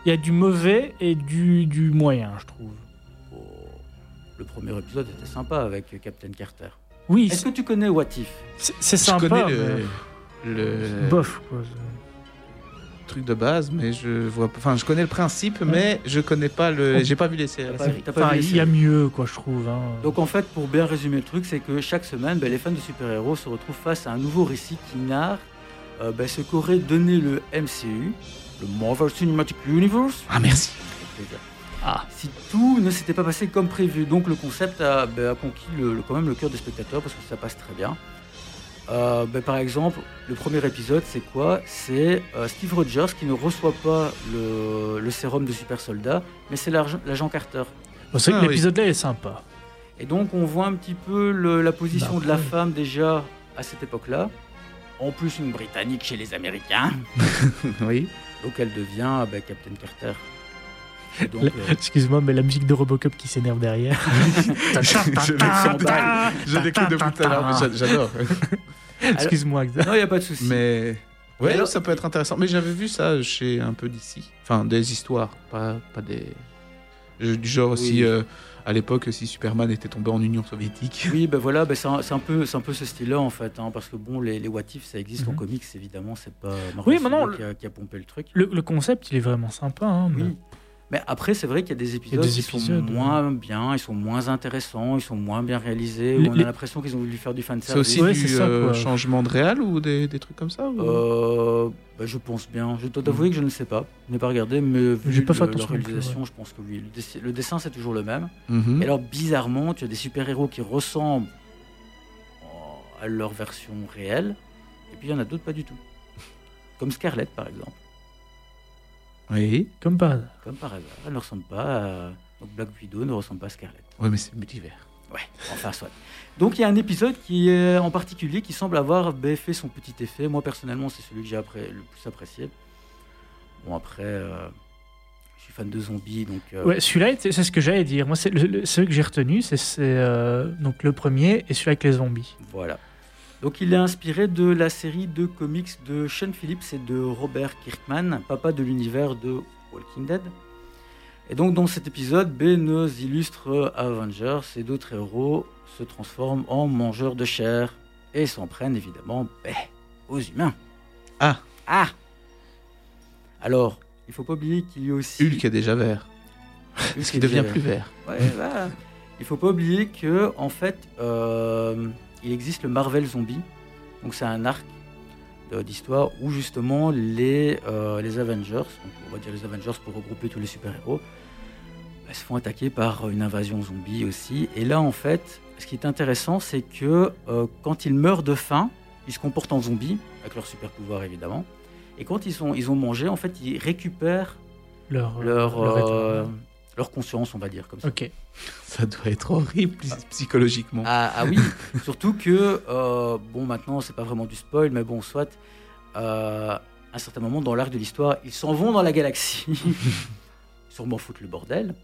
il y a du mauvais et du, du moyen, je trouve. Oh, Le premier épisode était sympa avec Captain Carter. Oui, Est-ce que tu connais What If? C'est c'est Je sympa, connais mais le bof. Quoi. Truc de base, mais je vois. pas- Enfin, je connais le principe, mais je connais pas le. J'ai pas vu les sé- T'as la pas- série. t'as pas Enfin, vu les il y a séries mieux, quoi, je trouve. hein. Donc en fait, pour bien résumer le truc, c'est que chaque semaine, ben, les fans de super-héros se retrouvent face à un nouveau récit qui narre euh, ben, ce qu'aurait donné le MCU, le Marvel Cinematic Universe. Ah, merci. Ah. Si tout ne s'était pas passé comme prévu, donc le concept a, ben, a conquis le- le- quand même le cœur des spectateurs parce que ça passe très bien. Euh, ben, par exemple, le premier épisode, c'est quoi? C'est euh, Steve Rogers qui ne reçoit pas le, le sérum de super soldat, mais c'est l'agent l'agent Carter. Bon, c'est vrai Ah, que oui. l'épisode-là est sympa. Et donc on voit un petit peu le- la position Bah, de la oui. femme déjà à cette époque-là. En plus une Britannique chez les Américains. oui. Donc elle devient bah, Captain Carter. Euh, Excuse-moi, mais la musique de Robocop qui s'énerve derrière. je s'emballe. je l'écoute depuis tout à l'heure, mais j'a- j'adore. Excuse-moi, non, il n'y a pas de souci. Mais. Ouais, alors- ça peut être intéressant. Mais j'avais vu ça chez un peu d'ici. Enfin, des histoires, pas, pas des. Du genre Oui. euh, à l'époque, si Superman était tombé en Union soviétique. Oui, ben voilà, ben c'est un, un peu, c'est un peu ce style-là en fait, hein, parce que bon, les, les What If, ça existe en Mhm. comics évidemment, c'est pas Marvel Oui, maintenant, qui, a, qui a pompé le truc. Le, le concept, il est vraiment sympa. Hein, mais- Oui. Mais après, c'est vrai qu'il y a des épisodes, des qui épisodes, sont ouais. moins bien, ils sont moins intéressants, ils sont moins bien réalisés. Les- on les- a l'impression qu'ils ont voulu faire du fan C'est aussi Ouais, du ça, euh, changement de réal ou des, des trucs comme ça ou- Euh, bah, je pense bien. Je dois t'avouer que je ne sais pas. Je n'ai pas regardé, mais vu pas fait le- attention la non plus, réalisation, je pense que oui. Le, dessin- le dessin, c'est toujours le même. Mhm. Et alors, bizarrement, tu as des super-héros qui ressemblent euh, à leur version réelle, et puis il y en a d'autres pas du tout. Comme Scarlett, par exemple. Oui. Comme par hasard. Comme par hasard. Elle ne ressemble pas à... Donc Black Widow ne ressemble pas à Scarlett. Ouais, mais c'est multivers. Ouais, enfin, soit. Donc, il y a un épisode qui est en particulier qui semble avoir ben, fait son petit effet. Moi, personnellement, c'est celui que j'ai le plus apprécié. Bon, après, euh, je suis fan de zombies, donc... euh, Ouais, celui-là, c'est ce que j'allais dire. Moi, c'est celui que j'ai retenu, c'est c'est, euh, donc le premier et celui avec les zombies. Voilà. Donc il est inspiré de la série de comics de Sean Phillips et de Robert Kirkman, papa de l'univers de Walking Dead. Et donc dans cet épisode, B nous illustre Avengers et d'autres héros se transforment en mangeurs de chair et s'en prennent évidemment aux humains. Ah. Ah Alors, il faut pas oublier qu'il y a aussi... Hulk est déjà vert. Hulk Ce qui devient plus vert. Ouais, voilà. Il faut pas oublier que en fait, euh, il existe le Marvel Zombie. Donc c'est un arc d'histoire où justement les, euh, les Avengers, donc on va dire les Avengers pour regrouper tous les super-héros, bah, se font attaquer par une invasion zombie aussi. Et là en fait, ce qui est intéressant, c'est que euh, quand ils meurent de faim, ils se comportent en zombies, avec leur super pouvoir évidemment. Et quand ils, sont, ils ont mangé, en fait, ils récupèrent Leur, leur, leur euh, leur conscience, on va dire comme ça. Ok. Ça doit être horrible psy- psychologiquement. Ah, ah oui, surtout que, euh, bon, maintenant, c'est pas vraiment du spoil, mais bon, soit, euh, à un certain moment dans l'arc de l'histoire, ils s'en vont dans la galaxie, sûrement foutre le bordel,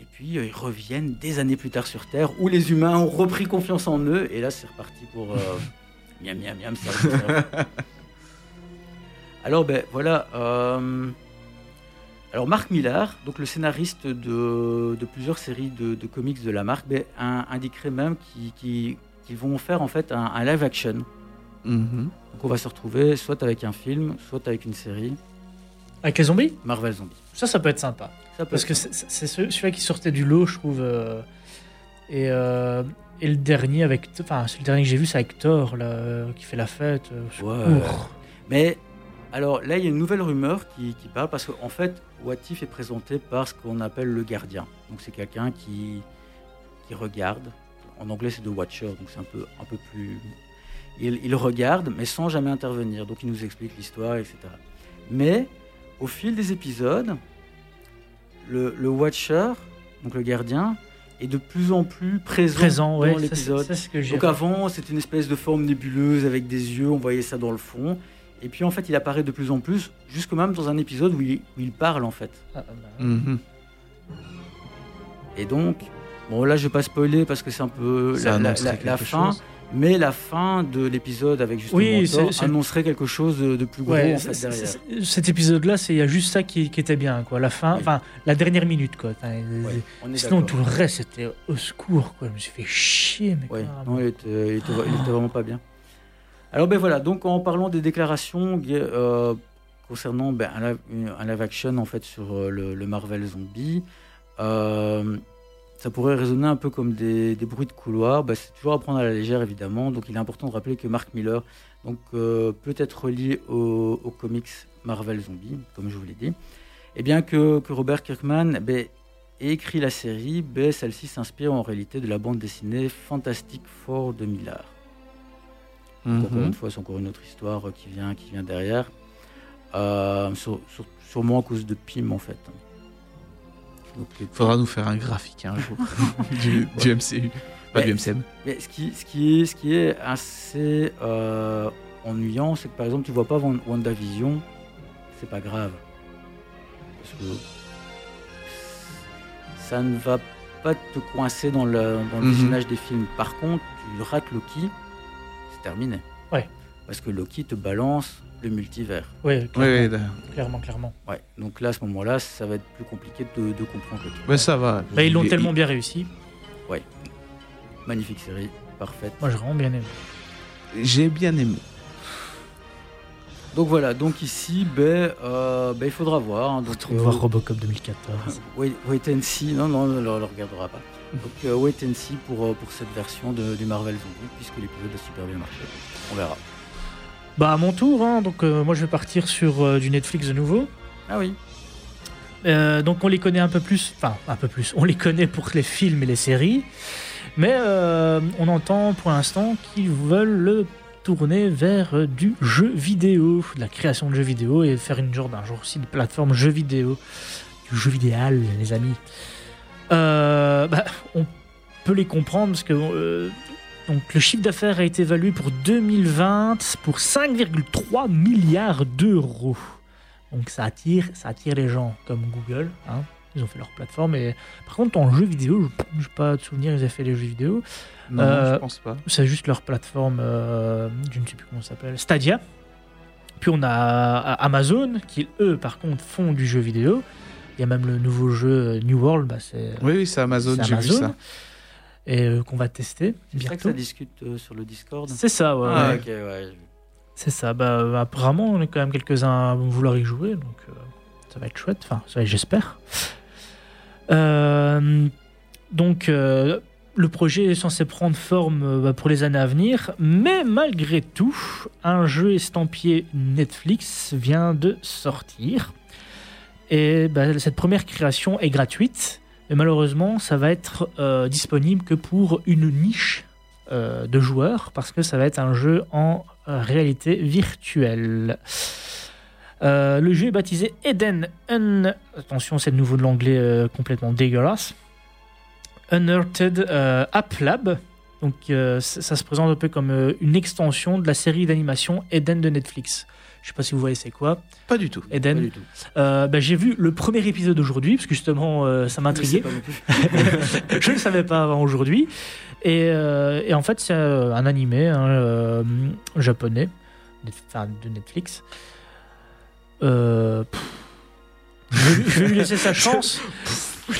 et puis euh, ils reviennent des années plus tard sur Terre, où les humains ont repris confiance en eux, et là, c'est reparti pour euh, miam, miam, miam, ça Alors, ben voilà. Alors Mark Millar, donc le scénariste de, de plusieurs séries de, de comics de la marque, ben, un- indiquerait même qu'ils vont faire en fait un, un live action. Mhm. Donc on va se retrouver soit avec un film, soit avec une série Avec les zombies? Marvel Zombie. Ça, ça peut être sympa. Ça peut Parce être que c'est c'est ce- celui-là qui sortait du lot, je trouve. euh, et, euh, et le dernier avec. Enfin, c'est le dernier que j'ai vu, c'est avec Thor, là, euh, qui fait la fête. Ouais. Mais alors là, il y a une nouvelle rumeur qui, qui parle parce qu'en fait, What If est présenté par ce qu'on appelle le gardien. Donc c'est quelqu'un qui, qui regarde. En anglais, c'est The Watcher, donc c'est un peu, un peu plus. Il, il regarde, mais sans jamais intervenir. Donc il nous explique l'histoire, etc. Mais au fil des épisodes, le, le Watcher, donc le gardien, est de plus en plus présent, dans l'épisode. Donc avant, c'était une espèce de forme nébuleuse avec des yeux, on voyait ça dans le fond. Et puis en fait, il apparaît de plus en plus, jusque même dans un épisode où il, où il parle en fait. Ah, bah, Mhm. Et donc, bon là je vais pas spoiler parce que c'est un peu la, la- annoncerait la- la quelque fin, chose. mais la fin de l'épisode avec justement Oui, Thor annoncerait quelque chose de, de plus gros Ouais, en fait c'est- derrière. cet épisode-là, c'est il y a juste ça qui, qui était bien, quoi. La fin, Oui. enfin, la dernière minute, quoi. Ouais, Sinon, tout le reste, c'était au secours, quoi. Je me suis fait chier, mais Ouais, non, il était, il était- il était vraiment pas bien. Alors ben voilà, donc en parlant des déclarations euh, concernant ben, un, live, action en fait sur euh, le, Marvel Zombie, euh, ça pourrait résonner un peu comme des, bruits de couloir. Ben, c'est toujours à prendre à la légère évidemment. Donc il est important de rappeler que Mark Miller donc, peut être relié au, comics Marvel Zombie, comme je vous l'ai dit. Et bien que, que Robert Kirkman ben, ait écrit la série, celle-ci s'inspire en réalité de la bande dessinée Fantastic Four de Donc, Encore Mhm. une fois, c'est encore une autre histoire euh, qui vient, qui vient derrière. Euh, sur- sur- sûrement à cause de Pym, en fait. Donc, euh, Faudra nous faire un graphique un jour du, du MCU. Pas du MCM. Mais ce qui, ce qui, est, ce qui est assez euh, ennuyant, c'est que par exemple, tu vois pas Wan- WandaVision, c'est pas grave. Parce que ça ne va pas te coincer dans le, dans le Mhm. visionnage des films. Par contre, tu rates Loki, terminé. Ouais. Parce que Loki te balance le multivers. Ouais, Oui, clairement, oui, clairement, clairement. Ouais. Donc là, à ce moment-là, ça va être plus compliqué de, de comprendre Loki. Ouais, ça va. Bah, ils l'ont Il- tellement bien réussi. Magnifique série, parfaite. Moi, j'ai vraiment bien aimé. J'ai bien aimé. Donc voilà, donc ici, ben, euh, ben, il faudra voir. hein. donc, On euh, voir Robocop 2014. Wait, wait and see. Non, non, on ne le regardera pas. Donc, euh, wait and see pour, euh, pour cette version de, du Marvel Zombie, puisque l'épisode a super bien marché. On verra. Bah, à mon tour, hein, donc euh, moi, je vais partir sur euh, du Netflix de nouveau. Ah oui. Euh, donc on les connaît un peu plus, enfin un peu plus, on les connaît pour les films et les séries, mais on entend pour l'instant qu'ils veulent le tourner vers du jeu vidéo, de la création de jeux vidéo et faire une genre d'un genre aussi de plateforme jeux vidéo, du jeu vidéal les amis. Euh, bah, on peut les comprendre parce que euh, donc le chiffre d'affaires a été évalué pour 2020 pour 5,3 milliards d'euros. Donc ça attire, ça attire les gens comme Google. hein. Ils ont fait leur plateforme. Et par contre, en jeu vidéo, je n'ai pas de souvenir, ils avaient fait les jeux vidéo. Non, Euh, je pense pas. C'est juste leur plateforme, euh, je ne sais plus comment ça s'appelle, Stadia. Puis on a Amazon, qui eux, par contre, font du jeu vidéo. Il y a même le nouveau jeu euh, New World, bah, c'est Oui, oui, c'est Amazon, c'est j'ai vu ça. et euh, qu'on va tester C'est ça que bientôt. ça discute euh, sur le Discord. C'est ça, ouais. Ah, ouais. ok, ouais. C'est ça. Bah, apparemment, on est quand même quelques-uns à vouloir y jouer, donc euh, ça va être chouette. Enfin, ça, j'espère. Euh, donc, euh, le projet est censé prendre forme euh, bah, pour les années à venir, mais malgré tout, un jeu estampillé Netflix vient de sortir. Et bah, cette première création est gratuite, mais malheureusement, ça va être euh, disponible que pour une niche euh, de joueurs, parce que ça va être un jeu en euh, réalité virtuelle. Le jeu est baptisé Eden Un... Attention, c'est de nouveau de l'anglais complètement dégueulasse. Unearthed App Lab. Donc, ça, se présente un peu comme une extension de la série d'animation Eden de Netflix. Je sais pas si vous voyez c'est quoi. Pas du tout. Pas Eden. du tout. Euh, bah, J'ai vu le premier épisode aujourd'hui, parce que justement, euh, ça m'intriguait. pas je ne le savais pas avant aujourd'hui. Et, euh, et en fait, c'est euh, un animé hein, japonais, de Netflix. Je vais lui laisser sa chance.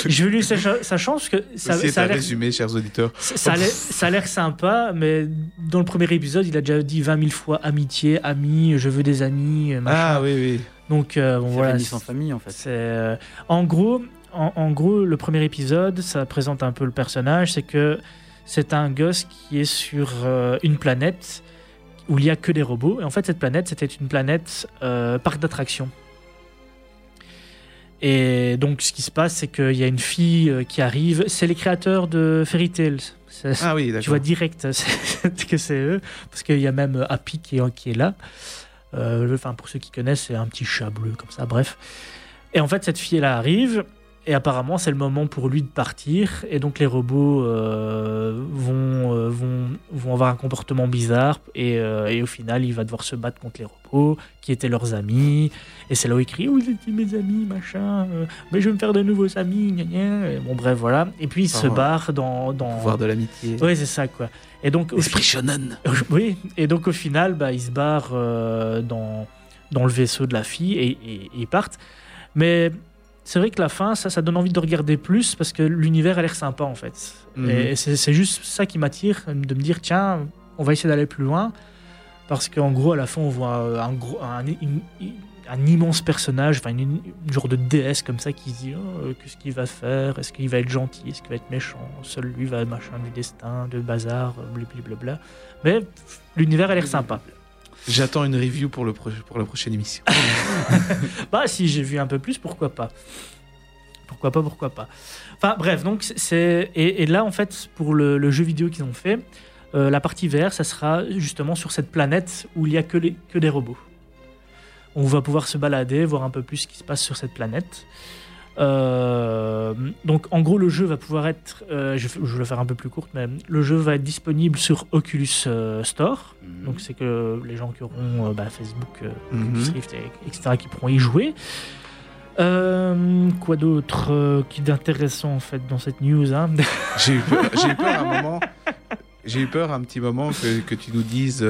Je lui laisser sa, sa chance que ça, Ça, a l'air résumé, chers auditeurs. ça a l'air- ça a l'air sympa, mais dans le premier épisode, il a déjà dit 20 000 fois amitié, amis, je veux des amis, euh, machin. Ah oui, oui. Donc euh, bon, voilà. sans famille en fait. C'est euh, en gros, en, en gros, le premier épisode, ça présente un peu le personnage, c'est que c'est un gosse qui est sur euh, une planète où il y a que des robots. Et en fait, cette planète, c'était une planète euh, parc d'attractions. Et donc, ce qui se passe, c'est qu'il y a une fille euh, qui arrive. C'est les créateurs de Fairy Tail. C'est- Ah oui, tu vois direct c'est- que c'est eux, parce qu'il y a même euh, Happy qui est, qui est là. Euh, enfin, pour ceux qui connaissent, c'est un petit chat bleu comme ça, bref. Et en fait, cette fille-là arrive, et apparemment, c'est le moment pour lui de partir, et donc les robots euh, vont, euh, vont, vont avoir un comportement bizarre, et, euh, et au final, il va devoir se battre contre les robots, qui étaient leurs amis, et c'est là où il crie Vous étiez mes amis, machin, mais je vais me faire de nouveaux amis, gna gna. Et bon, bref, voilà. Et puis, il se barre dans. dans... Pouvoir de l'amitié. Ouais, c'est ça, quoi. Et donc, Esprit shonen. oui, et donc au final, bah, ils se barrent euh, dans, dans le vaisseau de la fille et, et- et ils partent. Mais c'est vrai que la fin, ça, ça donne envie de regarder plus parce que l'univers a l'air sympa en fait. Mhm. Et c'est juste ça qui m'attire, de me dire tiens, on va essayer d'aller plus loin. Parce qu'en gros, à la fin, on voit un, gros, un, une- un immense personnage, enfin une, une genre de déesse comme ça qui se dit oh, euh, qu'est-ce qu'il va faire? Est-ce qu'il va être gentil? Est-ce qu'il va être méchant? Seul lui va machin du destin, de bazar, euh, blablabla. Mais l'univers a l'air sympa. J'attends une review pour, le pro- pour la prochaine émission. Bah, si j'ai vu un peu plus, pourquoi pas Pourquoi pas, pourquoi pas Enfin, bref, donc c'est. Et, là, en fait, pour le, le jeu vidéo qu'ils ont fait, euh, la partie VR, ça sera justement sur cette planète où il n'y a que, les, que des robots. On va pouvoir se balader, voir un peu plus ce qui se passe sur cette planète. Euh, donc, en gros, le jeu va pouvoir être. euh, je, je vais le faire un peu plus courte, mais le jeu va être disponible sur Oculus euh, Store. Mhm. Donc c'est que les gens qui auront bah, Facebook, Mhm. Oculus Rift, et- etc., qui pourront y jouer. Quoi d'autre qui d'intéressant en fait dans cette news hein J'ai eu peur, j'ai eu peur à un moment. J'ai eu peur un petit moment que, que tu nous dises.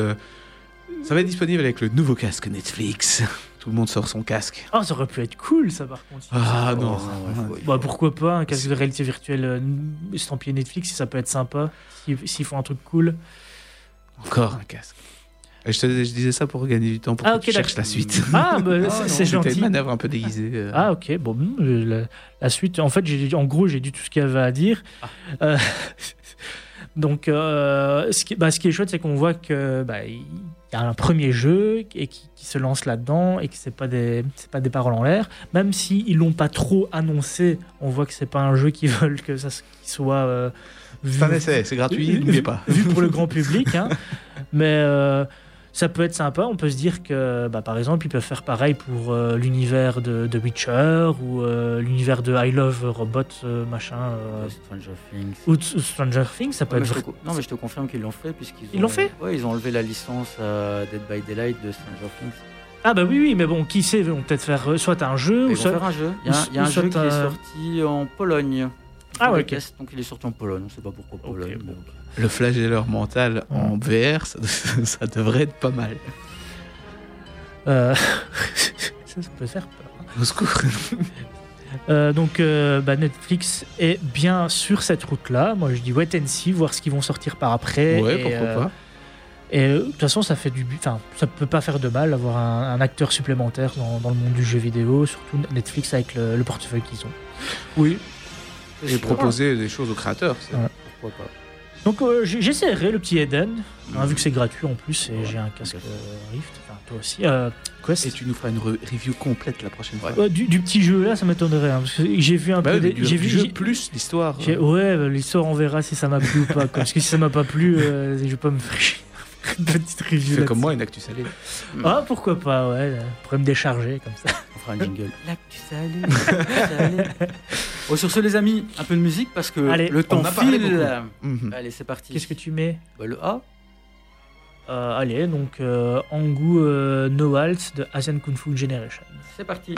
ça va être disponible avec le nouveau casque Netflix. Tout le monde sort son casque. Oh, ça aurait pu être cool ça par contre. Ah Oh, non. ouais, faut- il Bah pourquoi pas un casque de réalité virtuelle euh, estampillé Netflix si ça peut être sympa s'ils s'ils font un truc cool. Encore un casque. Je, te, je disais ça pour gagner du temps pour Ah, que tu cherches la suite. Ah bah Ah, c'est- non, c'est C'était gentil. une manœuvre un peu déguisée. euh. Ah ok bon euh, la, la suite en fait j'ai en gros j'ai dit tout ce qu'il y avait à dire Euh, donc euh, ce, qui, bah, ce qui est chouette c'est qu'on voit que bah, il y a un premier jeu et qui, qui se lance là-dedans et que c'est pas des c'est pas des paroles en l'air même si ils l'ont pas trop annoncé on voit que c'est pas un jeu qui veulent que ça soit euh, vu, C'est un essai, c'est gratuit, n'oubliez pas. vu pour le grand public hein. mais euh, ça peut être sympa. On peut se dire que, bah, par exemple, ils peuvent faire pareil pour euh, l'univers de, de Witcher ou euh, l'univers de I Love Robot, euh, machin, Stranger Things. ou Stranger Things. Ça peut Ouais, être te non, mais je te confirme qu'ils l'ont fait puisqu'ils Ils ont- l'ont fait? Ouais, ils ont enlevé la licence Dead by Daylight de Stranger Things. Ah bah oui, oui, mais bon, qui sait, ils vont peut-être faire soit un jeu Et ou Ils vont soit. faire un jeu. Il y a, un- il y a ou un jeu qui est sorti en Pologne. Ah ouais, Donc il est sorti en Pologne. On sait pas pourquoi Pologne. bon. mais. Le flagelleur mental en VR, ça, ça devrait être pas mal. Euh, ça, ça peut faire peur. hein. Au secours. Euh, donc euh, bah, Netflix est bien sur cette route-là. Moi, je dis wait and see, voir ce qu'ils vont sortir par après. Ouais, Et, pourquoi euh, pas. Et de toute façon, ça fait du, bu- enfin, ça peut pas faire de mal d'avoir un, un acteur supplémentaire dans, dans le monde du jeu vidéo, surtout Netflix avec le, le portefeuille qu'ils ont. Oui. Et proposer des choses aux créateurs. Ouais. Pourquoi pas Donc euh, j'essaierai le petit Eden, hein, vu que c'est gratuit en plus, et Ouais, j'ai un casque euh, Rift, enfin toi aussi. Euh, Quest. Et tu nous feras une re- review complète la prochaine fois. Ouais, du, du petit jeu là, ça m'étonnerait, hein, parce que j'ai vu un Bah peu, oui, j'ai vu, jeu plus l'histoire. ouais, bah, l'histoire on verra si ça m'a plu ou pas. quoi. Parce que si ça m'a pas plu, euh, je vais pas me faire petite review. Fais comme moi une actu salée. Ah pourquoi pas, ouais, on pourrait me décharger comme ça. On fera un jingle. L'actu salée, l'actu salée. Bon, sur ce, les amis, un peu de musique parce que Allez, le temps on a parlé file. Mhm. Allez, c'est parti. Qu'est-ce que tu mets Bah, Le A Euh, allez, donc euh, Angu euh, No de Asian Kung Fu Generation. C'est parti.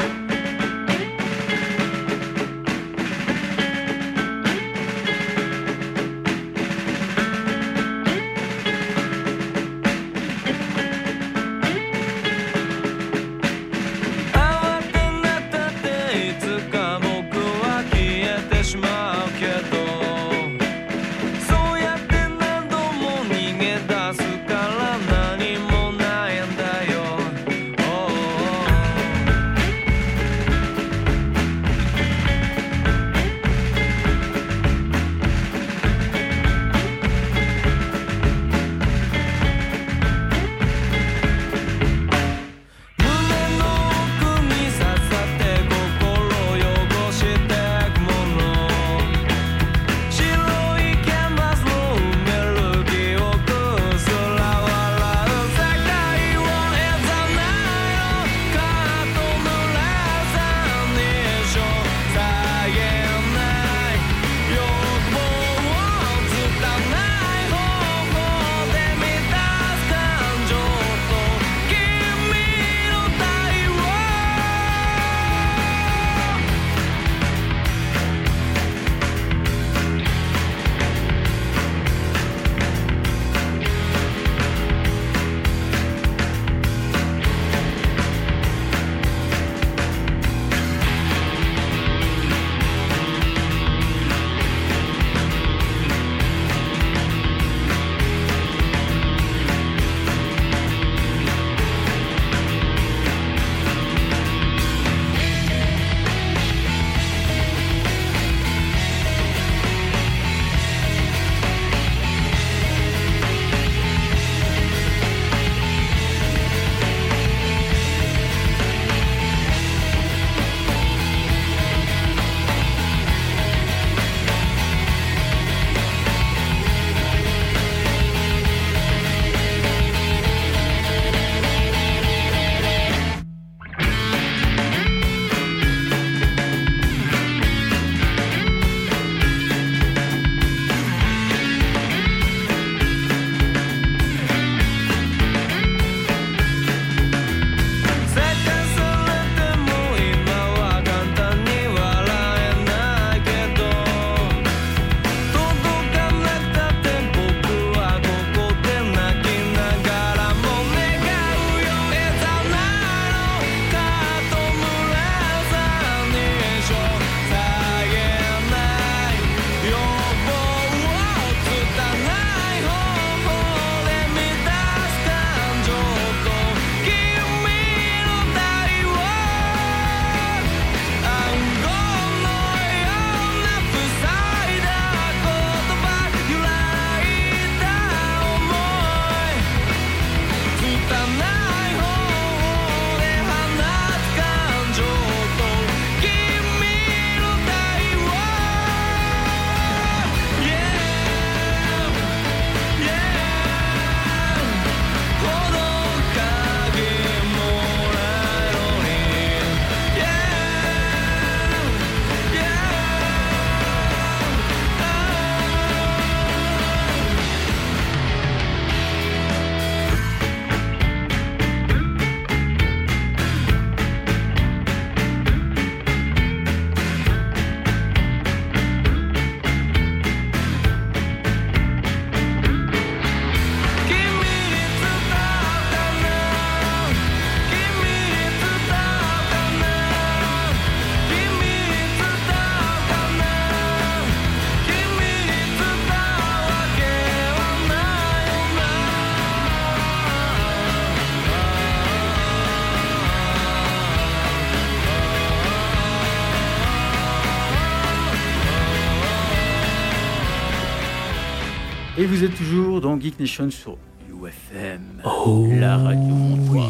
Vous êtes toujours dans Geek Nation sur UFM, Oh, la radio Montois.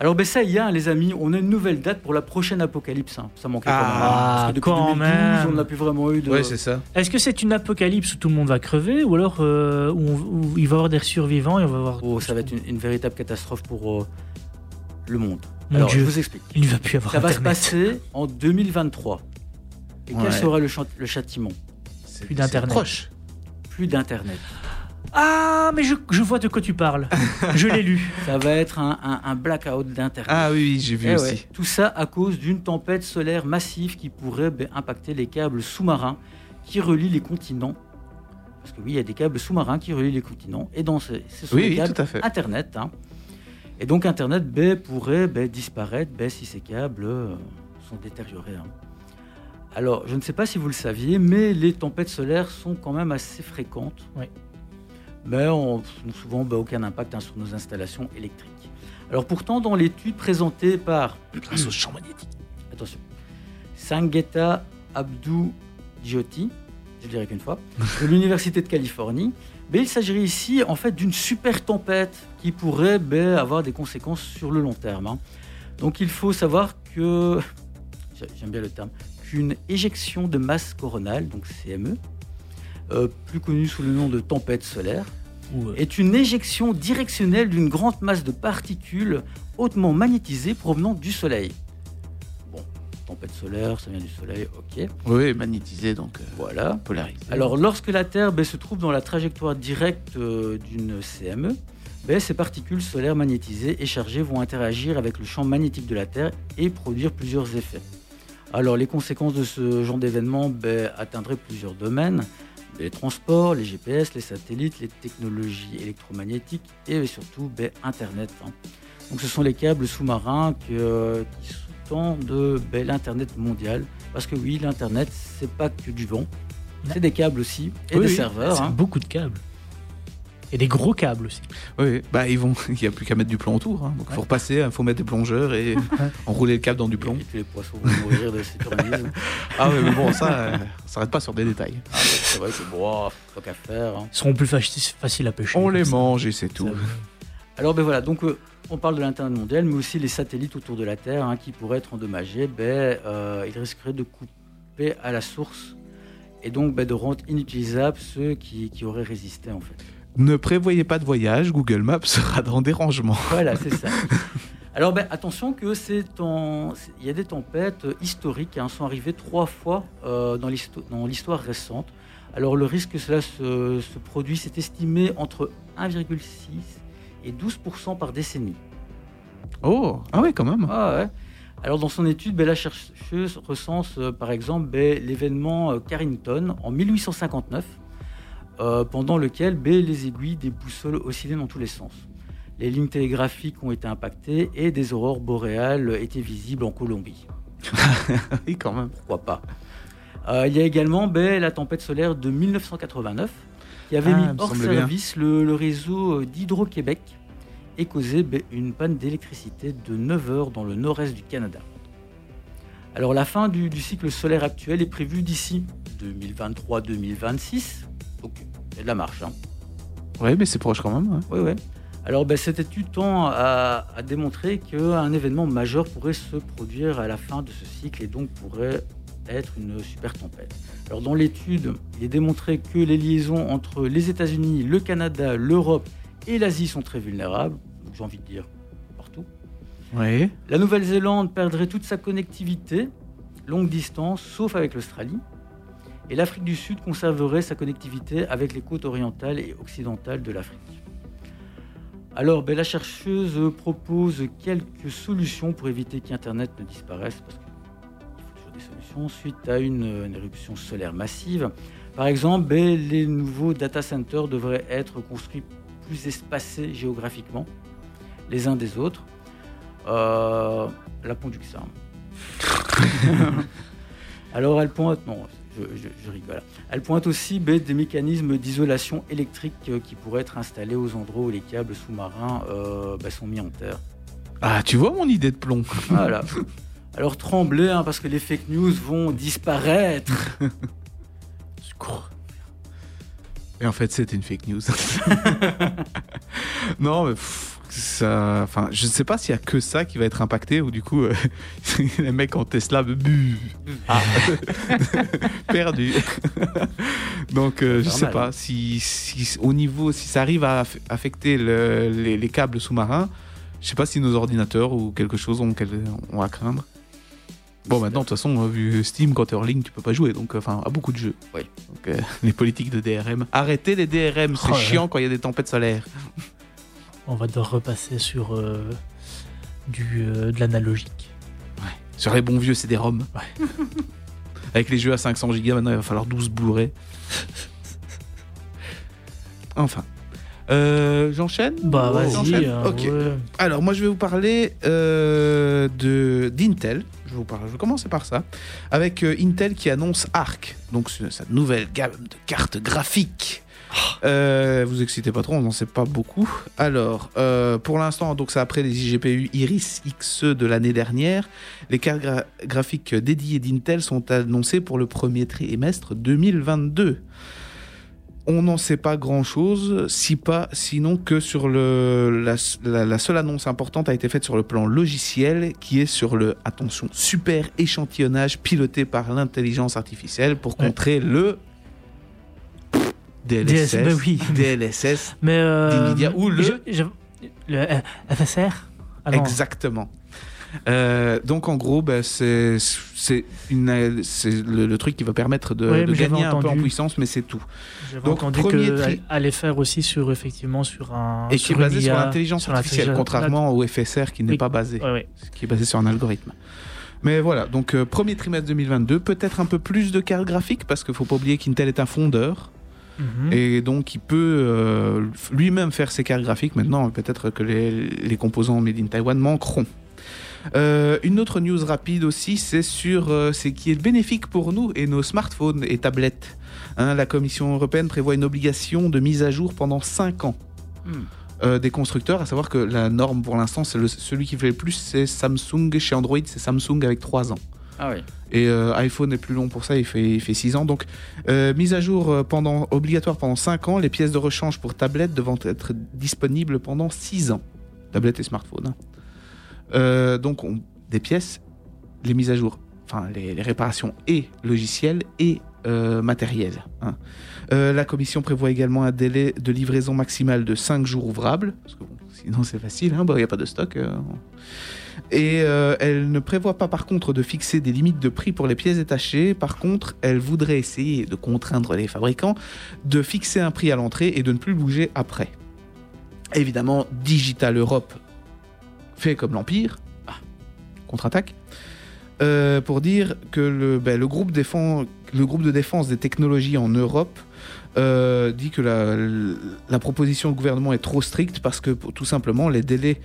Alors ben ça y est, hein, les amis, on a une nouvelle date pour la prochaine apocalypse. hein. Ça manquait quand même. hein, Ah, parce que depuis quand 2012, même. on n'a plus vraiment eu de... Ouais, c'est ça. Est-ce que c'est une apocalypse où tout le monde va crever ou alors euh, où, on- où il va y avoir des survivants et on va voir. Oh, ça va être une, une véritable catastrophe pour euh, le monde. Mon Alors, Dieu. je vous explique. Il ne va plus y avoir Ça va se passer en 2023. Et Ouais. quel sera le, le châtiment? C'est- Plus d'Internet. c'est Proche. Plus d'Internet. Ah, mais je, je vois de quoi tu parles. je l'ai lu. Ça va être un, un- un blackout d'Internet. Ah oui, oui, j'ai vu Eh aussi. ouais. Tout ça à cause d'une tempête solaire massive qui pourrait ben, impacter les câbles sous-marins qui relient les continents. Parce que oui, il y a des câbles sous-marins qui relient les continents. Et dans ces, ce sont Oui, des oui, câbles tout à fait. Internet. hein. Et donc Internet ben, pourrait ben, disparaître si ces câbles euh, sont détériorés. hein. Alors, je ne sais pas si vous le saviez, mais les tempêtes solaires sont quand même assez fréquentes. Oui. Mais on n'ont souvent ben, aucun impact hein, sur nos installations électriques. Alors pourtant, dans l'étude présentée par Grâce au champ magnétique. attention, Sangeeta Abdou Djoti, je le dirai qu'une fois, de l'Université de Californie, mais il s'agirait ici en fait d'une super tempête qui pourrait ben, avoir des conséquences sur le long terme. hein. Donc il faut savoir que, j'ai- j'aime bien le terme, qu'une éjection de masse coronale, donc CME, euh, plus connue sous le nom de tempête solaire, est une éjection directionnelle d'une grande masse de particules hautement magnétisées provenant du Soleil. Bon, tempête solaire, ça vient du Soleil, ok, Oui, magnétisé, donc euh, voilà. polarisé. Alors, lorsque la Terre ben, se trouve dans la trajectoire directe euh, d'une CME, ben, ces particules solaires magnétisées et chargées vont interagir avec le champ magnétique de la Terre et produire plusieurs effets. Alors, les conséquences de ce genre d'événement ben, atteindraient plusieurs domaines les transports, les GPS, les satellites, les technologies électromagnétiques et surtout ben, Internet. hein. Donc, ce sont les câbles sous-marins que- qui sous-tendent ben, l'Internet mondial. Parce que oui, l'Internet, c'est pas que du vent. C'est des câbles aussi et Oui, des serveurs. hein. beaucoup de câbles. Et des gros câbles aussi. Oui, bah ils vont, il n'y a plus qu'à mettre du plomb autour. hein. Donc il faut repasser, il faut mettre des plongeurs et enrouler le câble dans du plomb. Et les poissons vont mourir de. Ah ouais, mais bon, ça, euh, on s'arrête pas sur des détails. Ah, bah, c'est vrai que bon, pas qu'à faire. hein. Ils seront plus faci- faciles à pêcher. On les ça. mange et c'est tout. Ça, Alors ben voilà, donc euh, on parle de l'internet mondial, mais aussi les satellites autour de la Terre hein, qui pourraient être endommagés. Ben, euh, ils risqueraient de couper à la source et donc ben, de rendre inutilisables ceux qui, qui auraient résisté en fait. Ne prévoyez pas de voyage, Google Maps sera dans des rangements. Voilà, c'est ça. Alors ben, attention que c'est c'est- il y a des tempêtes euh, historiques, hein, sont arrivées trois fois euh, dans l'histo- dans l'histoire récente. Alors le risque que cela se, se produise est estimé entre 1,6 et 12% par décennie. Oh, ah ouais, quand même. Ah ouais. Alors dans son étude, ben, la chercheuse recense euh, par exemple ben, l'événement Carrington en 1859, euh, pendant lequel les aiguilles des boussoles oscillaient dans tous les sens. Les lignes télégraphiques ont été impactées et des aurores boréales étaient visibles en Colombie. Oui, quand même. Pourquoi pas Euh, Il y a également ben, la tempête solaire de 1989 qui avait Ah, mis hors service le, le réseau euh, d'Hydro-Québec et causé ben, une panne d'électricité de 9 heures dans le nord-est du Canada. Alors la fin du, du cycle solaire actuel est prévue d'ici 2023-2026. Donc il y a de la marche. Hein. Ouais, mais c'est proche quand même. hein. Oui, oui. Alors, ben, cette étude tend à, à démontrer qu'un événement majeur pourrait se produire à la fin de ce cycle et donc pourrait être une super tempête? Alors, dans l'étude, il est démontré que les liaisons entre les États-Unis, le Canada, l'Europe et l'Asie sont très vulnérables. J'ai envie de dire partout. Ouais. La Nouvelle-Zélande perdrait toute sa connectivité longue distance, sauf avec l'Australie. Et l'Afrique du Sud conserverait sa connectivité avec les côtes orientales et occidentales de l'Afrique. Alors, ben, la chercheuse propose quelques solutions pour éviter qu'Internet ne disparaisse, parce qu'il faut toujours des solutions, suite à une, une éruption solaire massive. Par exemple, ben, les nouveaux data centers devraient être construits plus espacés géographiquement, les uns des autres. Euh, la Ponduxa. Alors elle pointe, non, je, je- je rigole. Elle pointe aussi ben, des mécanismes d'isolation électrique euh, qui pourraient être installés aux endroits où les câbles sous-marins euh, ben, sont mis en terre. Ah, tu vois mon idée de plomb Voilà. Alors tremblez, hein, parce que les fake news vont disparaître. Et en fait, c'était une fake news. non, mais pff, ça. Enfin, je ne sais pas s'il y a que ça qui va être impacté ou du coup, euh, les mecs en Tesla, bu, Ah. perdu. Donc, euh, je pas sais pas si, si au niveau, si ça arrive à aff- affecter le- les, les câbles sous-marins, je sais pas si nos ordinateurs ou quelque chose ont, à craindre. Bon, maintenant, de toute façon, vu Steam, quand t'es hors ligne, tu peux pas jouer, donc, euh, enfin, à beaucoup de jeux. Oui. Donc, euh, les politiques de DRM. Arrêtez les DRM, c'est Oh chiant quand il y a des tempêtes solaires. On va devoir repasser sur euh, du, euh, de l'analogique. Sur les bons vieux CD-ROM. Ouais. Avec les jeux à 500 Go, maintenant, il va falloir 12 Blu-ray. enfin. Euh, J'enchaîne Bah vas-y. Ouais. Alors, moi, je vais vous parler euh, de d'Intel. Je vais, vous parler, je vais commencer par ça. Avec euh, Intel qui annonce Arc, donc sa nouvelle gamme de cartes graphiques. Euh, vous excitez pas trop, on n'en sait pas beaucoup. Alors, euh, pour l'instant, donc c'est après les iGPU Iris Xe de l'année dernière. Les cartes gra- graphiques dédiées d'Intel sont annoncées pour le premier trimestre 2022 on n'en sait pas grand-chose, si pas, sinon que sur le la, la- la seule annonce importante a été faite sur le plan logiciel, qui est sur le attention super échantillonnage piloté par l'intelligence artificielle pour Ouais. contrer le DLSS, DS, bah oui. DLSS, Mais euh, ou le- je- je- le euh, FSR Ah. Exactement. Euh, donc en gros, bah, c'est le, le truc qui va permettre de, Ouais, gagner un peu en puissance, mais c'est tout. Donc, entendu premier que tri- allait faire aussi sur effectivement sur un Et qui est basé sur l'intelligence artificielle, contrairement au FSR qui n'est Oui. pas basé. Ouais, ouais. qui est basé sur un algorithme. Mais voilà, donc euh, premier trimestre 2022, peut-être un peu plus de cartes graphiques, parce qu'il faut pas oublier qu'Intel est un fondeur, Mhm. et donc il peut euh, lui-même faire ses cartes graphiques. Maintenant, peut-être que les, les composants made in Taiwan manqueront. Euh, une autre news rapide aussi, c'est sur euh, c'est qui est bénéfique pour nous et nos smartphones et tablettes. Hein, la Commission européenne prévoit une obligation de mise à jour pendant 5 ans Hmm. euh, des constructeurs, à savoir que la norme pour l'instant, c'est celui qui fait le plus, c'est Samsung. Chez Android, c'est Samsung avec 3 ans. Ah. Et euh, iPhone est plus long pour ça, il fait, il fait 6 ans. Donc, euh, mise à jour euh, pendant, obligatoire pendant 5 ans, les pièces de rechange pour tablettes devant être disponibles pendant 6 ans. Tablettes et smartphones. hein. Euh, donc, on- des pièces, les mises à jour, enfin les, réparations et logicielles et matérielles. hein. La commission prévoit également un délai de livraison maximal de 5 jours ouvrables, parce que sinon c'est facile, hein, il n'y a pas de stock. Et euh, elle ne prévoit pas par contre de fixer des limites de prix pour les pièces détachées. Par contre, elle voudrait essayer de contraindre les fabricants de fixer un prix à l'entrée et de ne plus bouger après. Évidemment, Digital Europe fait comme l'Empire, Ah, contre-attaque, euh, pour dire que le, ben, le, groupe de défense des technologies en Europe euh, dit que la, la proposition du gouvernement est trop stricte parce que tout simplement les délais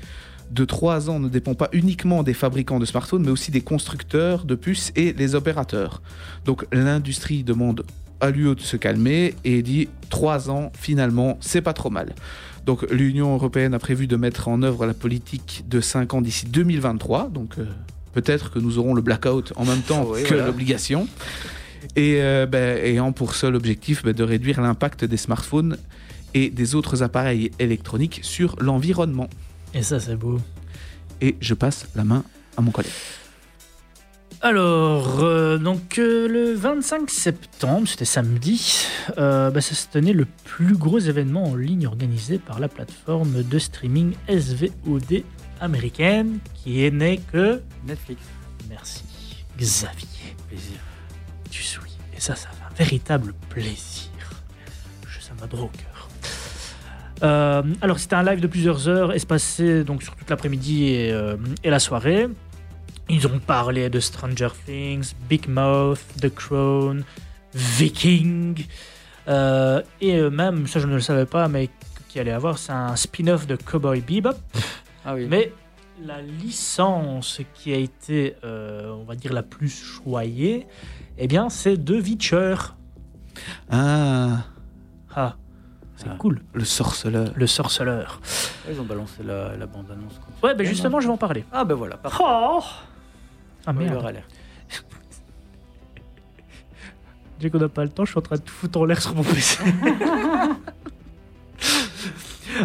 de 3 ans ne dépendent pas uniquement des fabricants de smartphones mais aussi des constructeurs de puces et les opérateurs. Donc l'industrie demande à l'UE de se calmer et dit 3 ans finalement c'est pas trop mal. Donc l'Union européenne a prévu de mettre en œuvre la politique de 5 ans d'ici 2023 donc euh, peut-être que nous aurons le blackout en même temps Oui, que voilà. l'obligation. Et euh, ben, ayant pour seul objectif ben, de réduire l'impact des smartphones et des autres appareils électroniques sur l'environnement. Et ça, c'est beau. Et je passe la main à mon collègue. Alors, euh, donc euh, le 25 septembre, c'était samedi, euh, bah, ça se tenait le plus gros événement en ligne organisé par la plateforme de streaming SVOD américaine qui est née que. Netflix. Merci, Xavier. Plaisir. Tu suis. Et ça, ça fait un véritable plaisir. Je, ça m'a droit au cœur. Euh, alors, c'était un live de plusieurs heures, espacé donc sur toute l'après-midi et, euh, et la soirée. Ils ont parlé de Stranger Things, Big Mouth, The Crown, Viking, euh, et même, ça je ne le savais pas, mais qu'il allait avoir, c'est un spin-off de Cowboy Bebop. Ah oui. Mais la licence qui a été, euh, on va dire, la plus choyée, eh bien, c'est The Witcher. Ah, Ah, c'est Ah. cool. le sorceleur. Le sorceleur. Ils ont balancé la, la bande-annonce. Ouais, ben justement, je vais en parler. Ah ben voilà, parfait. Oh Ah merde. J'ai qu'on n'a pas le temps, je suis en train de tout foutre en l'air sur mon PC.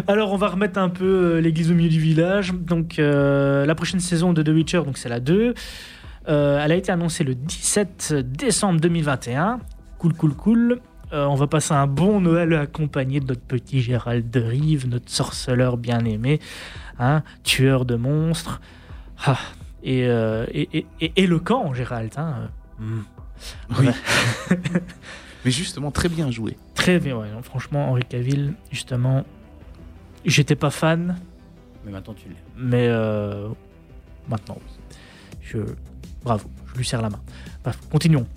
Alors, on va remettre un peu euh, l'église au milieu du village. Donc, euh, la prochaine saison de The Witcher, donc c'est la 2. Euh, elle a été annoncée le 17 décembre 2021. Cool, cool, cool. Euh, on va passer un bon Noël accompagné de notre petit Gérald de Rive, notre sorceleur bien aimé, hein, tueur de monstres. Ah, et, euh, et, et- et éloquent, Gérald. Hein. Mm. Oui. Ouais. Mais justement, très bien joué. Très bien, ouais. non, franchement, Henri Cavill, justement, j'étais pas fan, Mais maintenant tu l'es. mais euh, maintenant, oui. Je, bravo, je lui serre la main. Bref, continuons.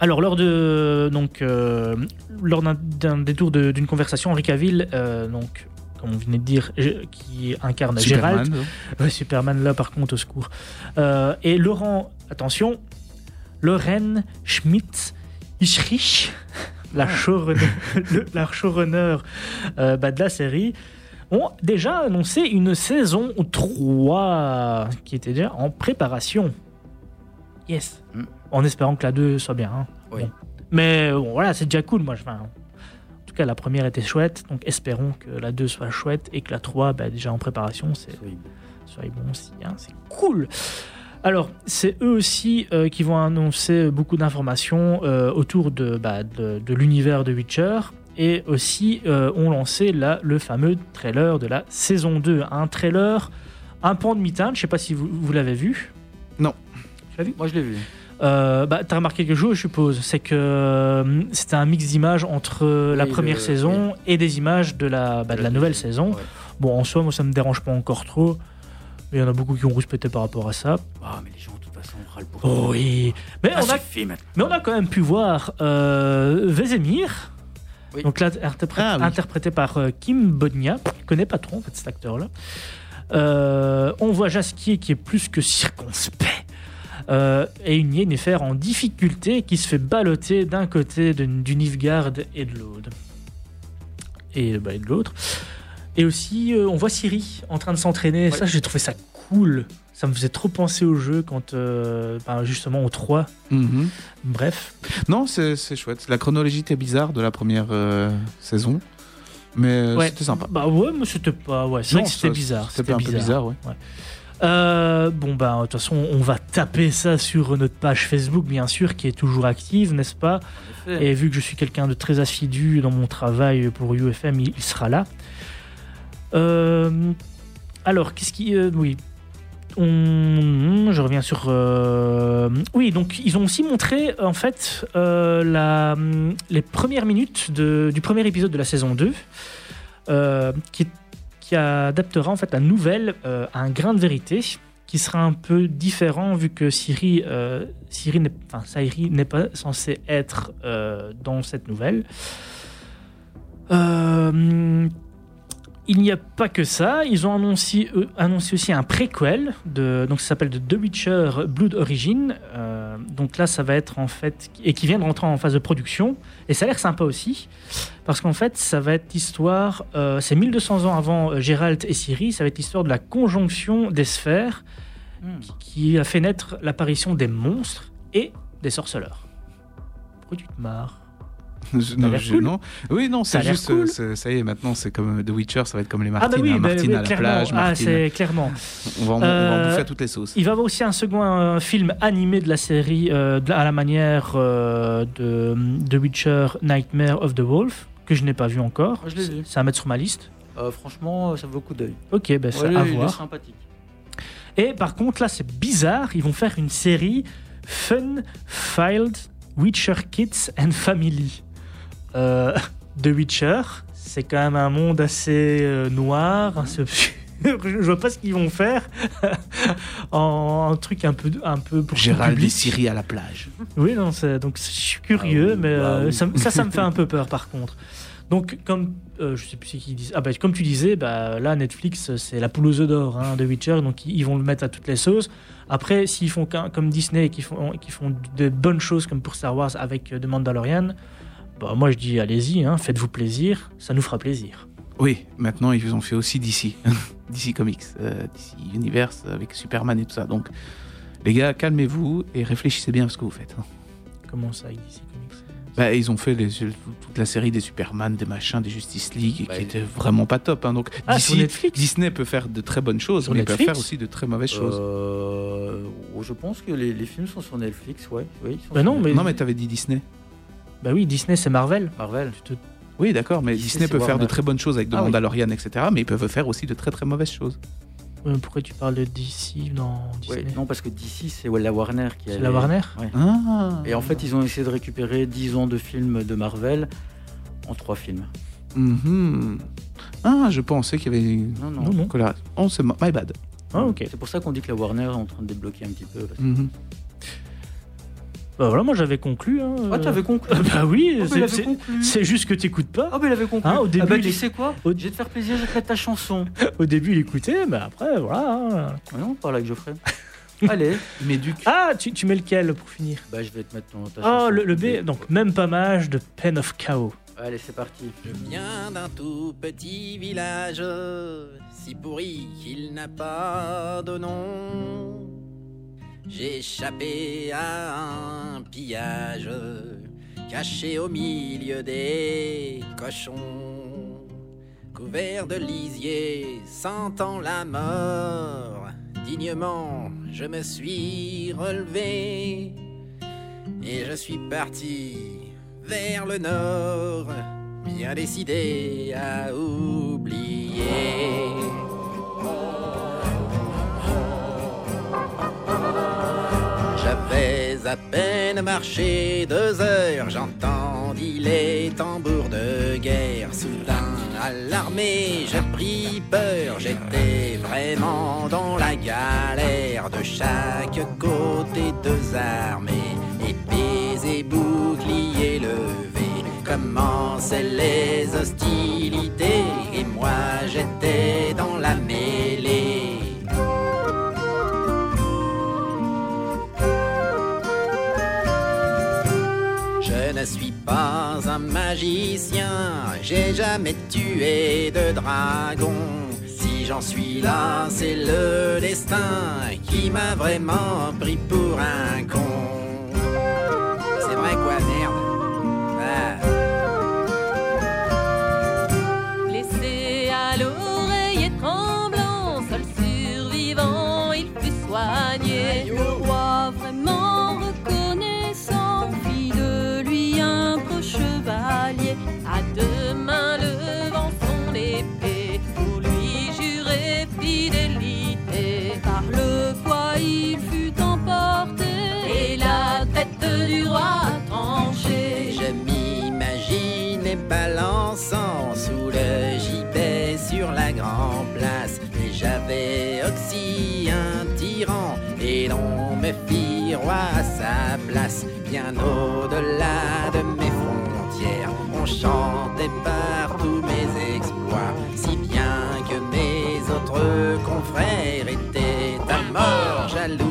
Alors, lors de donc euh, lors d'un- détour d'une conversation, Henri Cavill, euh, donc comme on venait de dire, qui incarne Gérald, Superman. Ouais, Superman, là, par contre, au secours. Euh, et Laurent, attention, Lorraine Schmidt Ischrich, la showrunner, le- la showrunner euh, bah, de la série, ont déjà annoncé une saison 3 qui était déjà en préparation. Yes. Mm. En espérant que la 2 soit bien. hein. Oui. Bon. Mais bon, voilà, c'est déjà cool. Moi, je, enfin, en tout cas, la première était chouette. Donc, espérons que la 2 soit chouette et que la 3, bah, déjà en préparation, c'est Soyez- bons aussi, hein, c'est cool. Alors, c'est eux aussi euh, qui vont annoncer beaucoup d'informations euh, autour de, bah, de, de l'univers de Witcher et aussi euh, ont lancé là, le fameux trailer de la saison 2. Un trailer un pan de mi-teinte, je sais pas si vous, vous l'avez vu? Moi je l'ai vu. Euh, bah, T'as remarqué quelque chose, je suppose, c'est que euh, c'était un mix d'images entre la première le- saison et des images de la, bah, de la nouvelle saison. Ouais. Bon, en soi, moi, ça me dérange pas encore trop. Il y en a beaucoup qui ont rouspété par rapport à ça. Ah, mais les gens, de toute façon, râlent pour Oh oui. Mais, Ah, on a, mais on a quand même pu voir euh, Vesemir. Oui. Donc là, interpré- Ah interprété par euh, Kim Bodnia. Je connais pas trop, en fait, cet acteur-là. Euh, on voit Jasquier qui est plus que circonspect. Euh, et une Yennefer en difficulté qui se fait balloter d'un côté de- du Nilfgaard et de l'autre. Et, bah, et de l'autre. Et aussi, euh, on voit Ciri en train de s'entraîner. Ouais. Ça, j'ai trouvé ça cool. Ça me faisait trop penser au jeu quand, euh, ben, justement, au 3. Mhm. Bref. Non, c'est chouette. La chronologie était bizarre de la première euh, saison. Mais euh, Ouais. c'était sympa. Bah ouais, mais c'était pas. Ouais, c'est vrai que c'était bizarre. C'était un peu bizarre, ouais. Euh, bon, bah, de toute façon, on va taper ça sur notre page Facebook, bien sûr, qui est toujours active, n'est-ce pas. Et vu que je suis quelqu'un de très assidu dans mon travail pour UFM, il, il sera là. Euh, alors, qu'est-ce qui. euh, oui. On- je reviens sur. oui, donc ils ont aussi montré en fait la, les premières minutes de- du premier épisode de la saison 2 euh, qui, qui adaptera en fait la nouvelle euh, à un grain de vérité qui sera un peu différent vu que Siri, euh, Siri n'est, pas censé être euh, dans cette nouvelle. Il n'y a pas que ça, ils ont annoncé, euh, annoncé aussi un préquel, de, donc ça s'appelle The Witcher Blood Origin. Euh, donc là, ça va être en fait, et qui vient de rentrer en phase de production, et ça a l'air sympa aussi, parce qu'en fait, ça va être l'histoire, euh, c'est 1200 ans avant Gérald et Ciri, ça va être l'histoire de la conjonction des sphères Hmm. qui a fait naître l'apparition des monstres et des sorceleurs. Pourquoi tu te marres? Je- non, je- cool. non. Oui, non, c'est juste. cool. euh, Ça y est, maintenant, c'est comme The Witcher, ça va être comme les Ah Martines. bah oui, hein, bah Martine oui, à la plage, ah, c'est clairement. On va, en- on va en Euh, bouffer à toutes les sauces. Il va y avoir aussi un second euh, film animé de la série euh, à la manière euh, de The Witcher Nightmare of the Wolf que je n'ai pas vu encore. Moi, je l'ai vu. C'est à mettre sur ma liste. Euh, franchement, ça vaut le coup d'œil. Ok, ben c'est Ouais, à il est voir. sympathique. Et par contre, là, c'est bizarre. Ils vont faire une série Fun Filed Witcher Kids and Family. Euh, The Witcher, c'est quand même un monde assez euh, noir, assez obscur. Je vois pas ce qu'ils vont faire en un truc un peu, un peu pour Gérald et. Siri à la plage. Oui, non, donc je suis curieux, Ah oui, mais bah euh, oui. ça, ça, ça me fait un peu peur par contre. Donc, comme euh, je sais plus qui dit, ah bah, comme tu disais, bah, là Netflix c'est la poule aux œufs d'or hein, de Witcher, donc ils, vont le mettre à toutes les sauces. Après, s'ils font comme Disney, qui font, qui font de bonnes choses comme pour Star Wars avec The Mandalorian, bah moi je dis allez-y, hein, faites-vous plaisir, ça nous fera plaisir. Oui, maintenant, ils ont fait aussi DC. DC Comics, euh, DC Universe avec Superman et tout ça. Donc, les gars, calmez-vous et réfléchissez bien à ce que vous faites. hein. Comment ça, DC Comics? Bah, ils ont fait les- toute la série des Superman, des machins, des Justice League, Bah, qui ils- était vraiment pas top. hein. Donc Ah, Netflix? Disney peut faire de très bonnes choses, Sur mais il peut Netflix? faire aussi de très mauvaises choses. Euh, je pense que les, les films sont sur Netflix, ouais. Oui, ils sont Bah sur non, Netflix. mais- Non, mais t'avais dit Disney. Bah oui, Disney, c'est Marvel. Marvel. Tu te- Oui, d'accord, mais Disney, peut faire de très bonnes choses avec The Ah oui. Mandalorian, etc. Mais ils peuvent faire aussi de très très mauvaises choses. Euh, pourquoi tu parles de DC dans Ouais, Disney? non, parce que d'ici, c'est la Warner qui a. C'est la Warner? Ah. Et en fait, ils ont essayé de récupérer 10 ans de films de Marvel en 3 films. Mhm. Ah, je pensais qu'il y avait. Non, non. Non, non. Oh, c'est ma- my bad. Ah, ok. C'est pour ça qu'on dit que la Warner est en train de débloquer un petit peu. parce que- Mhm. Bah voilà, moi j'avais conclu. Hein, Ah, euh. t'avais conclu Bah oui, Oh, mais il c'est- avait c'est- conclu c'est juste que t'écoutes pas. Ah, mais il avait conclu Hein, au début, Ah bah, il tu sais quoi au- Je vais te faire plaisir, je vais te mettre ta chanson. Au début, il écoutait, mais après, voilà. hein. Ah non, pas là que je ferai. Allez, Mais du Ah, tu, tu mets lequel pour finir? Bah, je vais te mettre ton, ta chanson. Oh, le, le B, donc même pas mage de Pen of Chaos. Allez, c'est parti. Je viens d'un tout petit village, si pourri qu'il n'a pas de nom. J'ai échappé à un pillage, caché au milieu des cochons. Couvert de lisier, sentant la mort, dignement je me suis relevé. Et je suis parti vers le nord, bien décidé à oublier. À peine marché deux heures, j'entendis les tambours de guerre. Soudain, alarmé, j'ai pris peur, j'étais vraiment dans la galère. De chaque côté, deux armées, épées et boucliers levés. Commençaient les hostilités, et moi j'étais dans la mêlée. Pas un magicien, j'ai jamais tué de dragon. Si j'en suis là, c'est le destin qui m'a vraiment pris pour un con. Me fit roi à sa place. Bien au-delà de mes frontières, on chantait partout mes exploits. Si bien que mes autres confrères étaient à mort jaloux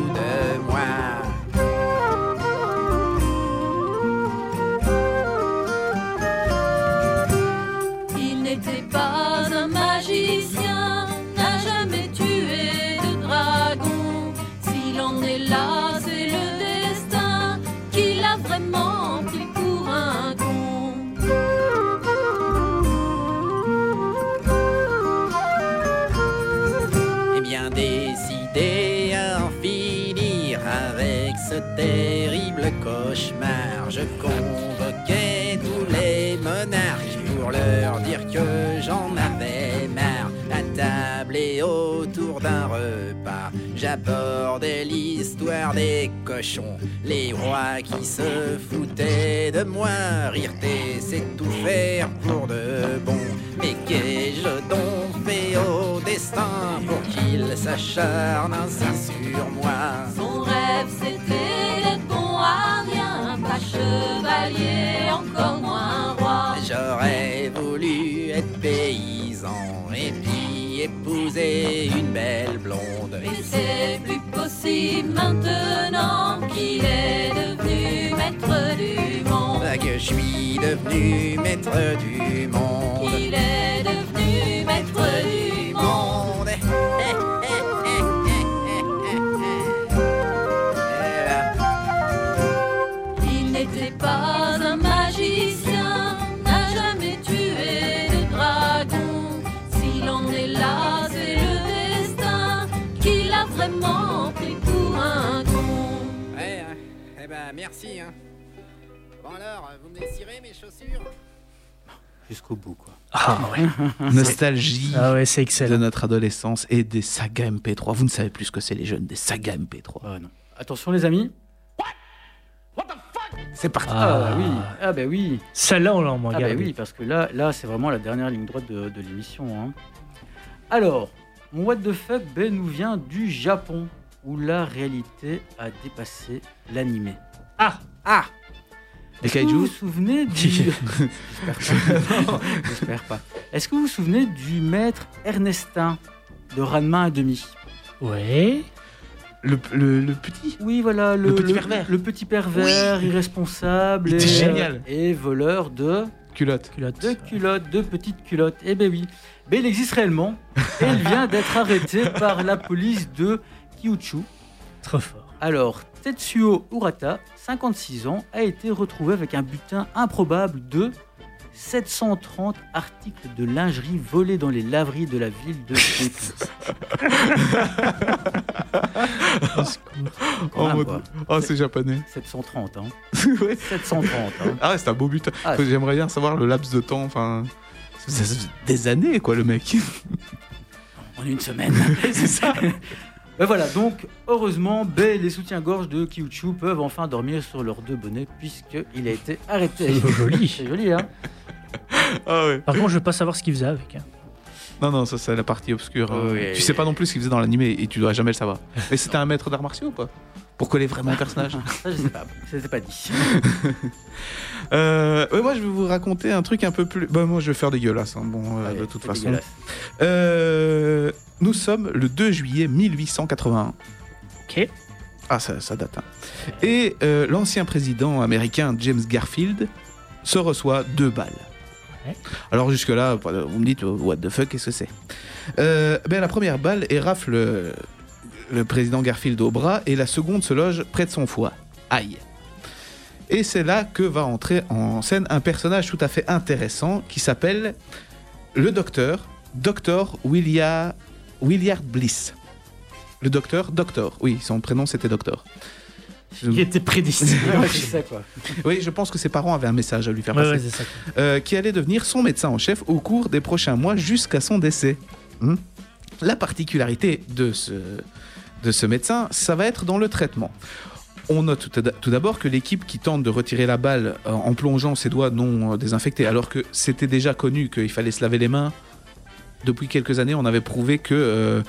j'abordais l'histoire des cochons, les rois qui se foutaient de moi, rire et c'est tout faire pour de bon. Mais qu'ai-je donc fait au destin pour qu'il s'acharne ainsi sur moi? Son rêve c'était d'être bon à rien, pas chevalier, encore moins roi. J'aurais voulu être paysan et puis épouser une belle maintenant qu'il est devenu maître du monde. Ah, Que je suis devenu maître du monde. Est merci. Hein. Bon alors, vous me les cirez mes chaussures Jusqu'au bout, quoi. Ah ouais. Nostalgie Ah ouais, c'est de excellent. notre adolescence et des sagas MP3. Vous ne savez plus ce que c'est les jeunes, des sagas MP3. Ah, non. Attention, les amis. C'est parti. Ah, bah oui. Ah, bah oui. Celle-là, on l'a en Ah, bah oui, parce que là, là c'est vraiment la dernière ligne droite de, de l'émission. hein. Alors, mon what the fuck ben, nous vient du Japon, où la réalité a dépassé l'animé. Ah Ah Les Est-ce que vous vous kaijus souvenez du... J'espère pas. Non, J'espère pas. Est-ce que vous vous souvenez du maître Ernestin de Ranma à demi? Ouais. le, le- le petit Oui, voilà, le, Le petit pervers. le petit pervers, irresponsable et, était génial. et voleur de, culotte. Culotte. de culottes, de petites culottes. Eh ben oui, mais il existe réellement et il vient d'être arrêté par la police de Kyushu. Trop fort. Alors, Tetsuo Urata, 56 ans, a été retrouvé avec un butin improbable de 730 articles de lingerie volés dans les laveries de la ville de En mode-. Oh, c'est japonais. 730, hein. Ouais. 730, hein. Ah ouais, c'est un beau but. Ah, J'aimerais bien savoir le laps de temps. Enfin, des années, quoi, le mec. En une semaine. c'est ça. Ben voilà, donc heureusement, ben, les soutiens-gorge de Kyuchu peuvent enfin dormir sur leurs deux bonnets puisqu'il a été arrêté. C'est joli. C'est joli, hein Ah ouais. Par contre, je veux pas savoir ce qu'il faisait avec. hein. Non, non, ça c'est la partie obscure. hein. Oui. Tu sais pas non plus ce qu'il faisait dans l'animé et tu dois jamais le savoir. Mais c'était un maître d'arts martiaux ou pas? Pour coller vraiment au personnage Ça, je sais pas. C'était pas dit. Euh, ouais, moi, je vais vous raconter un truc un peu plus. Bah, moi, je vais faire dégueulasse. hein. Bon, euh, Allez, de toute façon. Euh, nous sommes le 2 juillet 1881. Ok. Ah, ça, ça date. hein. Et euh, l'ancien président américain James Garfield se reçoit deux balles. Ouais. Alors jusque-là, vous me dites, what the fuck, qu'est-ce que c'est? Ben, La première balle érafle le, président Garfield au bras et la seconde se loge près de son foie. Aïe Et c'est là que va entrer en scène un personnage tout à fait intéressant qui s'appelle le docteur, Dr. William, Williard Bliss. Le docteur, docteur. Oui, son prénom c'était docteur. Je- Il était prédestiné. Oui, je pense que ses parents avaient un message à lui faire passer. ouais, c'est ça. Euh, qui allait devenir son médecin en chef au cours des prochains mois jusqu'à son décès. Hmm. La particularité de ce, de ce médecin, ça va être dans le traitement. On note tout d'abord que l'équipe qui tente de retirer la balle euh, en plongeant ses doigts non euh, désinfectés, alors que c'était déjà connu qu'il fallait se laver les mains. Depuis quelques années, on avait prouvé que euh,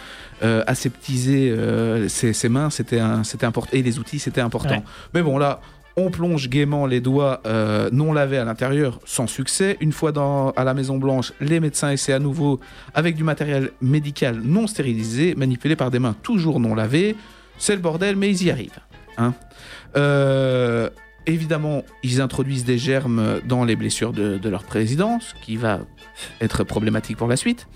euh, aseptiser euh, ses, ses mains, c'était important, et les outils, c'était important. Ouais. Mais bon, là, on plonge gaiement les doigts euh, non lavés à l'intérieur sans succès. Une fois dans, à la Maison Blanche, les médecins essaient à nouveau avec du matériel médical non stérilisé, manipulé par des mains toujours non lavées. C'est le bordel, mais ils y arrivent. hein. Euh, évidemment, ils introduisent des germes dans les blessures de, de leur président, ce qui va être problématique pour la suite.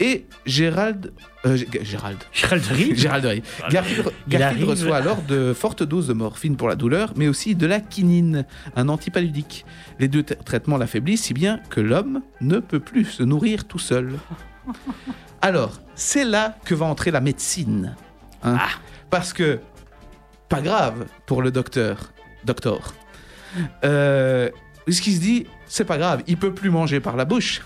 Et Gérald... euh, Gérald... Gérald Rive. Gérald. Garfield, Il Garfield arrive. reçoit alors de fortes doses de morphine pour la douleur, mais aussi de la quinine, un antipaludique. Les deux tra- traitements l'affaiblissent si bien que l'homme ne peut plus se nourrir tout seul. Alors, c'est là que va entrer la médecine. hein. Parce que, pas grave pour le docteur. Docteur. Euh, ce qui se dit, c'est pas grave, il peut plus manger par la bouche.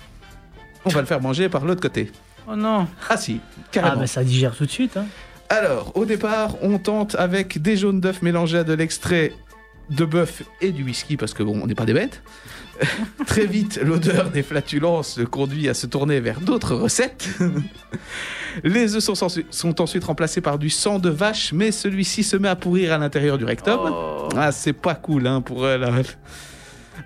On va le faire manger par l'autre côté. Oh non. Ah si, Ah, carrément. bah ça digère tout de suite. Hein. Alors, au départ, on tente avec des jaunes d'œufs mélangés à de l'extrait de bœuf et du whisky, parce que bon, on n'est pas des bêtes. Très vite, l'odeur des flatulences conduit à se tourner vers d'autres recettes. Les œufs sont, ensuite remplacés par du sang de vache, mais celui-ci se met à pourrir à l'intérieur du rectum. Oh. Ah, c'est pas cool hein, pour eux, là.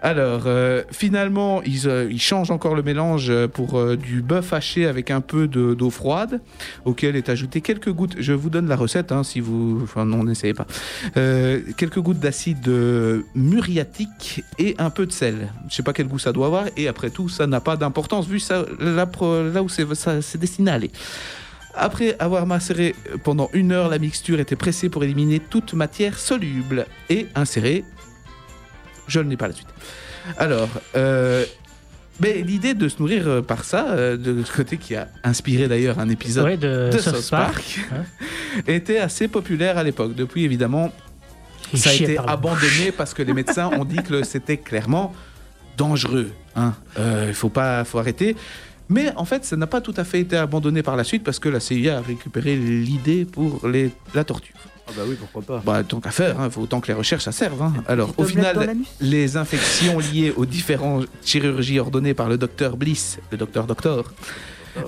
Alors, euh, finalement, ils, euh, ils changent encore le mélange euh, pour du bœuf haché avec un peu de- d'eau froide, auquel est ajouté quelques gouttes. Je vous donne la recette, hein, si vous. Enfin, non, n'essayez pas. Quelques gouttes d'acide muriatique et un peu de sel. Je sais pas quel goût ça doit avoir, et après tout, ça n'a pas d'importance vu ça, là, là où c'est destiné à aller. Après avoir macéré pendant une heure, la mixture était pressée pour éliminer toute matière soluble et insérée. Je ne l'ai pas la suite. Alors, euh, mais l'idée de se nourrir euh, par ça, euh, de ce côté qui a inspiré d'ailleurs un épisode Ouais, de, de South South Park. Park, hein. était assez populaire à l'époque. Depuis, évidemment, Il ça a été abandonné parce que les médecins ont dit que c'était clairement dangereux. hein. Euh, Il faut pas, faut arrêter. Mais en fait, ça n'a pas tout à fait été abandonné par la suite parce que la CIA a récupéré l'idée pour les, la torture. Ah bah oui, pourquoi pas. Bah, tant qu'à faire, il faut autant que les recherches ça serve. hein. Alors, au final, les infections liées aux différentes chirurgies ordonnées par le docteur Bliss, le docteur Doctor,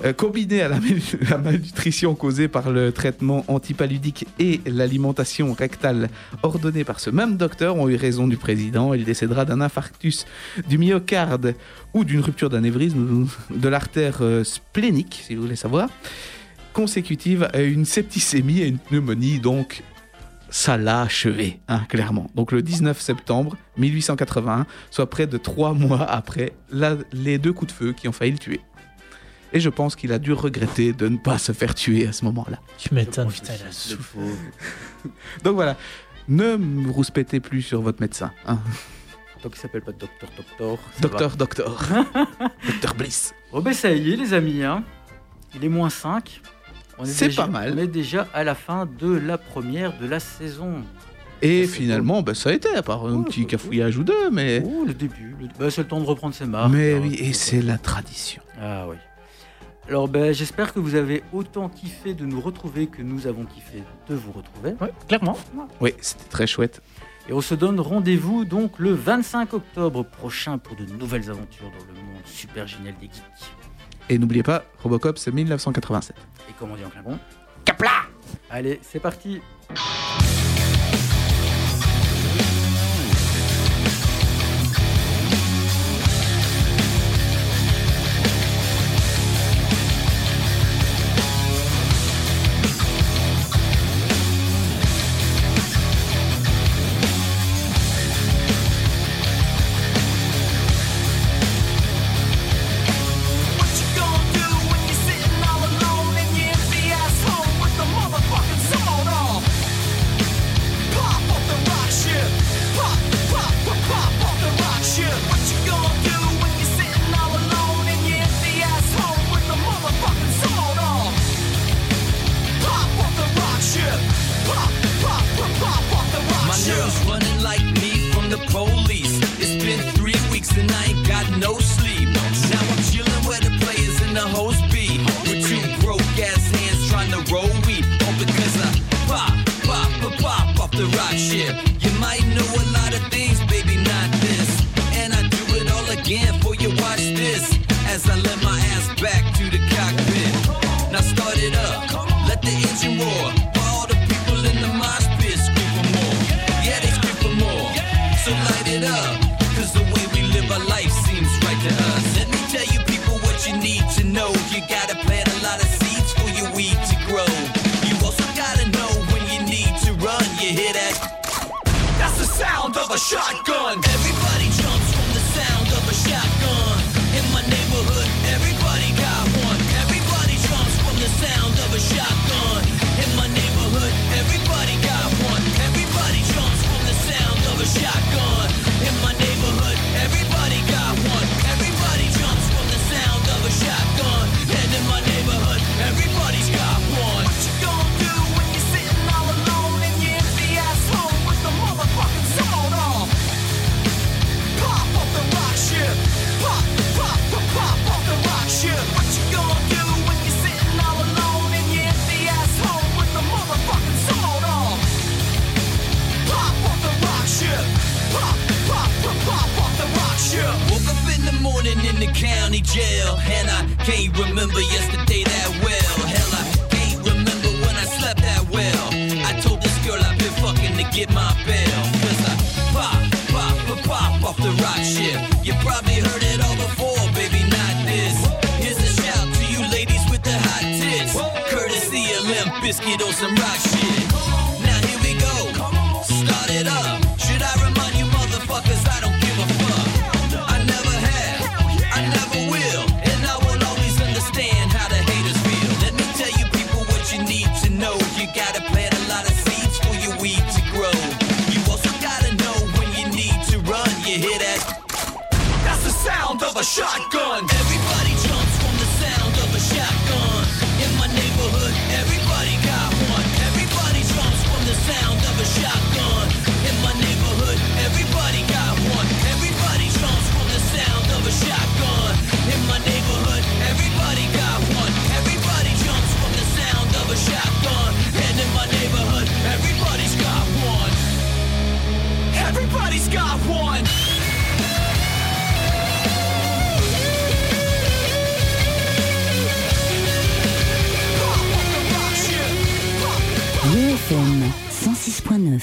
euh, combinées à la, mal- la malnutrition causée par le traitement antipaludique et l'alimentation rectale ordonnée par ce même docteur, ont eu raison du président. Il décédera d'un infarctus du myocarde ou d'une rupture d'anévrisme de l'artère euh, splénique, si vous voulez savoir, consécutive à une septicémie et une pneumonie, donc ça l'a achevé, hein, clairement. Donc le 19 septembre 1881, soit près de trois mois après la- les deux coups de feu qui ont failli le tuer. Et je pense qu'il a dû regretter de ne pas se faire tuer à ce moment-là. Tu m'étonnes, putain, il a. Donc voilà, ne me rouspétez plus sur votre médecin. hein. Tant qu'il s'appelle pas Docteur Docteur. ça Docteur, docteur. docteur Bliss. va. Oh ben ça y est les amis, hein. il est moins 5. On est C'est déjà- pas mal. On est déjà à la fin de la première de la saison. Et Ça, finalement, bah, ça a été, à part un Ouais, petit bah, cafouillage ou deux, mais... Oh, le début. le- bah, c'est le temps de reprendre ses marques. mais hein, oui, et c'est la tradition. Ah oui. Alors ben, j'espère que vous avez autant kiffé de nous retrouver que nous avons kiffé de vous retrouver. Ouais, clairement. Oui, c'était très chouette. Et on se donne rendez-vous donc le 25 octobre prochain pour de nouvelles aventures dans le monde super génial des geeks. Et n'oubliez pas, Robocop, c'est 1987. Et comme on dit en Klingon Capla! Allez, c'est parti